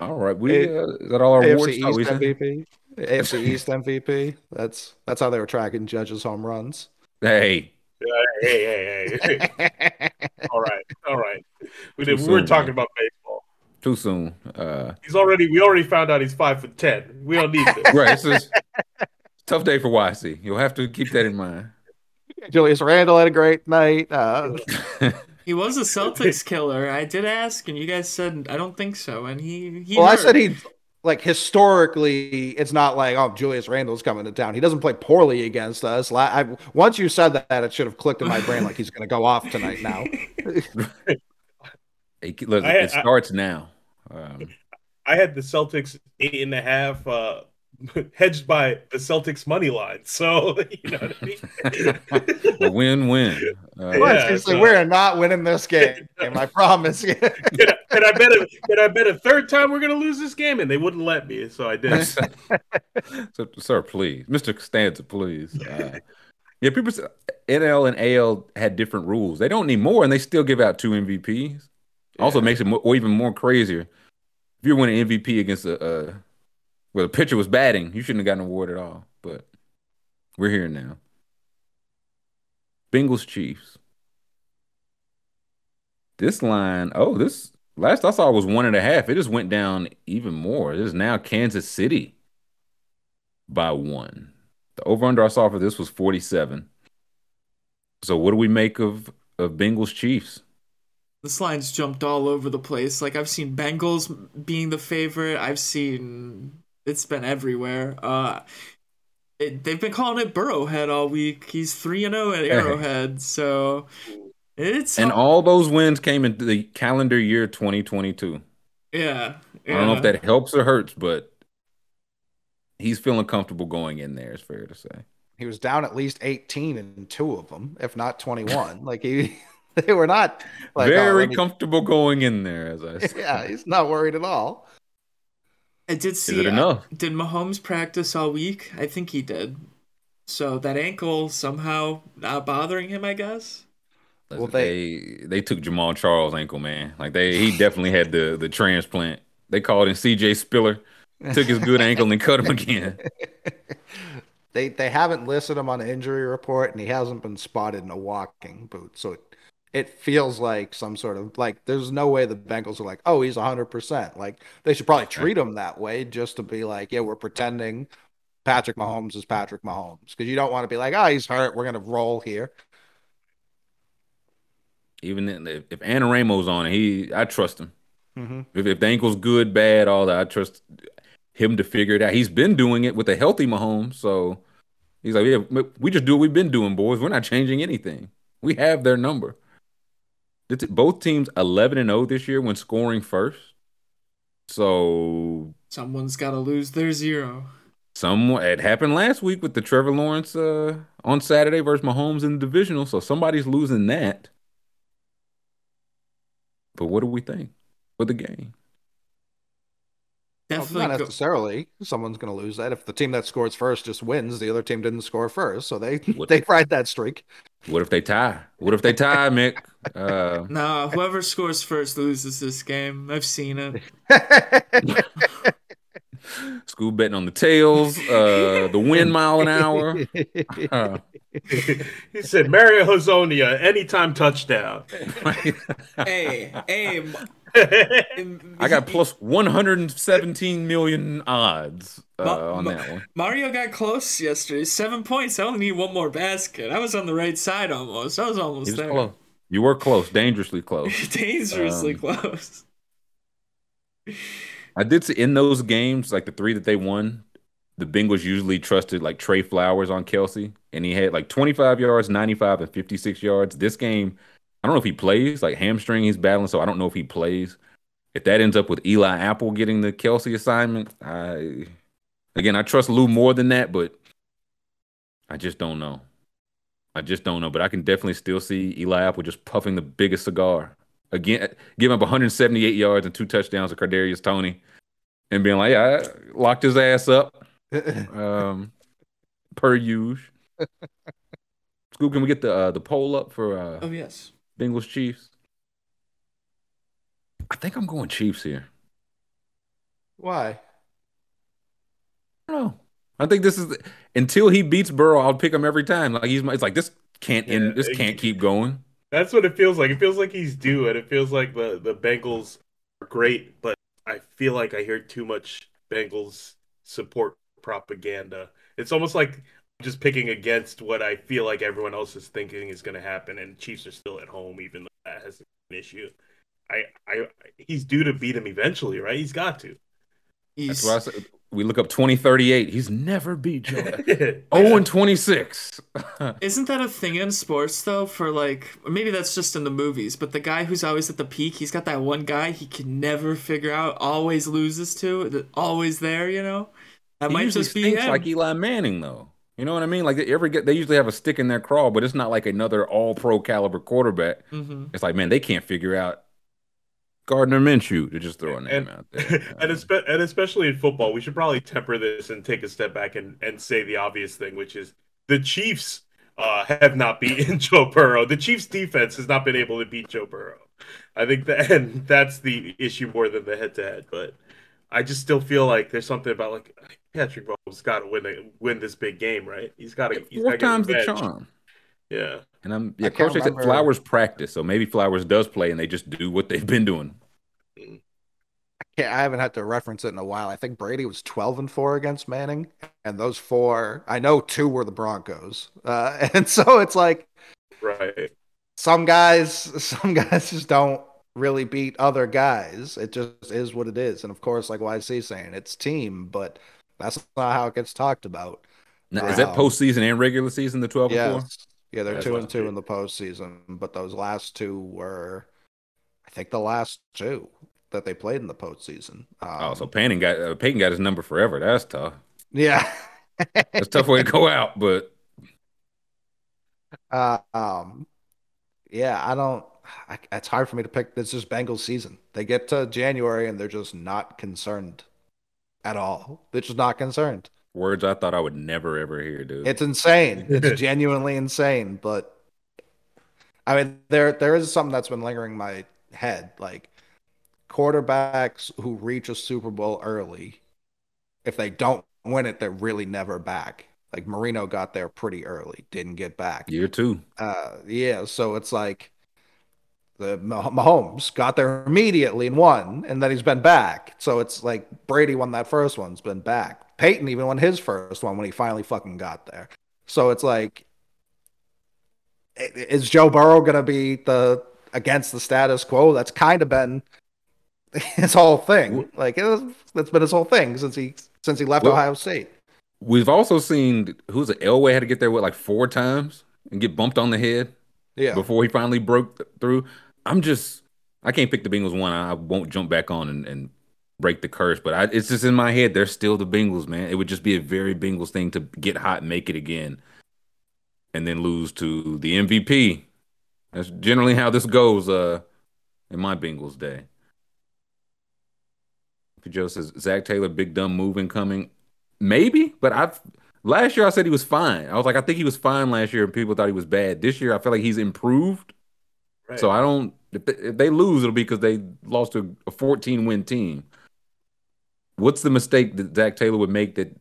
all right, we Hey, uh, is that all our awards? AFC Oh, East MVP. AFC East MVP. That's that's how they were tracking judges' home runs. Hey, hey, hey, hey, hey. all right, all right. We Too did. We were talking man. about baseball. too soon. Uh, He's already. We already found out he's five foot ten. We don't need this. right, it's a tough day for YC. You'll have to keep that in mind. Julius Randle had a great night. Uh, He was a Celtics killer. I did ask, and you guys said I don't think so. And he he. well, I said he like historically, it's not like oh Julius Randle's coming to town. He doesn't play poorly against us. La- I, once you said that, it should have clicked in my brain like he's going to go off tonight. Now, It, look, I- it I- starts now. Um, I had the Celtics eight and a half. Uh, hedged by the Celtics money line. So you know what I mean. a win-win. Uh, Yeah, Well, seriously, so- we're not winning this game. I promise you. can, I, can I bet a can I bet a third time we're gonna lose this game? And they wouldn't let me, so I did. so, sir, please, Mr. Costanza, please. Uh, yeah, people say NL and AL had different rules. They don't need more, and they still give out two MVPs. Also, makes it more, even more crazier. If you're winning MVP against a, uh, well, the pitcher was batting, you shouldn't have gotten an award at all. But we're here now. Bengals Chiefs. This line, oh, this last I saw was one and a half. It just went down even more. It is now Kansas City by one. The over under I saw for this was 47. So what do we make of of Bengals Chiefs? This line's jumped all over the place. Like I've seen Bengals being the favorite. I've seen it's been everywhere. Uh, it, they've been calling it Burrowhead all week. He's three and zero at Arrowhead, so it's And all those wins came in the calendar year 2022. yeah. I don't know if that helps or hurts, but he's feeling comfortable going in there, it's fair to say. He was down at least 18 in two of them, if not 21. like he, they were not like oh, Very let me- comfortable going in there, as I said. Yeah, he's not worried at all. I did Is see. it enough? Did Mahomes practice all week? I think he did. So that ankle somehow not bothering him, I guess. Well, they- they they took Jamaal Charles ankle, man. Like they he definitely had the the transplant. They called in CJ Spiller, took his good ankle and cut him again. They they haven't listed him on the injury report, and he hasn't been spotted in a walking boot. So it it feels like some sort of like there's no way the Bengals are like, oh, he's 100. percent Like they should probably treat him that way, just to be like, yeah, we're pretending Patrick Mahomes is Patrick Mahomes, because you don't want to be like, oh, he's hurt, we're gonna roll here. Even if, if Anarumo's on it, he I trust him. Mm-hmm. If, if the ankle's good, bad, all that, I trust him to figure it out. He's been doing it with a healthy Mahomes, so he's like, yeah, we just do what we've been doing, boys. We're not changing anything. We have their number. It's- both teams 11 and 0 this year when scoring first. So Someone's got to lose their zero. some it happened last week with the Trevor Lawrence uh, on Saturday versus Mahomes in the divisional. So somebody's losing that. But what do we think for the game? Well, Definitely. not go- necessarily. Someone's going to lose that if the team that scores first just wins. The other team didn't score first, so they What- they ride that streak. What if they tie? What if they tie, Mick? Uh, no, whoever scores first loses this game. I've seen it. school betting on the tails, uh, the wind mile an hour. Uh, he said Mario Hazonia anytime touchdown. hey, hey. I got plus 117 million odds uh, Ma- on ma- that one. Mario got close yesterday. Seven points. I only need one more basket. I was on the right side almost. I was almost was there. close. you were close, dangerously close. Dangerously Um, close. I did see in those games, like the three that they won, the Bengals usually trusted like Tre Flowers on Kelce, and he had like 25 yards, 95, and 56 yards. This game, I don't know if he plays, like hamstring he's battling, so I don't know if he plays. If that ends up with Eli Apple getting the Kelce assignment, I again I trust Lou more than that, but I just don't know. I just don't know. But I can definitely still see Eli Apple just puffing the biggest cigar. Again, giving up 178 yards and two touchdowns to Kadarius Toney and being like, yeah, I locked his ass up. Um, per usual. Scoop, can we get the uh, the poll up for uh, Oh yes. Bengals Chiefs? I think I'm going Chiefs here. Why? I don't know. I think this is until he beats Burrow, I'll pick him every time. Like he's it's like this can't end. Yeah, This can't keep going. That's what it feels like. It feels like he's due, and it feels like the the Bengals are great, but I feel like I hear too much Bengals support propaganda. It's almost like I'm just picking against what I feel like everyone else is thinking is going to happen, and Chiefs are still at home, even though that has an issue. I, I, he's due to beat him eventually, right? He's got to. That's He's, I said we look up 2038. He's never beat Joe. yeah, Oh, and 26. isn't that a thing in sports though? For like, maybe that's just in the movies. But the guy who's always at the peak, he's got that one guy he can never figure out, always loses to, always there. You know, That he might just be stinks him. like Eli Manning, though. You know what I mean? Like they ever get, they usually have a stick in their craw, but it's not like another All Pro caliber quarterback. hmm It's like, man, they can't figure out Gardner Minshew to just throw a name And- out there. and, espe- and especially in football, we should probably temper this and take a step back and, and say the obvious thing, which is the Chiefs uh, have not beaten Joe Burrow. The Chiefs defense has not been able to beat Joe Burrow. I think that and that's the issue more than the head to head. But I just still feel like there's something about like Patrick Mahomes got to win a, win this big game, right? He's got to. four times the charm. Yeah. And I'm yeah, coach said Flowers practice, so maybe Flowers does play and they just do what they've been doing. Yeah, I haven't had to reference it in a while. I think Brady was 12 and 4 against Manning, and those four, I know two were the Broncos. Uh, and so it's like Right. some guys, some guys just don't really beat other guys. It just is what it is. And of course, like YC saying, it's team, but that's not how it gets talked about. Now, is that postseason and regular season the twelve and four? Yeah, they're That's two and two in the postseason, but those last two were, I think, the last two that they played in the postseason. Um, Oh, so Payton got uh, Peyton got his number forever. That's tough. yeah. That's a tough way to go out, but Uh, um, yeah, I don't. I, it's hard for me to pick. This is Bengals season. They get to January and they're just not concerned at all. They're just not concerned. words I thought I would never ever hear, dude. It's insane. It's genuinely insane. But I mean, there there is something that's been lingering in my head. Like quarterbacks who reach a Super Bowl early, if they don't win it, they're really never back. Like Marino got there pretty early, didn't get back. Year two. Uh, yeah, so it's like the Mah- Mahomes got there immediately and won, and then he's been back. So it's like Brady won that first one, has been back. Peyton even won his first one when he finally fucking got there. So it's like, is Joe Burrow gonna be the against the status quo? That's kind of been his whole thing. Like was, that's been his whole thing since he since he left Well- Ohio State. We've also seen who's it? Elway had to get there what like four times and get bumped on the head Yeah, before he finally broke th- through. I'm just I can't pick the Bengals one. I won't jump back on and, and break the curse, but I, it's just in my head. They're still the Bengals, man. It would just be a very Bengals thing to get hot, and make it again, and then lose to the MVP. That's generally how this goes. Uh, in my Bengals day. Joe says Zac Taylor, big dumb move incoming. Maybe, but I've last year I said he was fine. I was like, I think he was fine last year, and people thought he was bad. This year, I feel like he's improved. Right. So I don't. If they, if they lose, it'll be because they lost to a 14 win team. What's the mistake that Zac Taylor would make that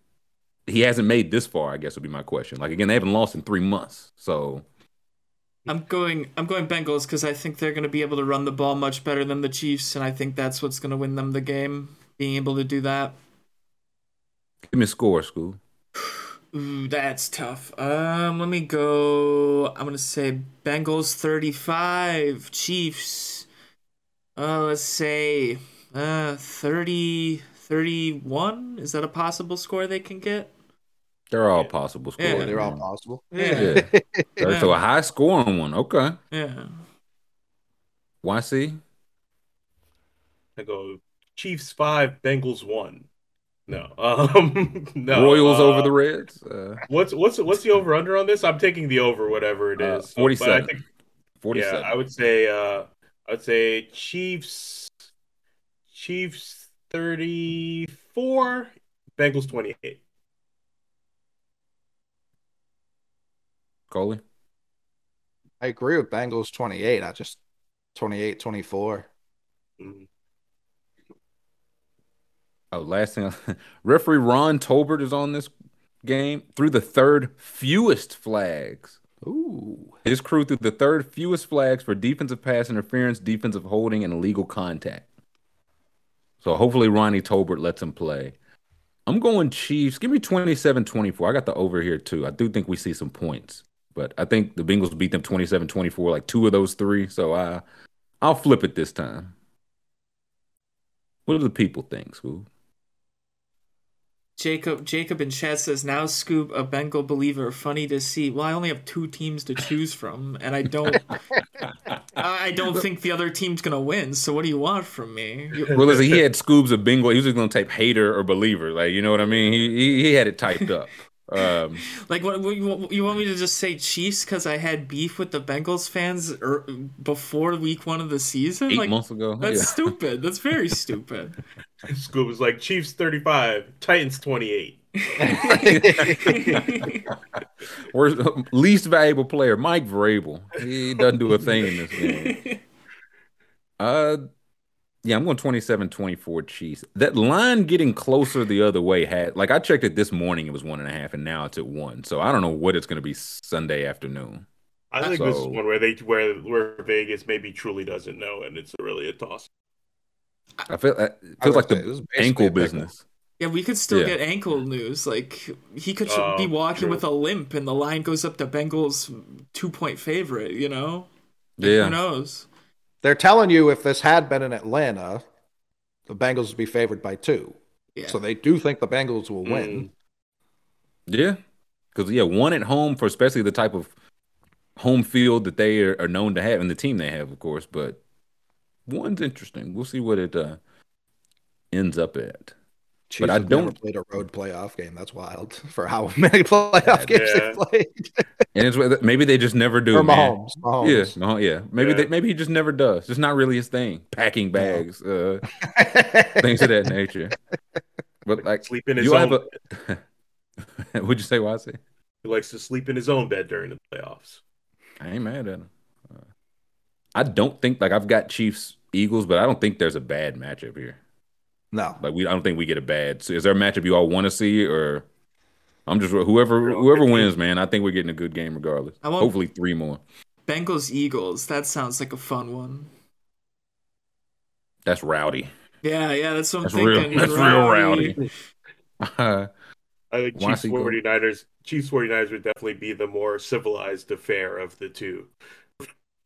he hasn't made this far? I guess would be my question. Like again, they haven't lost in three months, so I'm going. I'm going Bengals because I think they're going to be able to run the ball much better than the Chiefs, and I think that's what's going to win them the game. Being able to do that. give me a score, school. Ooh, that's tough. Um, let me go. I'm gonna say Bengals 35, Chiefs. Uh, let's say uh 30, 31. Is that a possible score they can get? They're all possible scores. Yeah. they're all possible. Yeah. Yeah. So a high scoring one. Okay. Yeah. YC. I go Chiefs five, Bengals one. No, um, no. Royals uh, over the Reds. Uh, What's what's what's the over under on this? I'm taking the over, whatever it Uh, is. So, but I 47. think- 47. Yeah, I would say uh I would say Chiefs Chiefs 34, Bengals 28. Coley. I agree with Bengals 28. I just 28 24. Mhm. Oh, last thing. Referee Ron Torbert is on this game through the third fewest flags. Ooh. His crew threw the third fewest flags for defensive pass interference, defensive holding, and illegal contact. So hopefully Ronnie Torbert lets him play. I'm going Chiefs. Give me 27 24. I got the over here too. I do think we see some points, but I think the Bengals beat them 27 24, like two of those three. So I, I'll flip it this time. What do the people think, School? Jacob Jacob in chat says now Scoop a Bengal believer. Funny to see. Well, I only have two teams to choose from, and I don't. I don't think the other team's gonna win. So what do you want from me? Well, listen, he had Scoobs of Bengal. He was just gonna type hater or believer, like you know what I mean. He he, he had it typed up. Um, Like what, what you, want- you want me to just say Chiefs because I had beef with the Bengals fans er, before week one of the season? eight like months ago. that's Yeah. stupid. That's very stupid. Scoop was like Chiefs 35, Titans 28. Worst, least valuable player, Mike Vrabel. He doesn't do a thing in this game. Uh, yeah, I'm going 27-24 Chiefs. That line getting closer the other way had like I checked it this morning. It was one and a half, and now it's at one. So I don't know what it's going to be Sunday afternoon. I think this is one where they where where Vegas maybe truly doesn't know, and it's really a toss. I feel it I feels would like the this is basically ankle a pick 'em. business. Yeah, we could still Yeah. get ankle news. Like he could Oh, be walking true. with a limp, and the line goes up to Bengals two point favorite. You know, yeah, who knows? They're telling you if this had been in Atlanta, the Bengals would be favored by two. Yeah. So they do think the Bengals will win. Hmm. yeah, because yeah, one at home for especially the type of home field that they are, are known to have, and the team they have, of course. But one's interesting. We'll see what it uh, ends up at. Chiefs I have don't- played a road playoff game. That's wild for how many playoff games Yeah. they've played. And it's maybe they just never do. Or man. Mahomes. Mahomes. Yeah, Mah- yeah. Maybe Yeah. They, maybe he just never does. It's not really his thing. Packing bags, uh, things of that nature. But like, Sleep in his you own. have a. Would you say why I say? He likes to sleep in his own bed during the playoffs. I ain't mad at him. I don't think like I've got Chiefs Eagles, but I don't think there's a bad matchup here. no. Like we, I don't think we get a bad. So is there a matchup you all want to see, or I'm just whoever whoever wins, man. I think we're getting a good game regardless. I want- Hopefully three more. Bengals Eagles. That sounds like a fun one. That's rowdy. Yeah, yeah, that's what I'm That's real- thinking. that's real rowdy. Uh, I think Chiefs see go- 49ers, Chiefs 49ers would definitely be the more civilized affair of the two.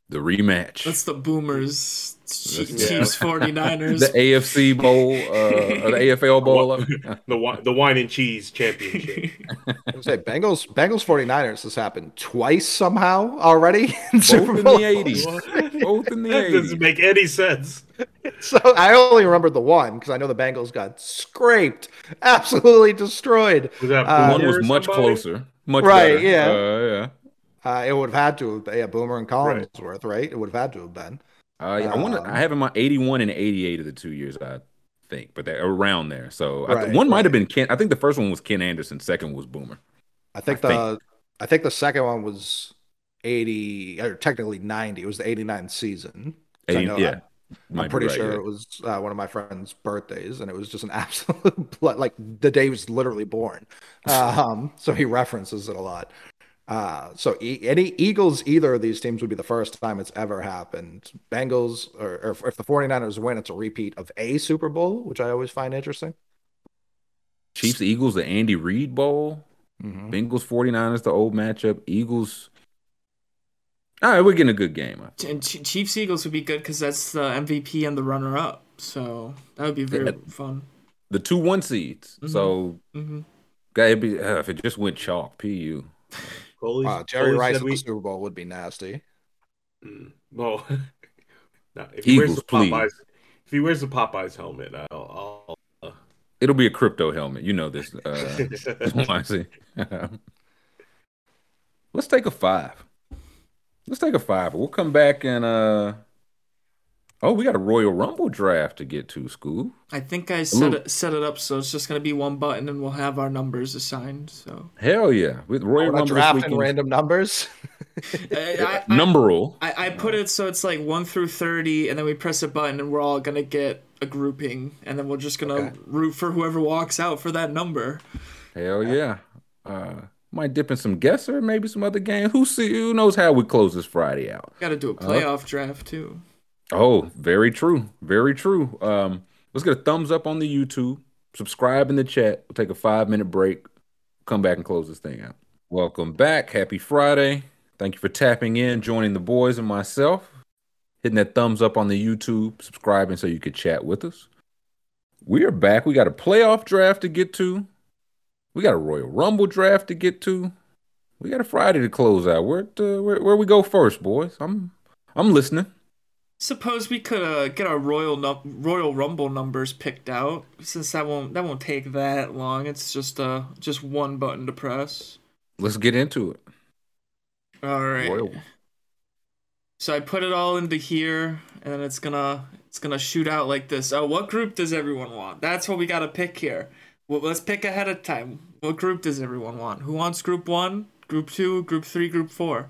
The rematch. That's the Boomers. Chi- That's- Chiefs 49ers. the AFC Bowl uh, the AFL Bowl. The the wine and cheese championship. I was say Bengals Bengals 49ers has happened twice somehow already in Super Both in the 80s. Both in the that doesn't make any sense. So I only remember the one because I know the Bengals got scraped, absolutely destroyed. Was that Uh, One was much somebody? closer. Much Right, better. yeah. Uh, yeah. Uh, it would have had to, have, yeah, Boomer and Collinsworth, right? It would have had to have been. Uh, yeah, I want to. Um, I have in my 81 and 88 of the two years, I think, but they're around there. So I th- Right, one might have been Ken. I think the first one was Ken Anderson. Second was Boomer. I think I the I think the second one was 80 or technically 90. It was the 89 season. 'Cause I 80 know- yeah, I'm be pretty right, sure yeah. it was uh, one of my friend's birthdays, and it was just an absolute blood. Like the day he was literally born. Um, so he references it a lot. Uh, so e- any Eagles, either of these teams would be the first time it's ever happened. Bengals, or, or if- if the 49ers win, it's a repeat of a Super Bowl, which I always find interesting. Chiefs Eagles, the Andy Reid Bowl. Mhm. Bengals 49ers, the old matchup. Eagles. All right, we're getting a good game. and Chiefs Eagles would be good because that's the MVP and the runner up. So that would be very Yeah. fun. The two one seeds. Mhm. So hmm be uh, if it just went chalk. Pu. Coley, Uh, Jerry Coley Rice said at we- the Super Bowl would be nasty. Mm, No. no if he wears Eagles, the. Popeyes, if he wears the Popeyes helmet, I'll. I'll It'll be a crypto helmet. You know this. Uh, I see. Let's take a five. Let's take a five. We'll come back and uh oh, we got a Royal Rumble draft to get to, school. I think I set it set it up so it's just gonna be one button and we'll have our numbers assigned. So Hell yeah. With Royal Rumble draft and random numbers. I, I, Numeral. I, I put it so it's like one through thirty, and then we press a button, and we're all gonna get a grouping, and then we're just gonna Okay. root for whoever walks out for that number. Hell yeah. Uh might dip in some guesser, maybe some other game. Who see who knows how we close this Friday out. Got to do a playoff draft too. Oh, very true. Very true. Um, let's get a thumbs up on the YouTube. Subscribe in the chat. We'll take a five minute break. Come back and close this thing out. Welcome back. Happy Friday. Thank you for tapping in, joining the boys and myself, hitting that thumbs up on the YouTube, subscribing so you could chat with us. We are back. We got a playoff draft to get to. We got a Royal Rumble draft to get to. We got a Friday to close out. Where uh, where where we go first, boys? I'm I'm listening. Suppose we could uh, get our royal num- Royal Rumble numbers picked out, since that won't that won't take that long. It's just uh just one button to press. Let's get into it. All right. Royal. So I put it all into here, and then it's gonna it's gonna shoot out like this. Oh, what group does everyone want? That's what we gotta pick here. Well, let's pick ahead of time. What group does everyone want? Who wants group one, group two, group three, group four?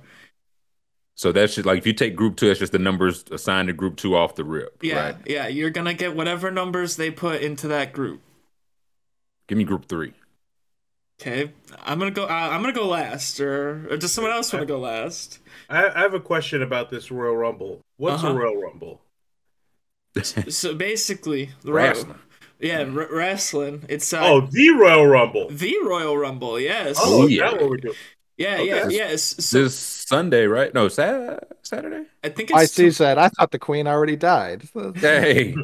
So that's just like if you take group two, that's just the numbers assigned to group two off the rip. Yeah, Right? yeah. You're gonna get whatever numbers they put into that group. Give me group three. Okay, I'm gonna go. Uh, I'm gonna go last, or, or does someone else want to go last? I, I have a question about this Royal Rumble. What's Uh-huh. a Royal Rumble? So basically, the Ro- Wrestling. yeah, r- wrestling. It's uh, Oh, the Royal Rumble. the Royal Rumble. Yes. Oh, Oh, yeah. that what we're doing? Yeah, okay. yeah, yes. So This Sunday, right? No, Sa- Saturday. I think I it's. see said, I thought the queen already died. Hey.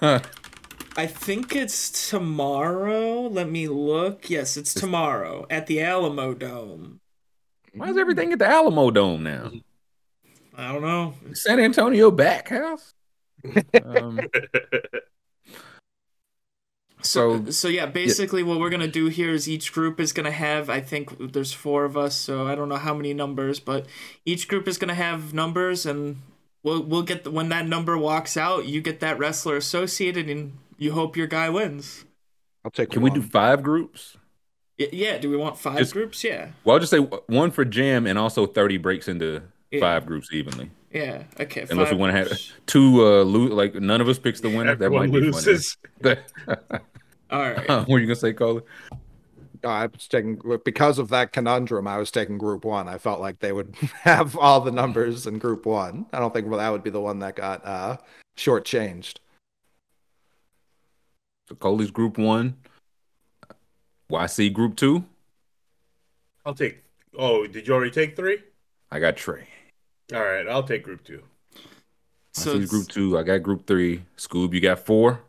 I think it's tomorrow. Let me look. Yes, it's tomorrow at the Alamodome. Why is everything at the Alamodome now? I don't know. San Antonio back house. Um, So, So- so yeah, basically what we're gonna do here is each group is gonna have. I think there's four of us, so I don't know how many numbers, but each group is gonna have numbers, and we'll we'll get the, when that number walks out, you get that wrestler associated, and you hope your guy wins. I'll take can we one. do five groups? Y- Yeah. Do we want five Just- groups? Yeah. Well, I'll just say one for Jam, and also thirty breaks into Yeah. five groups evenly. Yeah. Okay. Unless we five want to have two uh lo- like none of us picks the winner. That Everyone might be loses. funny. All right. what were you gonna say, Colin? I was taking because of that conundrum. I was taking Group One. I felt like they would have all the numbers in Group One. I don't think that would be the one that got uh, shortchanged. So Coley's group one. YC group two. I'll take. Oh, did you already take three? I got Trey. All right, I'll take group two. So YC's group two. I got group three. Scoob, you got four.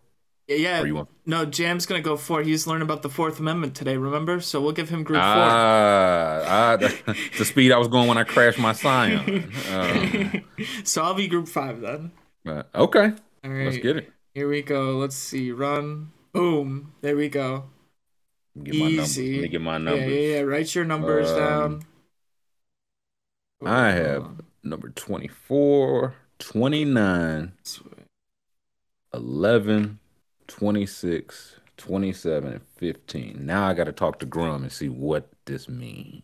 Yeah. yeah. Or you want? No, Jam's gonna go four. He's learning about the Fourth Amendment today. Remember? So we'll give him group four. ah, that's the speed I was going when I crashed my Scion. Um, so I'll be group five then. uh, okay, All right. let's get it. Here we go. Let's see. Run. Boom. There we go. Get. Easy. Let me get my Yeah, numbers. yeah, yeah. Write your numbers Um, down. I have number 24, 29, 11, 26, 27, and 15. Now I got to talk to Grum and see what this means.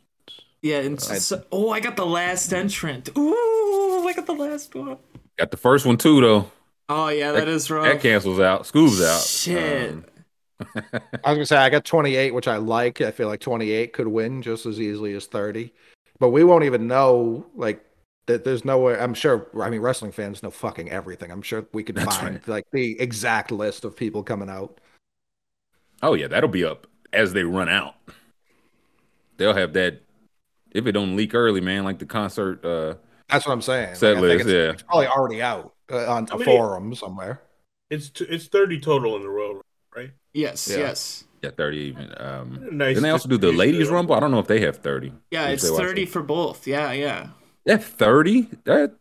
Yeah, and so, oh, I got the last entrant. Ooh, I got the last one. Got the first one too, though. Oh yeah, that is rough. That cancels out. Scoob's out. Shit. Um, I was gonna say I got 28, which I like. I feel like 28 could win just as easily as 30, but we won't even know like that. There's no way. I'm sure. I mean, wrestling fans know fucking everything. I'm sure we could That's find right. like the exact list of people coming out. oh, yeah, that'll be up as they run out. They'll have that. If it don't leak early, man, like the concert. Uh, That's what I'm saying. Set Like, list, it's, yeah. it's probably already out uh, on a forum somewhere. It's t- it's thirty total in the Royal Rumble, right? Yes, Yeah. yes. yeah, 30 even. Um, Nice. then they also do the ladies' rumble. I don't know if they have 30. Yeah, it's thirty for both. Yeah, yeah. That 30? That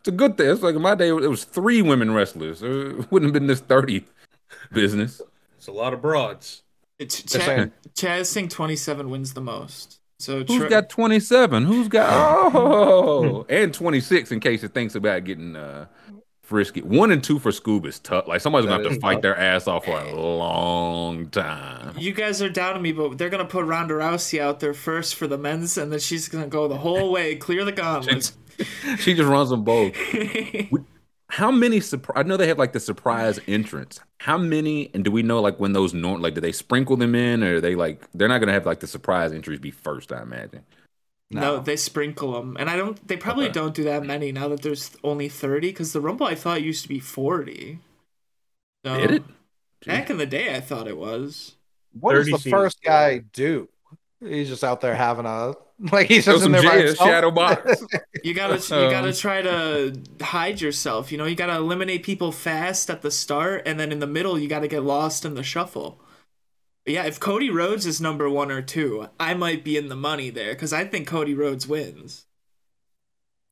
it's a good thing. It's like in my day, it was three women wrestlers. It wouldn't have been this 30 business. It's a lot of broads. It's They're Chaz, saying- Chaz think twenty seven wins the most. So Who's Tre- got 27? Who's got oh and 26 in case it thinks about getting uh frisky. One and two for Scoob is tough. Like somebody's gonna That have to fight tough. their ass off for a long time. You guys are doubting me, but they're gonna put Ronda Rousey out there first for the men's, and then she's gonna go the whole way, clear the gauntlet. She just runs them both. How many surprise? I know they have like the surprise entrance. How many? And do we know like when those norm like do they sprinkle them in or are they like they're not gonna have like the surprise entries be first? I imagine. No. they sprinkle them, and I don't. They probably Okay. don't do that many now that there's only thirty. Because the Rumble I thought used to be forty. So, Did it? Back in the day, I thought it was. What does the seems first good. guy do? He's just out there having a like he's just in there by himself. shadow box. You gotta, you gotta Um, try to hide yourself. You know, you gotta eliminate people fast at the start, and then in the middle, you gotta get lost in the shuffle. Yeah, if Cody Rhodes is number one or two, I might be in the money there because I think Cody Rhodes wins.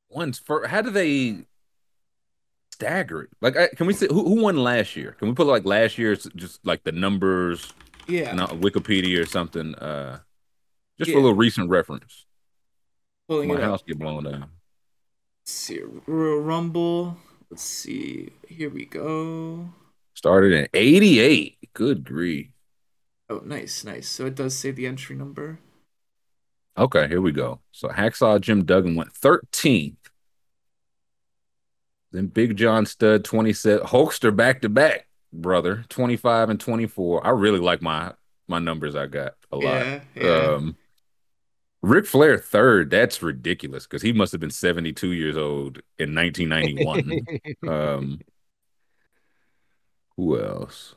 One's for how do they stagger it? Like, I, can we say who, who won last year? Can we put like last year's just like the numbers, Yeah. not Wikipedia or something? Uh, just for a little recent reference. Pulling My it up. house get blown down. Let's see. Royal Rumble. Let's see. Here we go. Started in '88. Good grief. Oh, nice, nice. So it does say the entry number. Okay, here we go. So Hacksaw Jim Duggan went 13th. Then Big John Studd 27. Hulkster back to back, brother. 25 and 24. I really like my my numbers I got a lot. Yeah, yeah. Um Ric Flair third, that's ridiculous because he must have been 72 years old in 1991. um who else?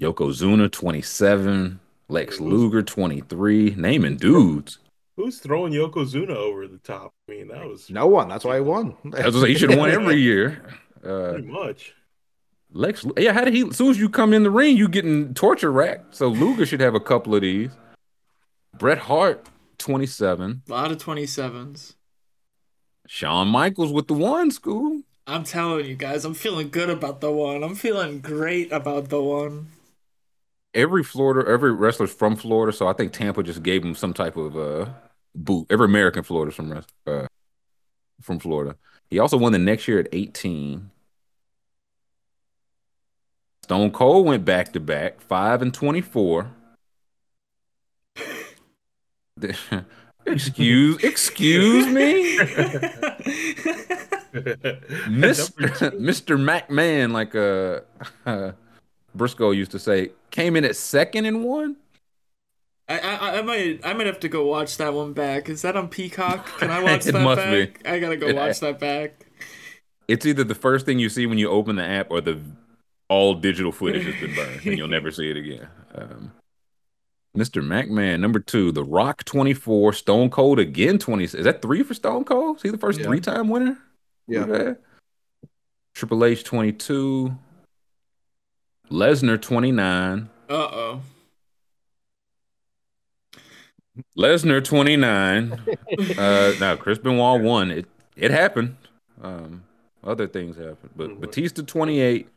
Yokozuna 27, Lex Luger 23, naming dudes. Who's throwing Yokozuna over the top? I mean, that was No one. That's why he won. I was gonna he should have won every year. Uh, pretty much. Lex, yeah, how did he? As soon as you come in the ring, you getting torture racked. So Luger should have a couple of these. Bret Hart, twenty-seven. A lot of 27s. Shawn Michaels with the one school. I'm telling you guys, I'm feeling good about the one. I'm feeling great about the one. Every Florida, every wrestler's from Florida, so I think Tampa just gave him some type of uh boot. Every American Florida's from uh, from Florida. He also won the next year at eighteen. Stone Cold went back to back, five and twenty-four. excuse, excuse me, two. Mister McMahon, like uh, uh, Briscoe used to say, came in at second and one. I, I I might I might have to go watch that one back. Is that on Peacock? Can I watch It that must be. back? I gotta go It- watch that back. It's either the first thing you see when you open the app or the all digital footage has been burned and you'll never see it again. Um, Mr. McMahon, number two, The Rock 24, Stone Cold again 20. Is that three for Stone Cold? Is he the first Yeah. three time winner? Yeah. Okay. Triple H 22, Lesnar 29, Uh oh. Lesnar 29. uh, now, Chris Benoit won. It, it happened. Um, other things happened, but Mhm. Batista 28.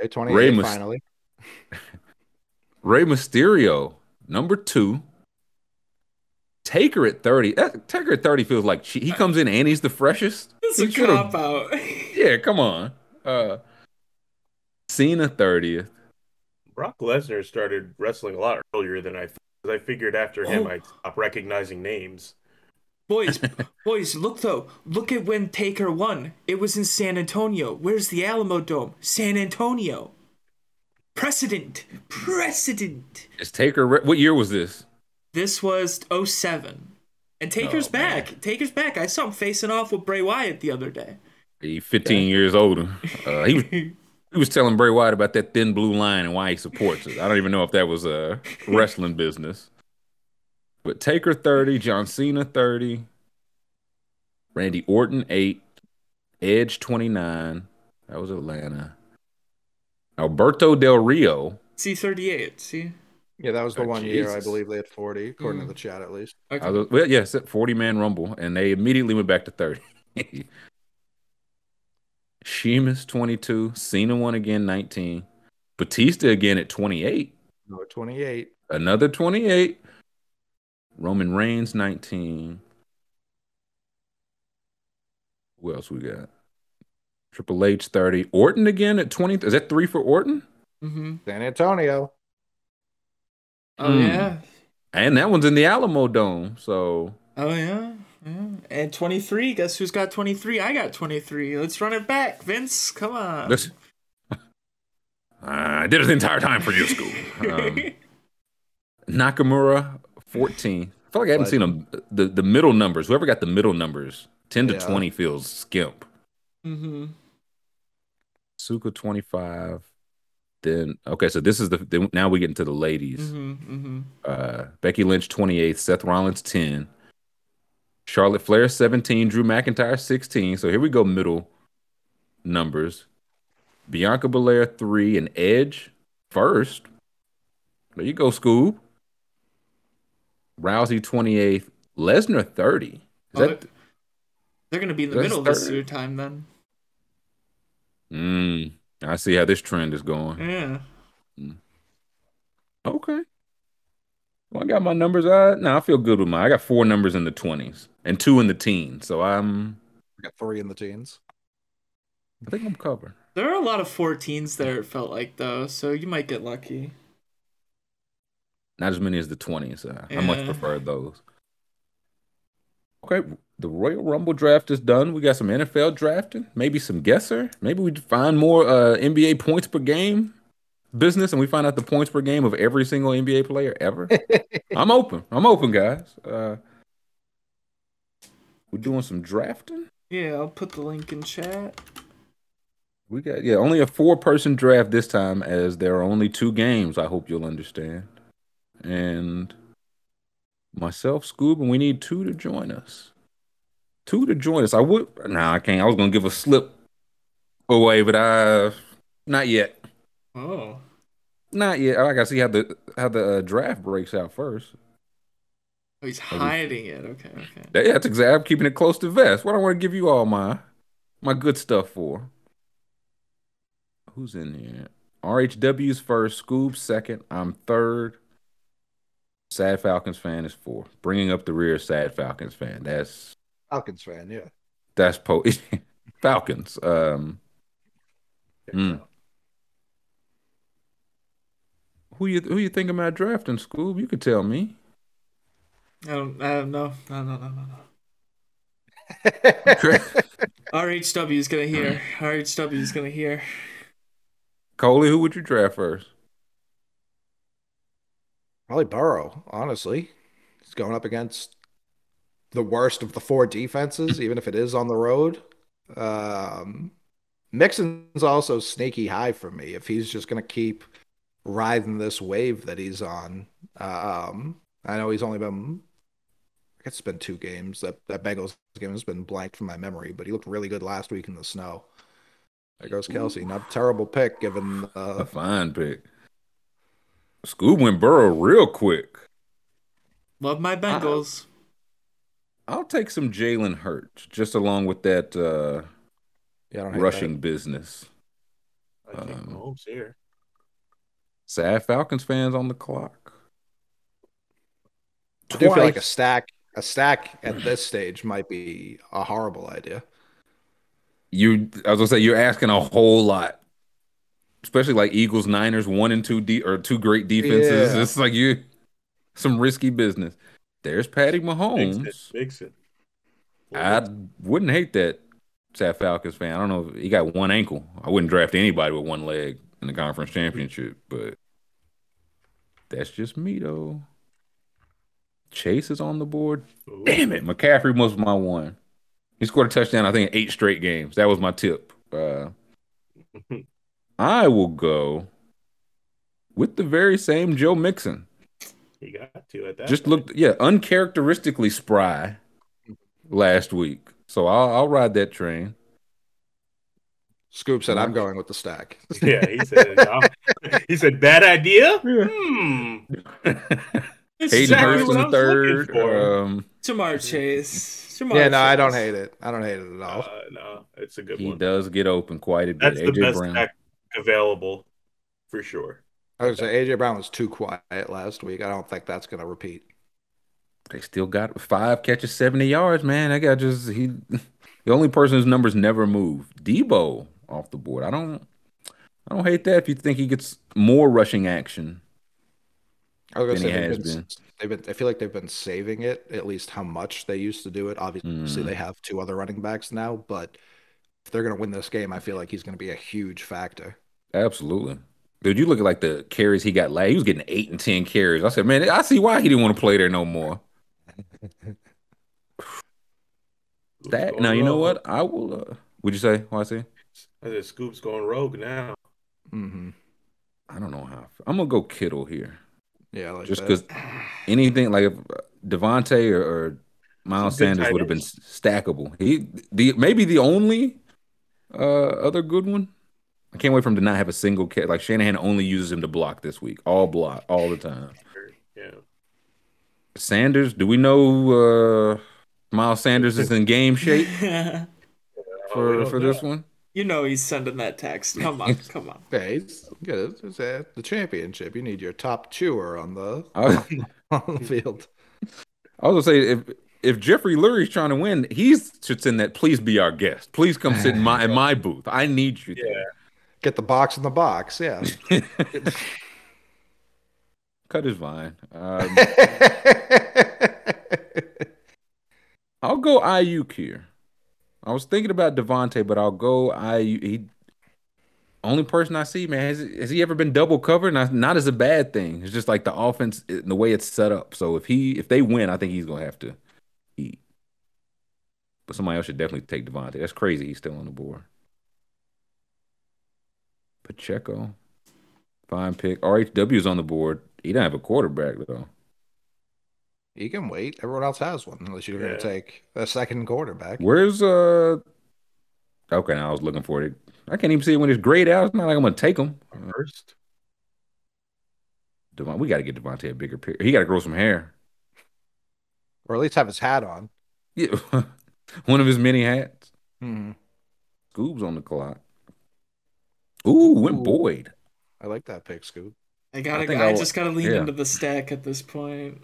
Hey, 28 Rey Mys- finally. Rey Mysterio, number two. Taker at 30. That, Taker at 30 feels like che- he comes in and he's the freshest. It's He a should've- cop out. Yeah, come on. Uh Cena 30th. Brock Lesnar started wrestling a lot earlier than I thought. 'cause I figured after him Oh. I'd stop recognizing names. boys, boys, look though. Look at when Taker won. It was in San Antonio. Where's the Alamodome? San Antonio. Precedent. Precedent. Is Taker re- what year was this? This was 07. And Taker's Oh, man. back. Taker's back. I saw him facing off with Bray Wyatt the other day. He 15 years older. Uh, he was he was telling Bray Wyatt about that thin blue line and why he supports it. I don't even know if that was a wrestling business. But Taker 30, John Cena 30, Randy Orton 8, Edge 29. That was Atlanta. Alberto Del Rio. C38. See? Yeah, that was the Oh, one year I believe they had 40, according Mm. to the chat at least. Okay. I was, well, yes, 40 man rumble, and they immediately went back to 30. Sheamus 22, Cena one again 19, Batista again at 28, No, 28. another 28, Roman Reigns 19. Who else we got? Triple H 30, Orton again at 20. Is that three for Orton? mm-hmm. San Antonio. Oh, Hmm. yeah. And that one's in the Alamodome. So Oh, yeah. Yeah. And 23. Guess who's got 23? I got 23. Let's run it back, Vince. Come on. let's. I did it the entire time for your school. Um, Nakamura, 14. I feel like I haven't seen them. The, the middle numbers, whoever got the middle numbers, 10 to Yeah. 20 feels skimp. mm-hmm. Suka, 25. Then, okay, so this is the, then now we get into the ladies. Mm-hmm. Mm-hmm. Uh, Becky Lynch, 28. Seth Rollins, 10. Charlotte Flair, 17. Drew McIntyre, 16. So here we go, middle numbers. Bianca Belair, 3. And Edge, first. There you go, Scoob. Rousey 28th, Lesnar 30. Is Oh, that They're gonna be in the middle of this year time then. Mm, I see how this trend is going. Yeah. Okay. Well, I got my numbers. Uh, no, I feel good with mine. I got four numbers in the twenties and two in the teens, so I'm. We got three in the teens. I think I'm covered. There are a lot of 14s there, it felt like, though, so you might get lucky. Not as many as the twenties. Uh, I much prefer those. Okay, the Royal Rumble draft is done. We got some NFL drafting, maybe some guesser. Maybe we find more uh, NBA points per game business, and we find out the points per game of every single NBA player ever. I'm open. I'm open, guys. Uh, we're doing some drafting. Yeah, I'll put the link in chat. We got yeah, only a four person draft this time as there are only two games, I hope you'll understand. And myself, Scoob, and we need two to join us. Two to join us. I would nah, I can't. I was gonna give a slip away, but I not yet. Oh. Not yet. I gotta see how the how the uh, draft breaks out first. Oh, he's hiding it. Okay, okay. Yeah, that's exactly. I'm keeping it close to vest. What I want to give you all my my good stuff for. Who's in here? RHW's first, Scoob second. I'm third. Sad Falcons fan is four. Bringing up the rear, sad Falcons fan. That's Falcons fan, yeah. that's po Falcons. Um, Mm. who you who you think about drafting, Scoob? You could tell me. I don't, I don't know. No, no, no, no, no. Okay. RHW is gonna hear. RHW is gonna hear. Coley, who would you draft first? Probably Burrow, honestly. He's going up against the worst of the four defenses, even if it is on the road. Um, Mixon's also sneaky high for me if he's just going to keep riding this wave that he's on. Um, I know he's only been, I guess it's been two games. That, that Bengals game has been blanked from my memory, but he looked really good last week in the snow. There goes Kelce. Not a terrible pick given A uh, fine pick. Scoob went Burrow real quick. Love my Bengals. I'll take some Jalen Hurts just along with that uh, yeah, I don't hate that. rushing business. I think Um, Mahomes here. Sad Falcons fans on the clock. I do feel like a stack a stack at this stage might be a horrible idea. You, I was gonna say you're asking a whole lot, especially like Eagles, Niners, one and two de- or two great defenses. Yeah. It's like you some risky business. There's Patty Mix Mahomes. it. Mix it. I wouldn't hate that. Sad Falcons fan. I don't know. If he got one ankle. I wouldn't draft anybody with one leg in the conference championship, but that's just me though. Chase is on the board. Ooh. Damn it, McCaffrey was my one. He scored a touchdown. I think in eight straight games. That was my tip. Uh, I will go with the very same Joe Mixon. He got to at that. Just point. looked, yeah, uncharacteristically spry last week. So I'll, I'll ride that train. Scoop said, "I'm going with the stack." Yeah, he said. he said bad idea. Hmm. It's Hayden exactly Hurst in the third. looking for. Um, Ja'Marr Chase. Ja'Marr yeah, no, I don't hate it. I don't hate it at all. Uh, no, it's a good he one. He does get open quite a bit. That's the best Brown. available for sure. I was gonna say AJ Brown was too quiet last week. I don't think that's going to repeat. They still got five catches, 70 yards, man. That guy just he the only person whose numbers never move. Deebo off the board. I don't I don't hate that if you think he gets more rushing action. I was gonna say they've been, been. they've been. I feel like they've been saving it at least how much they used to do it. Obviously, Mm. they have two other running backs now, but if they're going to win this game, I feel like he's going to be a huge factor. Absolutely. Dude, you look at like the carries he got last. He was getting eight and ten carries. I said, man, I see why he didn't want to play there no more. That now going you know rogue. what? I will uh would you say? What I say? I said Scoop's going rogue now. Mm-hmm. I don't know how. I feel. I'm gonna go Kittle here. Yeah, like Just because anything like if DeVonta or, or Miles Sanders would have been stackable. He the maybe the only uh other good one I can't wait for him to not have a single catch. Like Shanahan only uses him to block this week, all block, all the time. Yeah. Sanders, do we know uh Miles Sanders is in game shape Oh, for for this one? You know he's sending that text. Come on, come on. Yeah, he's good. It's uh, the championship. You need your top chewer on the on the field. I was gonna say if if Jeffrey Lurie's trying to win, he should send that. Please be our guest. Please come sit in my in my booth. I need you. Yeah. Get the box in the box. Yeah. Cut his vine. Um, I'll go Aiyuk here. I was thinking about DeVonta, but I'll go I He only person I see, man. Has, has he ever been double covered? Not, not as a bad thing. It's just like the offense the way it's set up. So if he if they win, I think he's gonna have to eat. But somebody else should definitely take DeVonta. That's crazy. He's still on the board. Pacheco, fine pick. RHW is on the board. He don't have a quarterback though. You can wait. Everyone else has one, unless you're Yeah. going to take a second quarterback. Where's uh? Okay, now I was looking for it. I can't even see it when it's grayed out. It's not like I'm gonna take him. First. Devon, we got to get DeVonta a bigger pick. He got to grow some hair. Or at least have his hat on. Yeah, one of his many hats. Mhm. Scoob's on the clock. Ooh, went Ooh. Boyd. I like that pick, Scoop. I gotta. think I, I'll- just gotta lean yeah. into the stack at this point.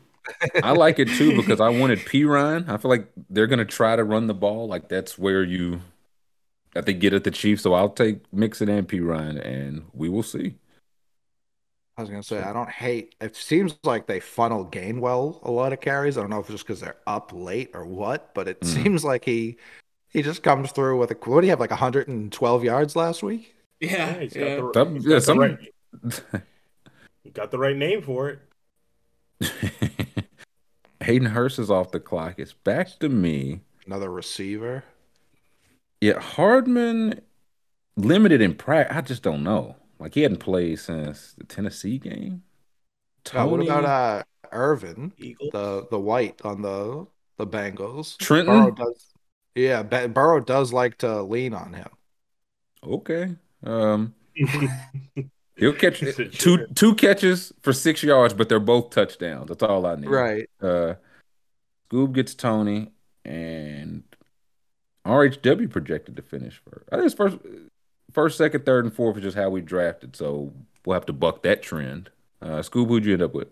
I like it too because I wanted Perine. I feel like they're gonna try to run the ball. Like that's where you, I think, get at the Chiefs. So I'll take Mixon and Perine, and we will see. I was gonna say I don't hate. It seems like they funnel Gainwell a lot of carries. I don't know if it's just because they're up late or what, but it Mhm. seems like he he just comes through with a. What do you have like 112 yards last week? Yeah, Yeah, he's got yeah. the, Some- he's yeah, got the right, he got the right name for it. Hayden Hurst is off the clock. It's back to me. Another receiver. Yeah, Hardman limited in practice. I just don't know. Like he hadn't played since the Tennessee game. Uh, what Toney about uh Irwin, Eagles. the the white on the the Bengals? Trenton? Burrow does. Yeah, Ba- Burrow does like to lean on him. Okay. Um, he'll catch two "Sure." two catches for six yards, but they're both touchdowns. That's all I need. Right. Uh, Scoob gets Toney, and RHW projected to finish first. I think it's first, first, second, third, and fourth is just how we drafted. So we'll have to buck that trend. Uh, Scoob, who'd you end up with?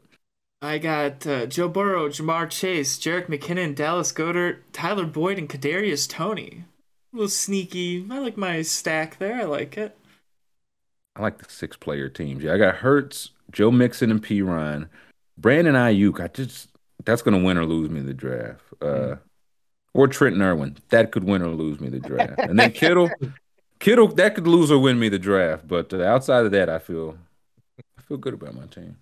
I got uh, Joe Burrow, Ja'Marr Chase, Jerick McKinnon, Dallas Goedert, Tyler Boyd, and Kadarius Toney. A little sneaky. I like my stack there. I like it. I like the six player teams. Yeah, I got Hurts, Joe Mixon, and Perine. Brandon Aiyuk, I just that's gonna win or lose me the draft. Uh or Trent Irwin. That could win or lose me the draft. And then Kittle, Kittle, that could lose or win me the draft. But uh, outside of that, I feel I feel good about my team.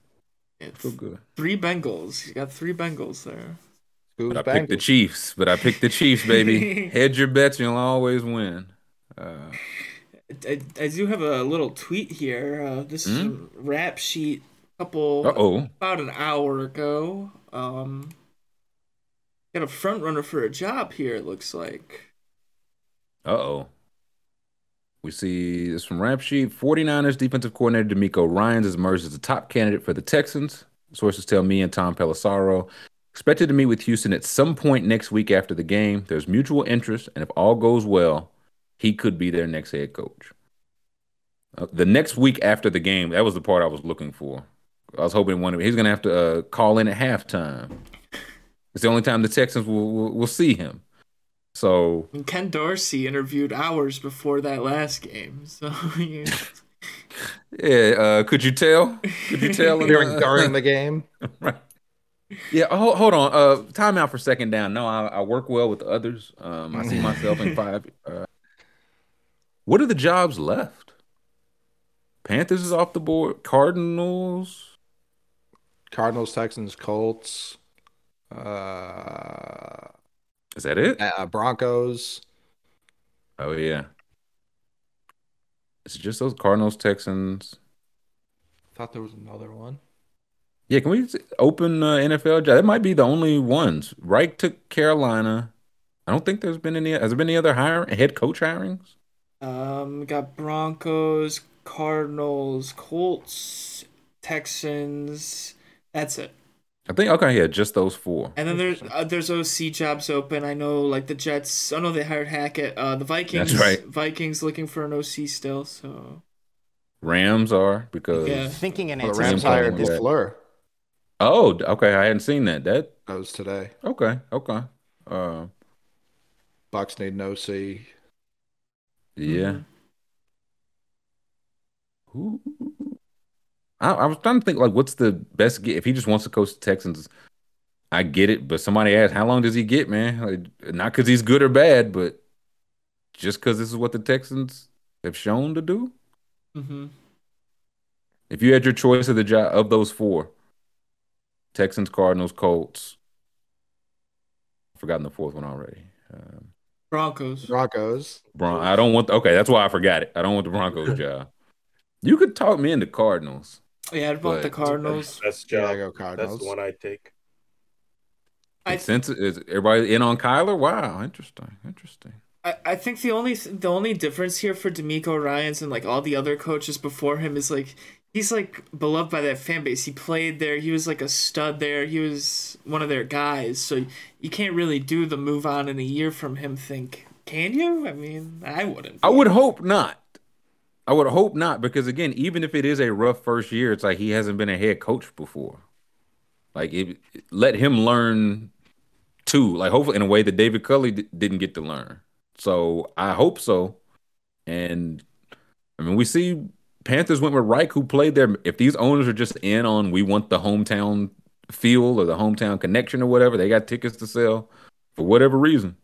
I feel good. three Bengals. You got three Bengals there. Who's But I picked the Chiefs. But I picked the Chiefs, baby. Hedge your bets, you'll always win. Uh, I, I do have a little tweet here. Uh, this is Hmm? a rap sheet a couple uh oh. about an hour ago. Um, got a front runner for a job here. It looks like. Uh oh. We see this from Rap Sheet. 49ers defensive coordinator DeMeco Ryans has emerged as the top candidate for the Texans. Sources tell me and Tom Pelissero. Expected to meet with Houston at some point next week after the game. There's mutual interest, and if all goes well, he could be their next head coach. Uh, the next week after the game, that was the part I was looking for. I was hoping one of he's going to have to uh, call in at halftime. It's the only time the Texans will, will, will see him. So And Ken Dorsey interviewed hours before that last game. So you- Yeah, uh, could you tell? Could you tell? in during the- during the game. right. Yeah, hold, hold on. Uh, time out for second down. No, I, I work well with others. Um, I see myself in five. Uh, what are the jobs left? Panthers is off the board. Cardinals. Cardinals, Texans, Colts, uh, Is that it? uh, Broncos. Oh yeah. It's just those Cardinals, Texans. Thought there was another one. Yeah, can we open uh, NFL job? That might be the only ones. Reich took Carolina. I don't think there's been any. Has there been any other hiring? Head coach hirings? Um, we got Broncos, Cardinals, Colts, Texans. That's it. I think okay, yeah, just those four. And then there's uh, there's OC jobs open. I know like the Jets. I know they hired Hackett. Uh, the Vikings. That's right. Vikings looking for an OC still. So Rams are because Yeah. Thinking in Well, the Rams Rams hired that. LaFleur. oh, okay, I hadn't seen that. That That was today. okay, okay. Uh, Bucks need an OC. Yeah. Mhm. Who? I, I was trying to think like, what's the best get if he just wants to coach the Texans? I get it, but somebody asked, how long does he get, man? Like, not because he's good or bad, but just because this is what the Texans have shown to do. Mhm. If you had your choice of the job of those four, Texans, Cardinals, Colts, I've forgotten the fourth one already. Um, Broncos. Broncos. Bron- I don't want. okay, that's why I forgot it. I don't want the Broncos job. You could talk me into Cardinals. Oh, yeah, I'd want the But- Cardinals. Best Yeah, job. I go That's the one I take. I- Since is everybody in on Kyler? Wow, interesting, interesting. I, I think the only the only difference here for DeMeco Ryan's and like all the other coaches before him is like he's like beloved by that fan base. He played there. He was like a stud there. He was one of their guys. So you can't really do the move on in a year from him. Think can you? I mean, I wouldn't. I would hope not. I would hope not because again, even if it is a rough first year, it's like he hasn't been a head coach before. Like it, let him learn too. Like hopefully in a way that David Culley d- didn't get to learn. So I hope so. And I mean, we see Panthers went with Reich, who played there. If these owners are just in on we want the hometown feel or the hometown connection or whatever, they got tickets to sell for whatever reason.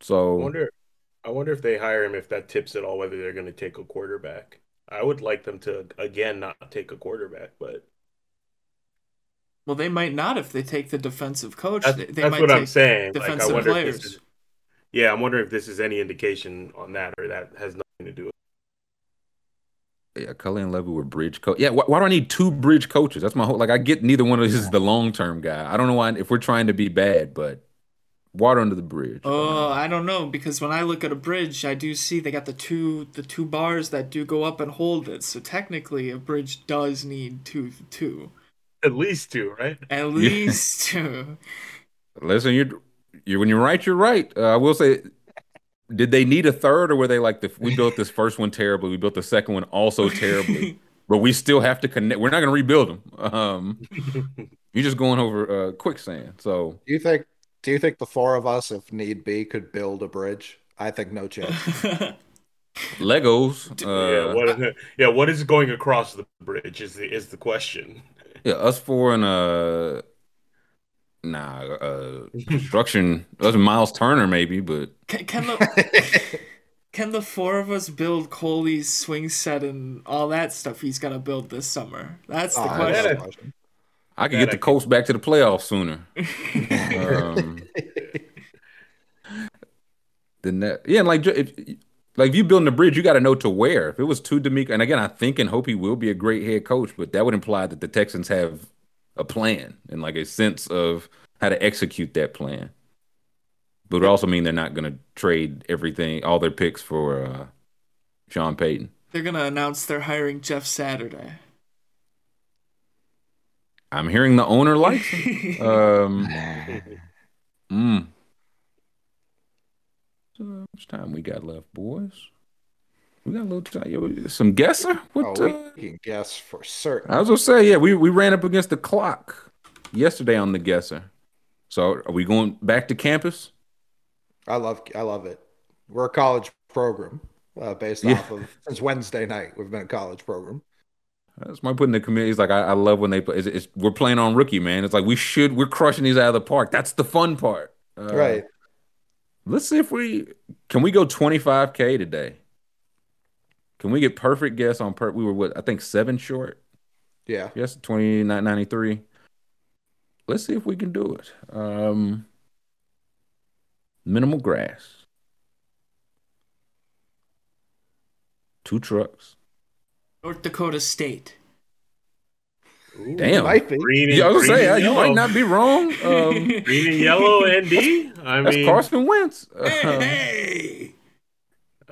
So I So wonder. I wonder if they hire him if that tips at all whether they're going to take a quarterback. I would like them to again not take a quarterback, but Well, they might not if they take the defensive coach. that's, they, they that's might what I'm take saying. Like, I defensive wonder if players. this is, yeah, I'm wondering if this is any indication on that or that has nothing to do with Yeah, Culley and Lovie were bridge coach. Yeah, why, why do I need two bridge coaches? That's my whole. Like, I get neither one of these is the long term guy. I don't know why if we're trying to be bad, but water under the bridge. Oh, I don't know because when I look at a bridge, I do see they got the two the two bars that do go up and hold it. So technically, a bridge does need two two at least two, right? at least two. Listen, you're you when you're right, you're right. Uh, I will say, did they need a third, or were they like the we built this first one terribly, we built the second one also terribly, but we still have to connect. We're not going to rebuild them. Um, you're just going over uh, quicksand. So Do you think? Do you think the four of us, if need be, could build a bridge? I think no chance. Legos. yeah, Uh, what yeah, what is going across the bridge is the is the question. Yeah, us four and uh nah uh construction us and Myles Turner maybe, but can, can the can the four of us build Coley's swing set and all that stuff he's gonna build this summer? That's the Oh, question. that's Yeah. I could That get the I Colts back to the playoffs sooner. um then that yeah, and like if like if you building a bridge, you got to know to where. If it was too DeMeco, and again, I think and hope he will be a great head coach, but that would imply that the Texans have a plan and like a sense of how to execute that plan. But it would also mean they're not going to trade everything, all their picks for uh, Sean Payton. They're gonna announce they're hiring Jeff Saturday. I'm hearing the owner likes him. Um, mm. So how much time we got left, boys? We got a little Some guesser? What? Oh, uh, we can guess for certain. I was gonna say, yeah, we, we ran up against the clock yesterday on the guesser. So are we going back to campus? I love I love it. We're a college program uh, based Yeah. off of since Wednesday night. We've been a college program. That's my putting the committee. He's like, I, I love when they play. It's, it's, we're playing on rookie, man. It's like we should. We're crushing these out of the park. That's the fun part. Uh, right. Let's see if we can we go 25k today. Can we get perfect guess on per? We were what I think seven short. Yeah. Yes, 2993. Let's see if we can do it. Um, minimal grass. Two trucks. North Dakota State. Ooh, Damn. Might be. Green and, Yeah, I was green say and you yellow. might not be wrong. Um, green and yellow ND. I that's mean, Carson Wentz. Hey, Um, hey!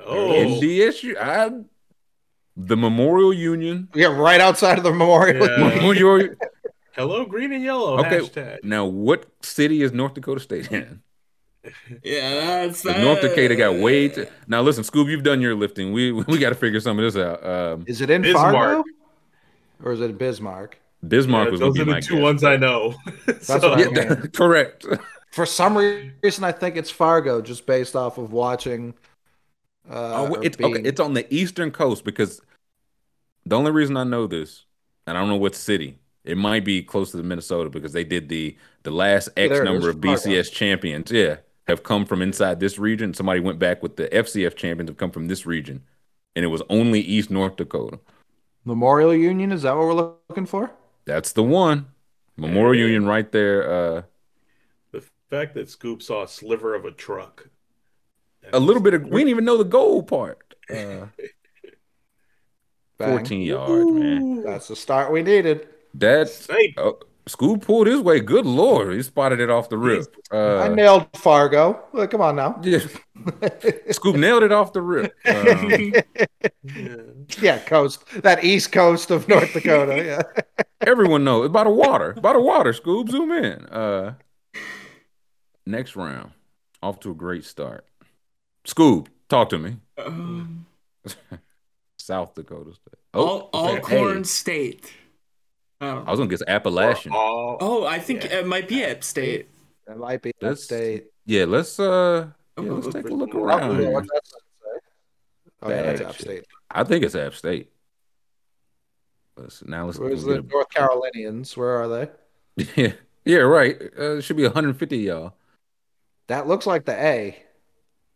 Oh, NDSU. I, the Memorial Union. Yeah, right outside of the memorial. Yeah. Memorial. hello, green and yellow. Okay. Hashtag. Now, what city is North Dakota State in? Yeah, that's 'Cause that. North Dakota got way. Too, now, listen, Scoob, you've done your lifting. We we got to figure some of this out. Um, Is it in Bismarck. Fargo? Or is it Bismarck? Bismarck Yeah, was those are the my two guess. ones I know. That's So- what I Yeah, that- correct. For some reason, I think it's Fargo, just based off of watching. Uh, Oh, it's being- okay. It's on the eastern coast because the only reason I know this, and I don't know what city. It might be close to the Minnesota because they did the the last X there number of Fargo. BCS champions. Yeah, have come from inside this region. Somebody went back with the FCS champions have come from this region, and it was only East North Dakota. Memorial Union. Is that what we're looking for? That's the one. Memorial Yeah. Union right there. Uh, the fact that Scoop saw a sliver of a truck. a little bit of we didn't even know the goal part. Uh, Bang. 14 yards, man. That's the start we needed. That Hey, uh, school pulled his way. Good lord, he spotted it off the rip. I Uh, nailed Fargo. Look, come on now. yeah, Scoop nailed it off the rip. Um, yeah. yeah, coast that east coast of North Dakota. Yeah. everyone knows it's by the water. By the water. Scoop, zoom in. Uh, next round, off to a great start. Scoop, talk to me. Um, South Dakota State. all okay, Alcorn hey. State. I I was gonna guess Appalachian. All- Oh, I think Yeah. it might be App State. That might be that That's- state. Yeah, let's uh, yeah, Oh, let's take a look around. Here. what's that say? Oh, yeah, that's App. State. I think it's App State. Let's now let's Where's get the North Carolinians? Where are they? yeah yeah right. Uh, it should be 150 y'all. That looks like the A.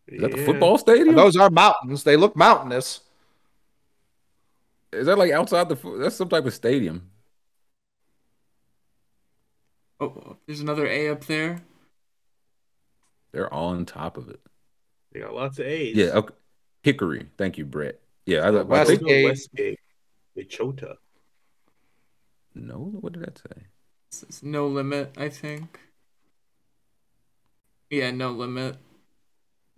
Is that the football stadium? And those are mountains. They look mountainous. Is that like outside the? That's some type of stadium. Oh, there's another A up there. They're all on top of it. They got lots of A's. Yeah. Okay. Hickory. Thank you, Brett. Yeah. I, I West- think, Westgate. Westgate. Chota. no. What did that say? This is no limit, I think. Yeah, no limit.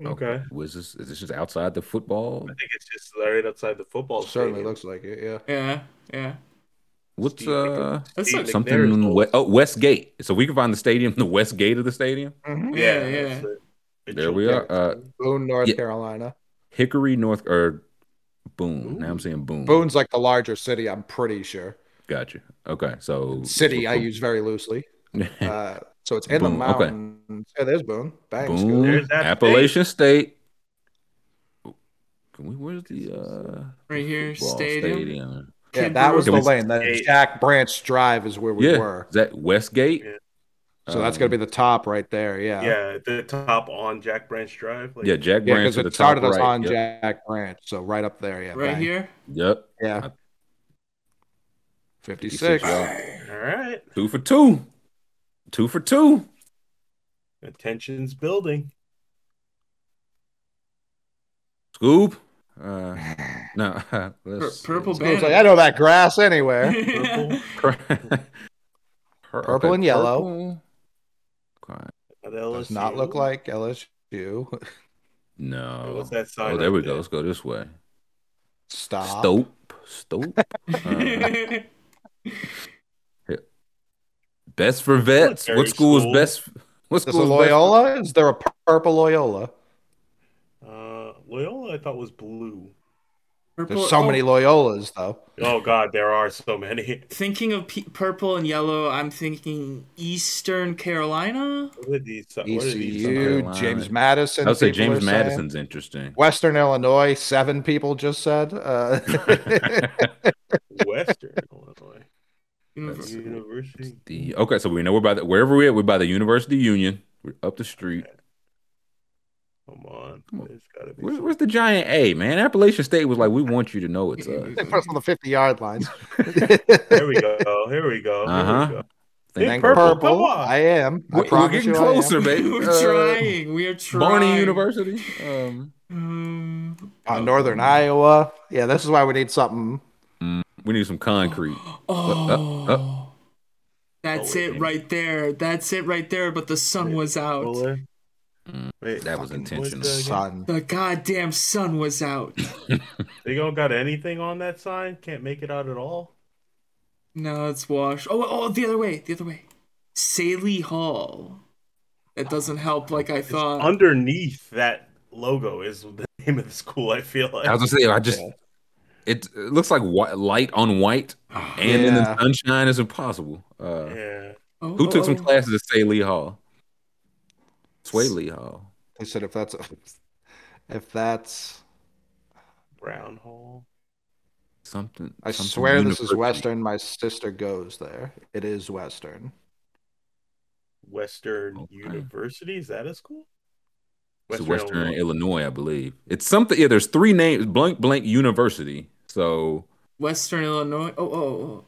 Okay. Was this? Is this just outside the football? I think it's just right outside the football. Certainly stadium. looks like it. Yeah. Yeah, yeah. What's Steve uh That's like something? McNair's in old. we- oh, Westgate. So we can find the stadium, the west gate of the stadium. Mhm. Yeah, Yeah, yeah. that's it. It There we are. Uh, Boone, North Yeah. Carolina. Hickory, North or Boone. Now I'm saying Boone. Boone's like the larger city. I'm pretty sure. Gotcha. Okay. So City I use very loosely. Uh, so it's in the Boone, okay. Yeah, there's Boone. Bang. Boone, There's App State. Appalachian State. Can we? Where's the uh Right here, football stadium. Yeah, Kid that was the lane. That Jack Branch Drive is where we yeah, were. is that Westgate? Yeah. So that's gonna be the top right there. Yeah. Yeah, the top on Jack Branch Drive. Like, yeah, Jack Yeah, Branch because to the it started top us right. on yep. Jack Branch, so right up there. Yeah. Right bang. here. Yep. Yeah. 56, 56. All right. Two for two. Two for two. Attention's building. Scoop. Uh, no, let's purple Scoop's like, I know that grass anywhere. Purple. Pur- Purple and yellow. purple. Okay. Does not look like LSU. No. What's that sign Oh, there we right go. Let's go this way. Stop. Stope. Stope. Uh, best for vets. What school is best? What Is this a school is best? Loyola? Is there a purple Loyola? Uh, Loyola, I thought was blue. Purple, There's so oh, many Loyolas though. Oh God, there are so many. Thinking of p- purple and yellow, I'm thinking Eastern Carolina. What are these? What are these? ECU, Carolina. James Madison. I would say James are saying. Madison's interesting. Western Illinois, seven people just said. Uh, Western Illinois Univers- University. The okay, so we know we're by the wherever we're at, we're by the University Union. We're up the street. Come on, Come on. there's gotta be. Where's, where's the giant A, man? Appalachian State was like, we want you to know it's they us. put us on the 50 yard line. Here we go. Here we go. Uh-huh. we go. Think Think purple, purple. come on. I am. I We're, we're getting you I am. closer, baby. We're Uh, trying. We are trying. Barney University. Um, Um, Uh, Northern Iowa. Yeah, this is why we need something. We need some concrete. oh, uh, that's Oh, it wait. right there. That's it right there. But the sun was out. Fuller. Wait, That was intentional. What's Sun. The goddamn sun was out. They don't got anything on that sign? Can't make it out at all? no, it's washed. Oh, oh, the other way, the other way. Saley Hall. That doesn't help like I thought. Underneath that logo is the name of the school, I feel like. I was gonna say, I just Yeah. It, it looks like white, light on white, and in the sunshine is impossible. Uh, yeah. Oh, who took some oh, oh. classes at Say Lee Hall? Sway Lee Hall. They said if that's if that's Brown Hall. Something. I something swear this is. Western. My sister goes there. It is Western. Western Okay. University. Is that a school? It's Western Illinois. I believe. It's something. Yeah, there's three names. Blank Blank University. So Western Illinois. Oh, oh, oh.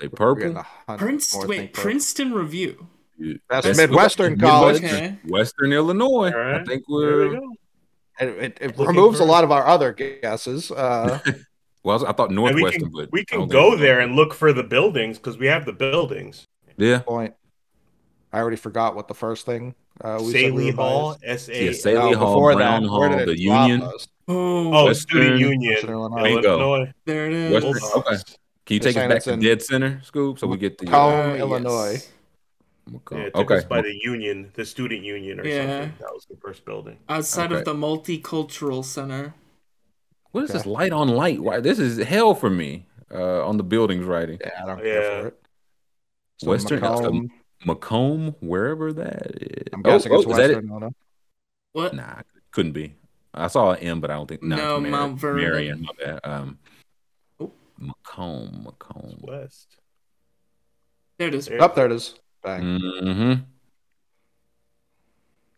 they purple. a Princeton. Wait, think Princeton Review. That's That's Midwestern what- College. Midwestern, Okay. Western Illinois. All right. I think we're. we. It, it, it removes for- a lot of our other guesses. Uh, Well, I thought And we Northwestern, can, but we can go there and look for the buildings because we have the buildings. Yeah. point. I already forgot what the first thing uh, we said we Saley were Hall. S A. Yeah, Saley No, Hall, before Brown that, where Hall, the Union. us? Oh, Oh, Student Union, Illinois. Bingo. Illinois. there it is. Western- okay. Can you They're take us back to in Dead Center, Scoop, so we get the Macomb, Uh. Illinois. Macomb. Yeah, took okay. us by the Union, the Student Union or Yeah. something. That was the first building. Outside Okay. of the multicultural center. What is Okay. this light on light? Why this is hell for me uh, on the buildings writing. Yeah, I don't Yeah. care for it. So Western- Macomb, Macomb, wherever that is. I'm Oh, guessing oh, it's is that it? Western Illinois. What? Nah, couldn't be. I saw an M, but I don't think. No, No, it's Mar- Mount Vernon. Marion, my bad. Um, Oh. Macomb, Macomb. West. There it is. There- Up there it is. Bang. Mm-hmm.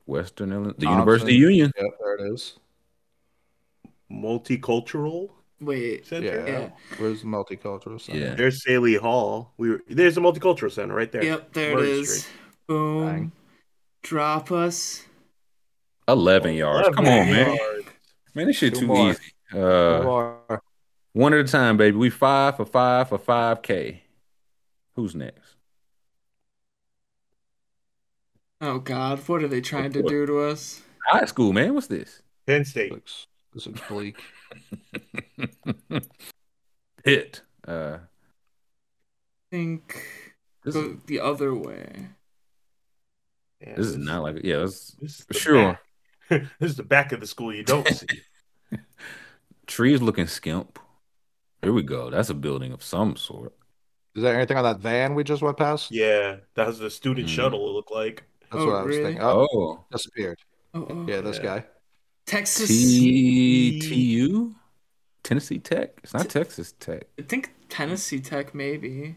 Western Illinois, the Thompson. University Union. Yep, there it is. Multicultural Wait. Center. Yeah. Yeah. Where's the multicultural center? Yeah. There's Sallee Hall. We were there's a multicultural center right there. Yep, there it Murray is. Street. Boom. Bang. Drop us. Eleven yards. Come on, man. yards. Man, this shit Two too more. easy. Uh, More. one at a time, baby. We five for five for five k. Who's next? Oh God, what are they trying to do to us? High school, man. What's this? Penn State. Looks, this looks bleak. Hit. Uh, think this, go is, the other way. Yeah, this is not like yeah. This, this is for the sure. Back- this is the back of the school you don't see. trees looking skimp. Here we go. That's a building of some sort. Is there anything on that van we just went past? yeah, that was the student Hmm. shuttle. It looked like. That's Oh, what I was really? thinking. Oh, Oh, disappeared. Oh, oh. Yeah, this Yeah. guy. Texas. T T U, Tennessee Tech. It's not T- Texas Tech. I think Tennessee Tech maybe.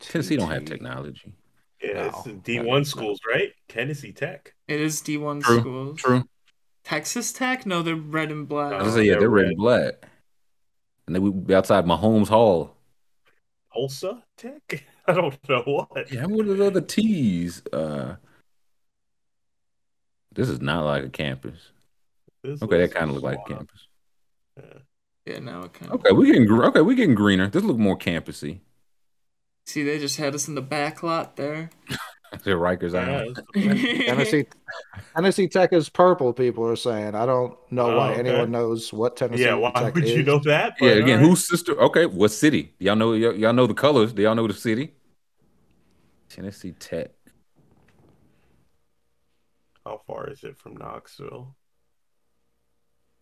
Tennessee don't have technology. Yeah, No, it's D makes one sense. schools, right? Tennessee Tech. It is D one True, schools. True. Texas Tech? No, they're red and black. I was say, yeah, they're they're red red. and black. And then we be outside Mahomes Hall. Tulsa Tech. I don't know what. Yeah, what are the other T's? Uh, this is not like a campus. This Okay, that kind of look like a campus. Yeah. yeah, now it kind of. Okay, we getting okay, we getting greener. This look more campusy. See, they just had us in the back lot there. Say Rikers Yeah, Island. it's- Tennessee, Tennessee Tech is purple. People are saying. I don't know Oh, why okay. anyone knows what Tennessee is. yeah, why Tech would is. you know that? Yeah, again, all right. whose sister? Okay, what city? Y'all know y'all, y'all know the colors. Do y'all know the city? Tennessee Tech. How far is it from Knoxville?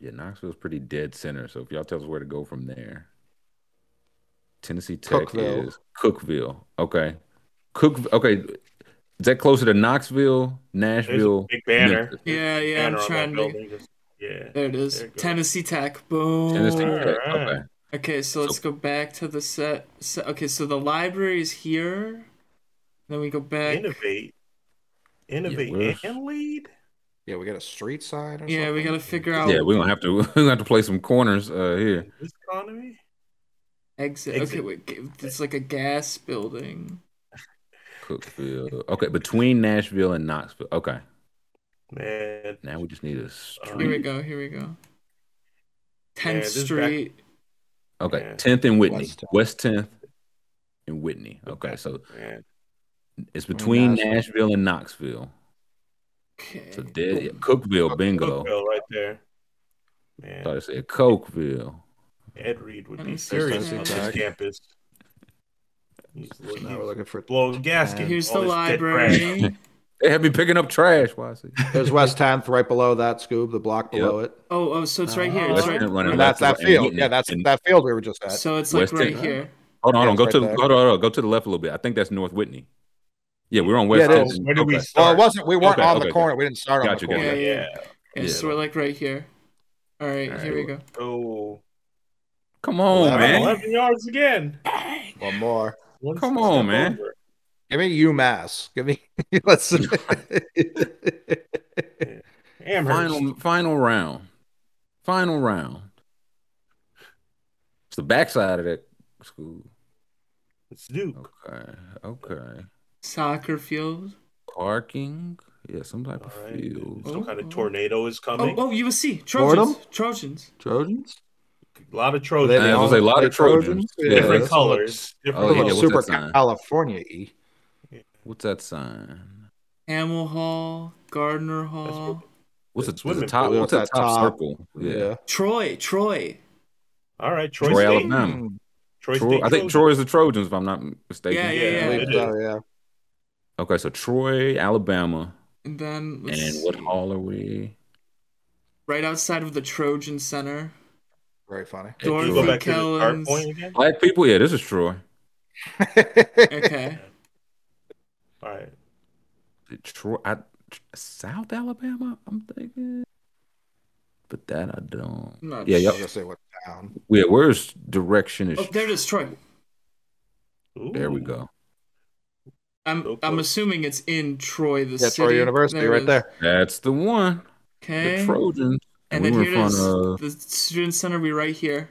Yeah, Knoxville's pretty dead center. So if y'all tell us where to go from there. Tennessee Tech Cookeville. is Cookeville. Okay. Cook okay. Is that closer to Knoxville, Nashville? big banner. Memphis? yeah, yeah, Banner I'm on trying to. Just- Yeah. There it is. There you. Tennessee Tech. Boom. Tennessee Tech. Alright. Okay. Okay, so let's go back to the set. set. Okay, so the library is here. Then we go back. Innovate. Innovate where's- and lead. Yeah, we got a street sign. Or Yeah, we something? gotta figure out Yeah, we're gonna have to we're gonna have to play some corners uh here. This economy. Exit. exit. Okay, wait, it's like a gas building. Cookeville. Okay, between Nashville and Knoxville. Okay. Man, Now we just need a street. Here we go. Here we go. Man, Tenth this back- Street. Okay, Yeah. tenth and Whitney. West 10th. And Whitney. Okay, so man. it's between Nashville. Nashville and Knoxville. Okay. So dead. yeah, Cookeville, bingo. Cookeville right there. Man, Thought I said Cokeville. Ed Reed would be mm-hmm. me see furious that. on this campus. He's looking Now we're looking for blowing gasket. Here's the this dead trash. library. They have me picking up trash. Why I see? There's West 10th right below that, Scoob, the block Yep. below it. Oh, oh, so it's right here. Oh, It's West right. And that's that field. Yeah, that's And- that field we were just at. So it's like West right End. here. Hold on, hold on. Go it's to right the, there. hold on, hold on, go to the left a little bit. I think that's North Whitney. Yeah, we're on West Yeah, it End. is. Where do we Okay. Well, it wasn't. We weren't Okay, on the okay, corner. We didn't start on Gotcha, the corner. Yeah, Yeah. Yeah, Yeah. so we're like right here. All right, All here we go. Oh, Come on, Eleven. man. 11 yards again. One more. One Come on, man. over. Give me UMass. Give me. Let's. Amherst. Final final round. Final round. It's the backside of that school. It's Duke. Okay. Okay. Soccer field. Parking. Yeah, some type All of right. field. Some Oh, kind of tornado is coming. Oh, coming. oh, USC. Trojans. Fordham? Trojans. Trojans. A lot of Trojans. Yeah, I was gonna say, a lot of Trojans. Yeah, different that's- colors. Oh, Different yeah, colors. what's super that sign? California y. What's that sign? Hamel Hall. Gardner Hall. What's it? What's the top? pool. What's that What's top, top? circle? Yeah. Troy. Troy. All right, Troy, Troy, State. Alabama. Troy, Troy, State I think Trojans. Troy is the Trojans, if I'm not mistaken. Yeah, yeah, Yeah, yeah. I so, yeah. Okay, so Troy, Alabama, And then and what hall are we? right outside of the Trojan Center. Very funny. Can you Dorothy go back to the start point again? Black people. Yeah, this is Troy. Okay. All right. Troy, I, South Alabama. I'm thinking, but that I don't. Not Yeah, I yep. was say what town. Yeah, where's direction is? Oh, there it is, Troy. There we go. I'm So I'm assuming it's in Troy, the Yeah, city. Troy University, There right is. there. That's the one. Okay. The Trojans. And we then were here in it of. The student center be right here.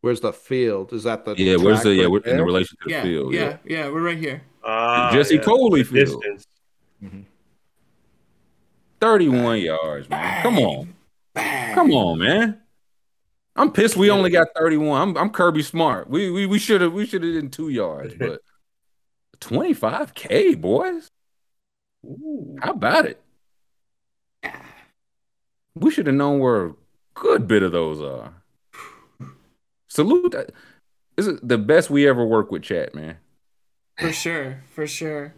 Where's the field? Is that the Yeah, where's track the yeah? we're in the there? relation to the Yeah, field. yeah, yeah, We're right here. Ah, Jesse yeah. Coley The field. distance. Thirty-one yards, man. Come on, Bang. come on, man. I'm pissed. We only got thirty-one. I'm I'm Kirby Smart. We we we should have we should have done two yards, but twenty-five k boys. Ooh. How about it? We should have known where a good bit of those are. Salute. This is the best we ever work with, chat, man. For sure, for sure.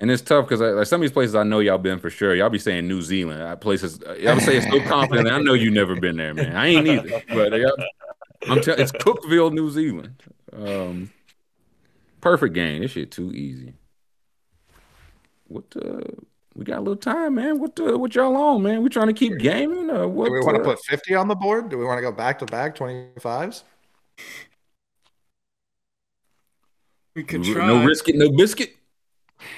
And it's tough because like some of these places I know y'all been for sure. Y'all be saying New Zealand. I places y'all say it so confidently. I know you never been there, man. I ain't either. But I'm telling it's Cookeville, New Zealand. Um, perfect game. This shit too easy. What uh we got a little time, man. What uh, what y'all on, man? We trying to keep gaming or what? Do we want to put 50 on the board? Do we want to go back to back 25s? We could try. no try. biscuit, no biscuit.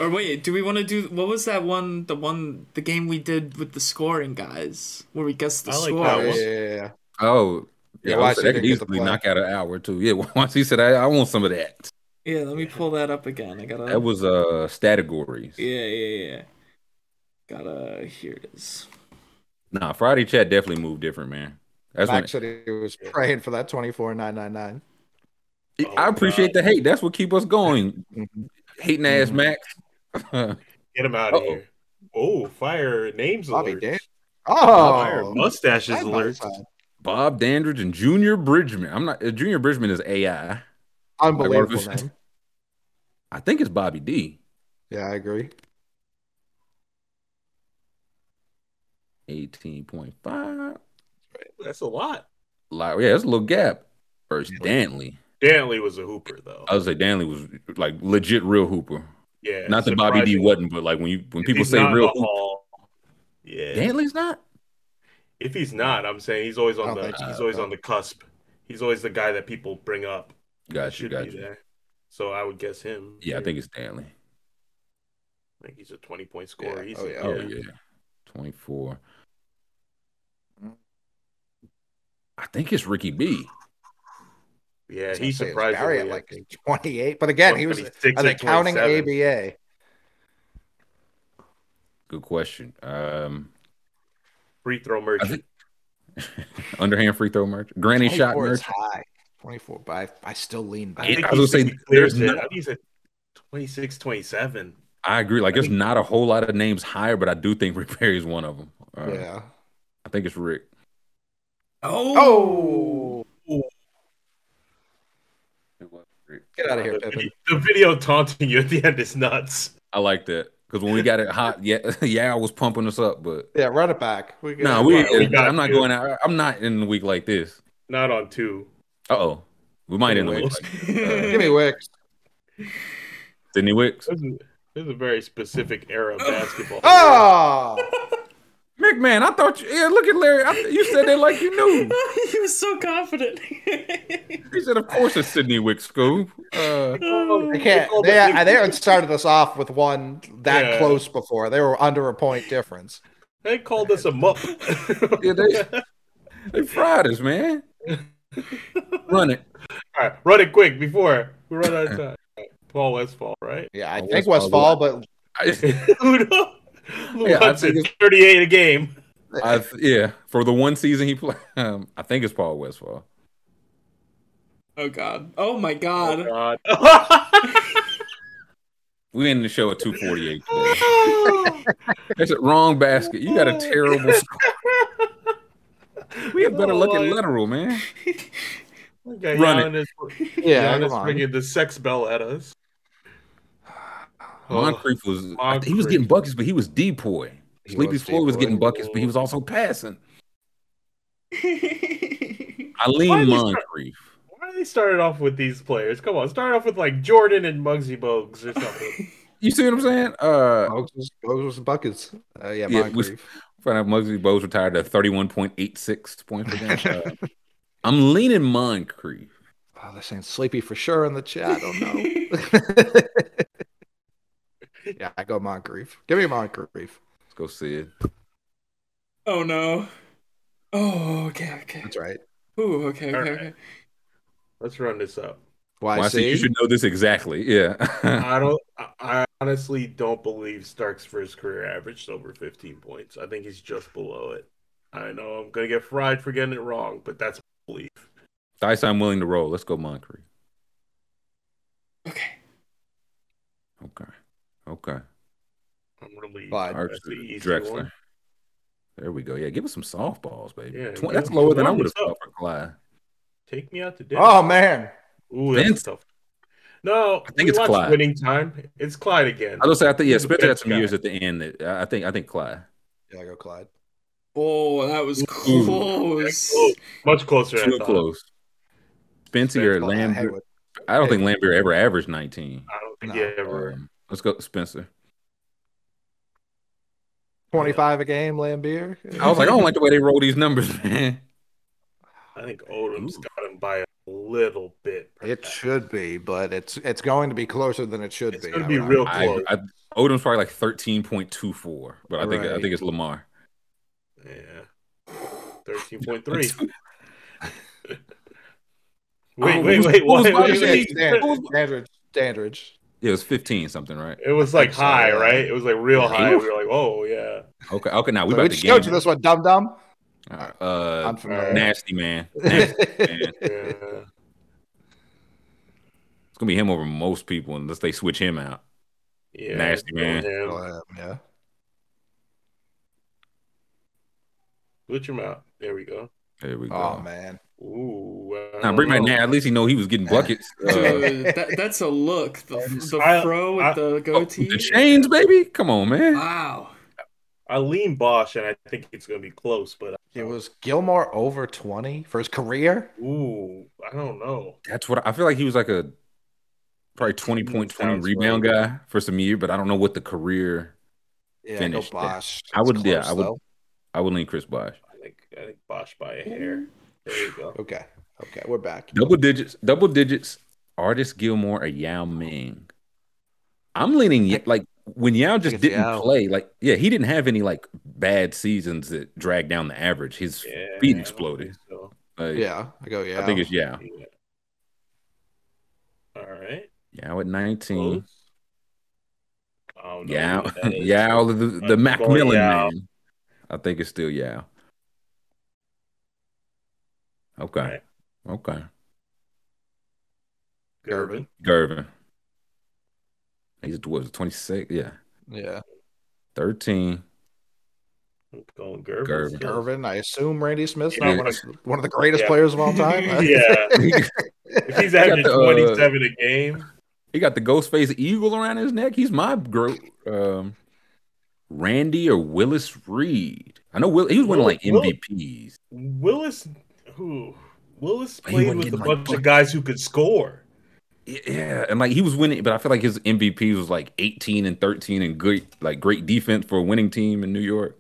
Or wait, do we want to do what was that one? The one, the game we did with the scoring guys, where we guessed the I like score. that Oh, yeah, yeah, yeah. Oh, Yeah, yeah. why I that could easily knock out an hour too. Yeah, once he said I, I want some of that. Yeah, let me pull that up again. I gotta. That was uh categories. Yeah, yeah, yeah. Gotta. Here it is. Nah, Friday chat definitely moved different, man. That's Max when said he was praying for that 24,999. Oh, I appreciate God. the hate. That's what keep us going. Mhm. Hating ass Mhm. Max. Get him out of Uh-oh. here. Oh, fire names Bobby alert. Dan- Fire Oh, mustaches alert. Bob Dandridge and Junior Bridgeman. I'm not. Uh, Junior Bridgeman is AI. unbelievable Like. I think it's Bobby D. Yeah, I agree. 18.5. That's a lot. Like, yeah, that's a little gap. First, Dantley. Dantley was a hooper, though. I would say Dantley was like legit real hooper. Yeah. Not that Bobby D wasn't, but like when you when people say real hooper, yeah. Dantley's not. If he's not, I'm saying he's always on the he's always on the cusp. He's always the guy that people bring up. Gotcha, gotcha. So I would guess him. Yeah, I think it's Dantley. I think he's a 20 point scorer. Yeah. Oh, yeah. oh, yeah. 24. I think it's Ricky B. Yeah, he surprised gonna he's say, it's surprisingly Barry at like 28. But again, he was, 26 are they counting ABA? Good question. Um, free throw I merchant. think underhand free throw merch, granny shot 24 is merch. high. 24, but I, I still lean back. I I was gonna say, there's it. no- I he's at 26, 27. I agree. Like, there's not a whole lot of names higher, but I do think Rick Barry is one of them. Uh, Yeah. I think it's Rick. Oh. Oh, It was Rick. get out of here, the, Pippin. video, the video taunting you at the end is nuts. I like that because when we got it hot, yeah, yeah, I was pumping us up, but Yeah, run it back. We no, we. We got I'm not you. going out. I'm not in the week like this. Not on two. Uh oh, we might end the week. Like. Uh, Give me Wicks. Sidney Wicks. This is, this is a very specific era of basketball. Oh, McMahon, I thought you. Yeah, look at Larry. I, you said that like you knew. he was so confident. He said, "Of course, it's Sidney Wicks, Scoob." Uh, they can't. They, they haven't started us off with one that Yeah. close before. They were under a point difference. They called us a mup. yeah, they they fried us, man. Run it. All right, run it quick before we run out of time. All right, Paul Westphal, right? Yeah, I Oh, think Westphal, Westphal, but I, Ludo, Lou Yeah, I Hudson, think it's- 38 a game. I, yeah, for the one season he played, um, I think it's Paul Westphal. oh god. Oh my god. God. We ended the show at 248. today. That's a wrong basket. You got a terrible score. We had better look at Oh, literal, man. Okay, Run it. Giannis, yeah, Giannis come on. bringing the sex bell at us. Oh, Moncrief was he was getting buckets, but he was depoy. He Sleepy was Floyd was getting buckets, but he was also passing. I Why lean Moncrief. Why are they started off with these players? Come on, start off with like Jordan and Muggsy Bogues or something. You see what I'm saying? Uh, Bogues was, Bogues was buckets. Uh, yeah, Yeah, Moncrief. find out Muggsy Bogues retired at 31.86 points per game. Uh, I'm leaning Moncrief. Oh, they're saying sleepy for sure in the chat. I don't know. Yeah, I go Moncrief. Give me Moncrief. Let's go see it. oh no. Oh, okay, okay. That's right. Ooh, okay, okay, All right. okay. Let's run this up. Why Well, I see you should know this exactly. Yeah. I don't. I- I honestly don't believe Starks for his career averaged over 15 points. I think he's just below it. I know I'm gonna get fried for getting it wrong, but that's my belief. Dice, I'm willing to roll. Let's go Moncrief. Okay. Okay. Okay. I'm gonna leave. Clyde. That's the easy Drexler. one. There we go. Yeah, give us some softballs, baby. Yeah, Twen- give that's lower than I would have thought for Clyde. Take me out to dinner. Oh man, Ooh, that's Vince. tough. No, I think we it's Clyde. Winning time. It's Clyde again. I was say I think yeah, He's a Spencer had some guy. years at the end that I think I think Clyde. yeah, I go Clyde. Oh, that was close. Close. Much closer. than I Too close. Spencer or Well, Lambert. I don't think Lambert ever averaged 19. I don't think No. he ever. Um, let's go Spencer. Twenty-five a game, Laimbeer. I was like, I don't like the way they roll these numbers, man. I think Odom's Ooh. got him by a little bit. It perhaps. should be, but it's it's going to be closer than it should It's be. gonna I be would real argue. I, I, Odom's probably like 13.24, but I think I think it's Lamar. Yeah. Thirteen point three. Oh, Wait, what wait, was- wait. what was Why, my wait, mistake? wait. Standridge, Standridge, Standridge. Yeah, it was 15 something, right? It was like high, yeah. right? It was like real Yeah. high. We were like, oh yeah. Okay, okay. Now we So about to just go to this one, dum dum. All right, Uh, Unfamiliar. nasty man. Nasty man. Yeah. It's gonna be him over most people unless they switch him out. yeah. Nasty man. him. Yeah. Switch him out. There we go. There we go. Oh man. Ooh. I Now bring don't back know. now. At least he know he was getting buckets. Uh, Dude, that, that's a look. The, the I- fro with the goatee. the chains, baby. Come on, man. Wow. I lean Bosh, and I think it's gonna be close, but It was Gilmore over twenty for his career. ooh, I don't know. That's what I feel like. He was like a probably twenty point twenty rebound right. guy for some year, but I don't know what the career. Yeah, Finished go. Bosh. I would- It's yeah, I would- though. I would lean Chris Bosh. I think I think Bosh by a hair. There you go. Okay. Okay, we're back. Double digits, double digits. Artis Gilmore or Yao Ming. I'm leaning Ye- like when Yao just didn't Yao. play. Like, yeah, he didn't have any like bad seasons that dragged down the average. His Yeah, feet exploded. think so. Like, Yeah, I go. Yeah, I think it's Yao. Yeah. All right. Yao at 19. Close. I don't know Yao, who that is. Yao, the, the Macmillan man. I think it's still Yao. Okay. Right. Okay. Gervin. Gervin. He's what was 26? Yeah. Yeah. 13. I'm going Gervin. Gervin. still. I assume Randy Smith's Yeah. not one, of, one of the greatest Yeah. players of all time. yeah. If he's got averaging the, uh, 27 a game, He got the ghost face eagle around his neck. He's my gro um Randy or Willis Reed. I know Will he was winning like Will- Will- MVPs. Willis, who? Willis played with a getting, like, bunch of guys who could score. Yeah, and like he was winning, but I feel like his MVP was like 18 and 13 and great like great defense for a winning team in New York.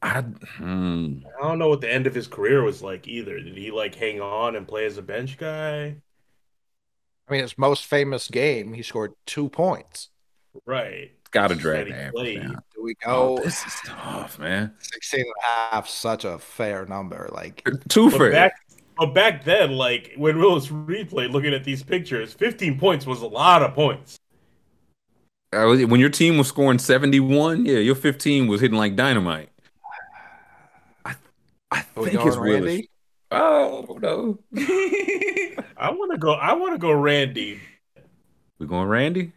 I hmm. I don't know what the end of his career was like either. Did he like hang on and play as a bench guy? I mean, his most famous game, he scored two points. Right. Gotta drag he the average down. Do we Oh, go this is tough, man. 16 and a half? Such a fair number. Like, Too But fair. back, but back then, like when Willis replayed looking at these pictures, 15 points was a lot of points. Uh, when your team was scoring 71, yeah, your 15 was hitting like dynamite. I, I think going it's Willis. Oh no, I want to go. I want to go Randy. we going Randy?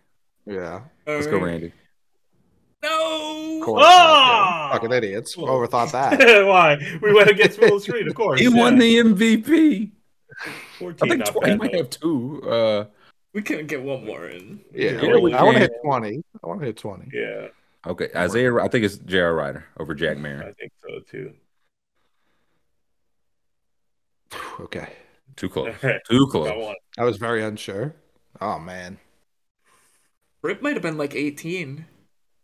Yeah. Let's go Randy. No. Course. Ah! Fucking idiots. Overthought that. Why we went against Willis Reed, Of course, He yeah. won the MVP. 14, I think not tw- he bad, might though. have two. Uh, We couldn't get one more in. Yeah. Yeah, we I want to hit 20. I want to hit 20. Yeah, okay, Isaiah. I think it's J.R. Rider over Jack Mayer. I think so too. Okay. Too close. Too I close. I was very unsure. Oh, man. Rip might have been like 18.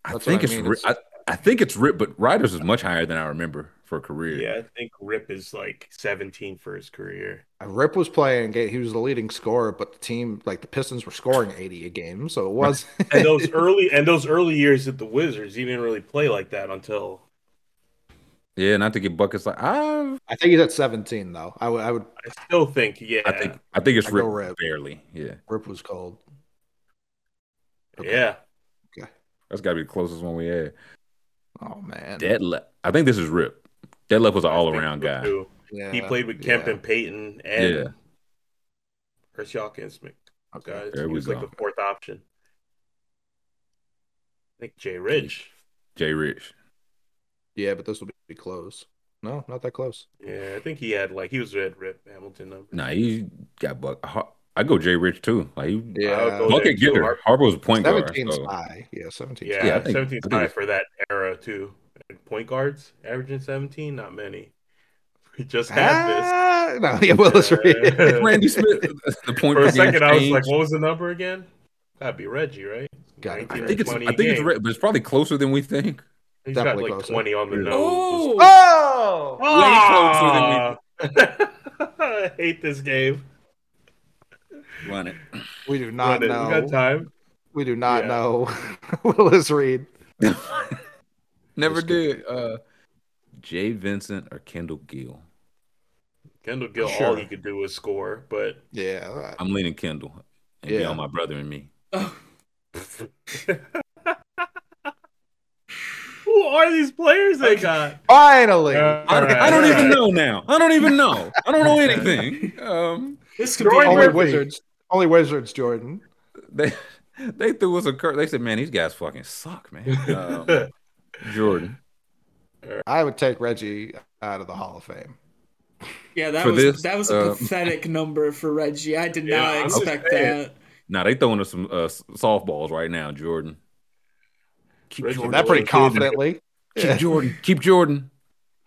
I think what I it's, mean, Ri- I, I think it's Rip, but Rider's is much higher than I remember for a career. Yeah, I think Rip is like 17 for his career. Uh, Rip was playing. He was the leading scorer, but the team, like the Pistons, were scoring 80 a game. So it was. And those early and those early years at the Wizards, he didn't really play like that until Yeah, not to get buckets like I. I think he's at 17, though. I would. I would. I still think, yeah, I think I think it's I Rip, Rip. barely. Yeah, Rip was cold. Okay. yeah. That's got to be the closest one we had. Oh, man. Detlef. I think this is Rip. Detlef was an all around guy. too. Yeah. He played with Kemp yeah. and Payton and Yeah. Chris Hawkins. Okay. Guys, There he we was like go. the fourth option. I think Jay Ridge. Jay Rich. Yeah, but this will be close. No, not that close. Yeah, I think he had like he was at Rip Hamilton number. Nah, he got buck. Har- I go Jay Rich too. Like Yeah. go bucket there, too. getter. Har- Harper was a point guard. 17's so- high. Yeah, 17. Yeah, Yeah, 17 I think high it's- for that era too. And point guards averaging 17, not many. We just had this. Ah, no, yeah, Willis Reed. Randy Smith. The point For a per game second, I was like, "What was the number again?" That'd be Reggie, right? Gotta be 19 I think it's. I think game. Red, but it's probably closer than we think. He's Definitely got like closer. 20 on the Yeah. nose. Oh. Oh, Way closer than I hate this game. Run it. we do not Run it. know. We got time. We do not Yeah. know Willis Reed. Never Just did. Uh, Jay Vincent or Kendall Gill. Kendall Gill, all he could do was score, but Yeah, I'm leaning Kendall. And be Yeah. on my brother and me. who are these players they got? finally. Uh, I don't, I don't even know now. I don't even know. I don't know anything. Um, This could be Jordan only Murphy. Wizards. Only Wizards, Jordan. they they threw us a curve. They said, "Man, these guys fucking suck, man." Um, Jordan. I would take Reggie out of the Hall of Fame. Yeah, that For was this, that was a uh, pathetic number for Reggie. I did Yeah, not expect that. Now they throwing us some uh, softballs right now, Jordan. Keep Reggie Jordan. That pretty Miller, confidently. Keep Yeah. Jordan. Keep Jordan.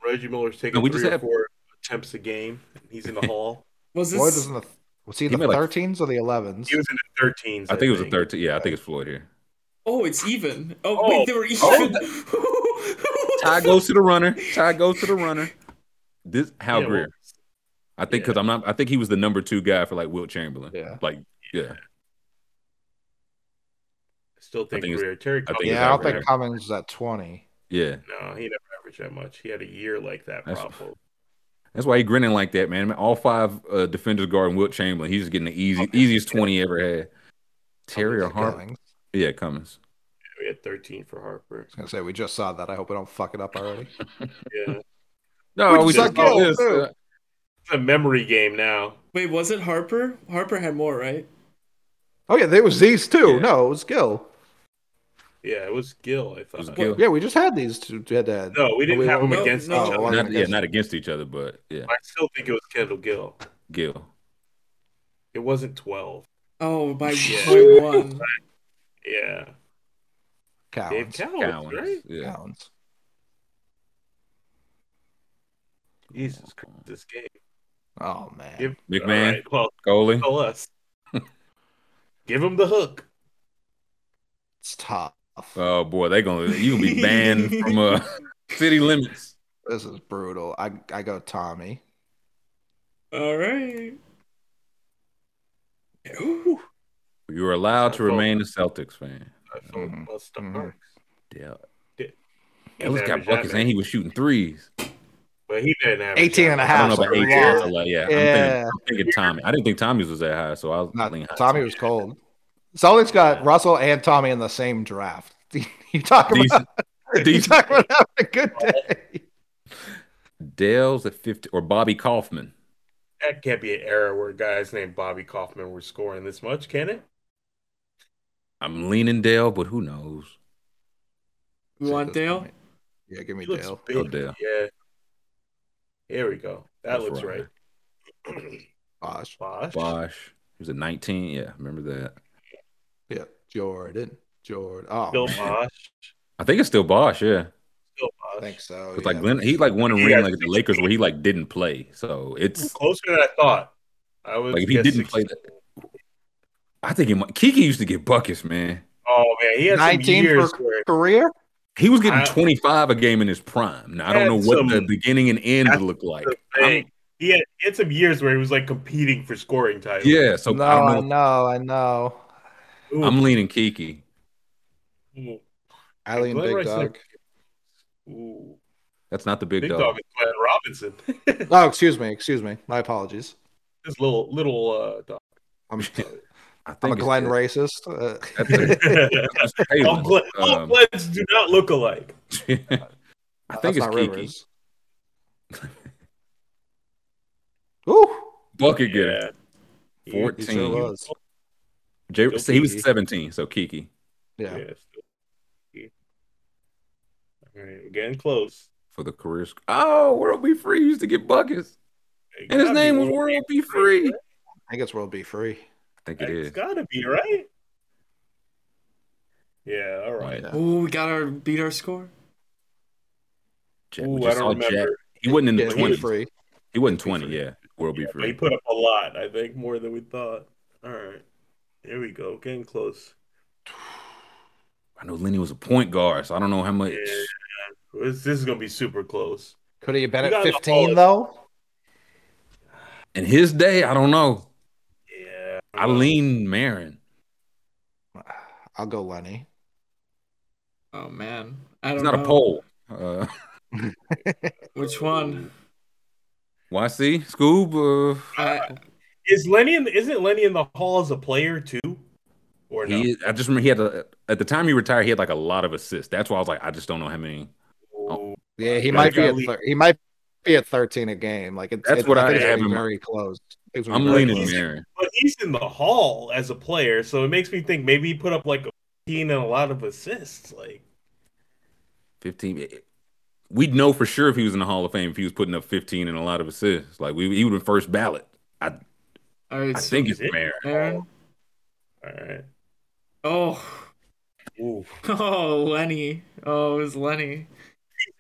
Reggie Miller's taking No, we three just or had- four attempts a game. He's in the hall. Was Boy, this? doesn't the, was he in He the made like- 13s or the 11s? He was in the 13s. I think it was a thirteen. Yeah, I think it's Floyd here. Oh, it's even. Oh, Oh. wait, they were oh, even. Ty goes to the runner. Ty goes to the runner. This Hal Yeah, Greer. well, I think because I'm not. I think he was the number two guy for like Wilt Chamberlain. Yeah. Like yeah. I still think, think Greer. Terry I think yeah, I don't think Cummings is at 20. Yeah. No, he never averaged that much. He had a year like that, That's- probably. That's why he grinning like that, man. All five uh, defenders guarding Wilt Chamberlain. He's just getting the easy, easiest twenty he ever had. Terry or Harper? Cummings. Yeah, Cummings. We had 13 for Harper. I was gonna say we just saw that. I hope I don't fuck it up already. Yeah, No, Which we is just like, oh, this, uh, it's a memory game now. Wait, was it Harper? Harper had more, right? Oh yeah, there was these too. Yeah. No, it was Gill. Yeah, it was Gill. I thought. was Gill. Yeah, we just had these two. Had that. No, we didn't we have them No, against no. each Oh, other. Not, yeah, not against each other, but yeah, I still think it was Kendall Gill. Gil. It wasn't twelve. Oh, by, Yeah. by one. Yeah, Dave Counts. Cowens, Cowens. right? Yeah. Counts. Jesus Christ, this game. Oh man. Give, Big all man. right, well, Goalie. tell us. Give him the hook. It's tough. Oh boy, they gonna you gonna be banned from uh city limits. This is brutal. I I go Tommy. All right. Ooh, You are allowed to remain a Celtics fan. I felt Mhm. bust the Mhm. marks. Yeah. Did- Ellis got buckets and he was shooting threes. But he didn't have 18 and a I half. I don't know about so 18. yeah. That's a lot. Yeah, I'm, thinking, I'm thinking Tommy. I didn't think Tommy's was that high, so I was Not, leaning high. Tommy was cold. Celtics got Russell and Tommy in the same draft. You talk about Decent. you talk about having a good day. Dale's at 50 or Bobby Kauffman. That can't be an era where guys named Bobby Kauffman were scoring this much, can it? I'm leaning Dale, but who knows? You want Dale? Yeah, give me He Dale. big. Oh, Dale. Yeah. Here we go. That That's looks right. right. Bosh. Bosh. Bosh. He was at 19. Yeah, remember that. Yeah, Jordan. Jordan. Oh, Bill man. Bosh. I think it's still Bosh. Yeah, Bill I Bosh. think so. because yeah. like Glenn, he like won a He ring like the Lakers where he like didn't play. So it's Closer than I thought. I was like if he didn't play that. I think he might, Kiki used to get buckets, man. Oh man, he had some 19 years for career. He was getting I- 25 a game in his prime. Now I don't know Had what the beginning and end looked like. the I'm- thing. he had, he had some years where he was like competing for scoring titles. yeah, so no, I I don't know. know, I know. Ooh. I'm leaning Kiki. Ooh. Eileen Glenn Big Rice Dog. Ooh. That's not the big, Big dog. dog is Glenn Robinson. Oh, excuse me, excuse me. My apologies. this little little uh dog. I'm, I I'm a it's Glenn the- racist. Uh, That's a- all, Glenn, all Um, Glens do not look alike. I think that's it's Kiki. Ooh, Bucket getter. Yeah. 14. he sure was. Jay, Still so he was 17, so Kiki. Yeah. Yeah. still- All right, we're getting close. for the career. sc- Oh, World B. Free used to get buckets, It and his gotta name was one World B. these, Free. I think it's World B. Free. I think it It's is. gotta be right. Yeah. All right. Yeah. Oh, we got our beat our score. Jack, Ooh, I don't Jack. remember. He wasn't in the Yeah, World twenties. Free. He wasn't twenty. Yeah, World Be Yeah, but Free. he put up a lot. I think more than we thought. All right. Here we go. Getting close. I know Lenny was a point guard, so I don't know how much. Yeah. This, this is gonna be super close. Could he have been You at 15 though? In his day, I don't know. Yeah. I lean Marin. I'll go Lenny. Oh man, I It's don't not know a poll. Uh, which one. YC Scoob. Uh, I, Is Lenny in? Isn't Lenny in the hall as a player too? Or no? he, I just remember he had a, at the time he retired. He had like a lot of assists. That's why I was like, I just don't know how many. Ooh. Yeah, he might be at thir- he might be at 13 a game. Like it's, That's it's what I I think have gonna be in my- very close. I think it's gonna I'm be very leaning close. But he's in the hall as a player, so it makes me think maybe he put up like a 15 and a lot of assists. Like, 15. Eh, eh, we'd know for sure if he was in the Hall of Fame if he was putting up 15 and a lot of assists. Like we, he would have first ballot. I, all right, I so think it's is it? Marin. Aaron. all right. Oh, Ooh. oh, Lenny. Oh, it was Lenny.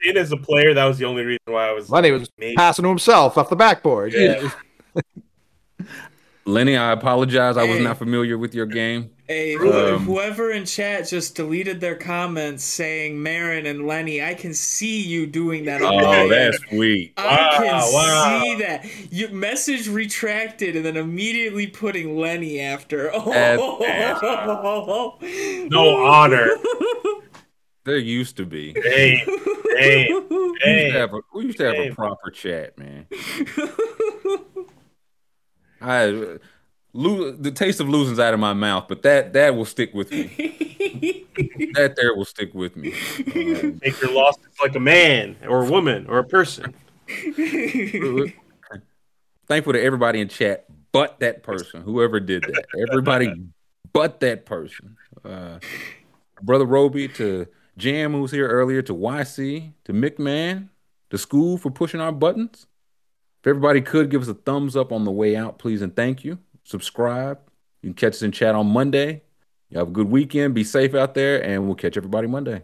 In as a player, that was the only reason why I was. Lenny was maybe. passing to himself off the backboard. Yeah. Lenny, I apologize. I was not familiar with your game. Hey, Um, whoever in chat just deleted their comments saying Marin and Lenny, I can see you doing that. on Oh, my that's end. sweet. I can Wow, wow. see that. You message retracted and then immediately putting Lenny after. That's Oh, No honor. There used to be. Hey, hey, We used to have a, we used to have Hey. a proper chat, man. I lo- the taste of losing's out of my mouth, but that that will stick with me. that there will stick with me. Um, Make your losses like a man or a woman or a person. thankful to everybody in chat, but that person, whoever did that. Everybody but that person. Uh, Brother Roby to Jam, who was here earlier, to YC, to McMahon, to School for pushing our buttons. If everybody could give us a thumbs up on the way out, please and thank you. Subscribe. You can catch us in chat on Monday. You have a good weekend. Be safe out there, and we'll catch everybody Monday.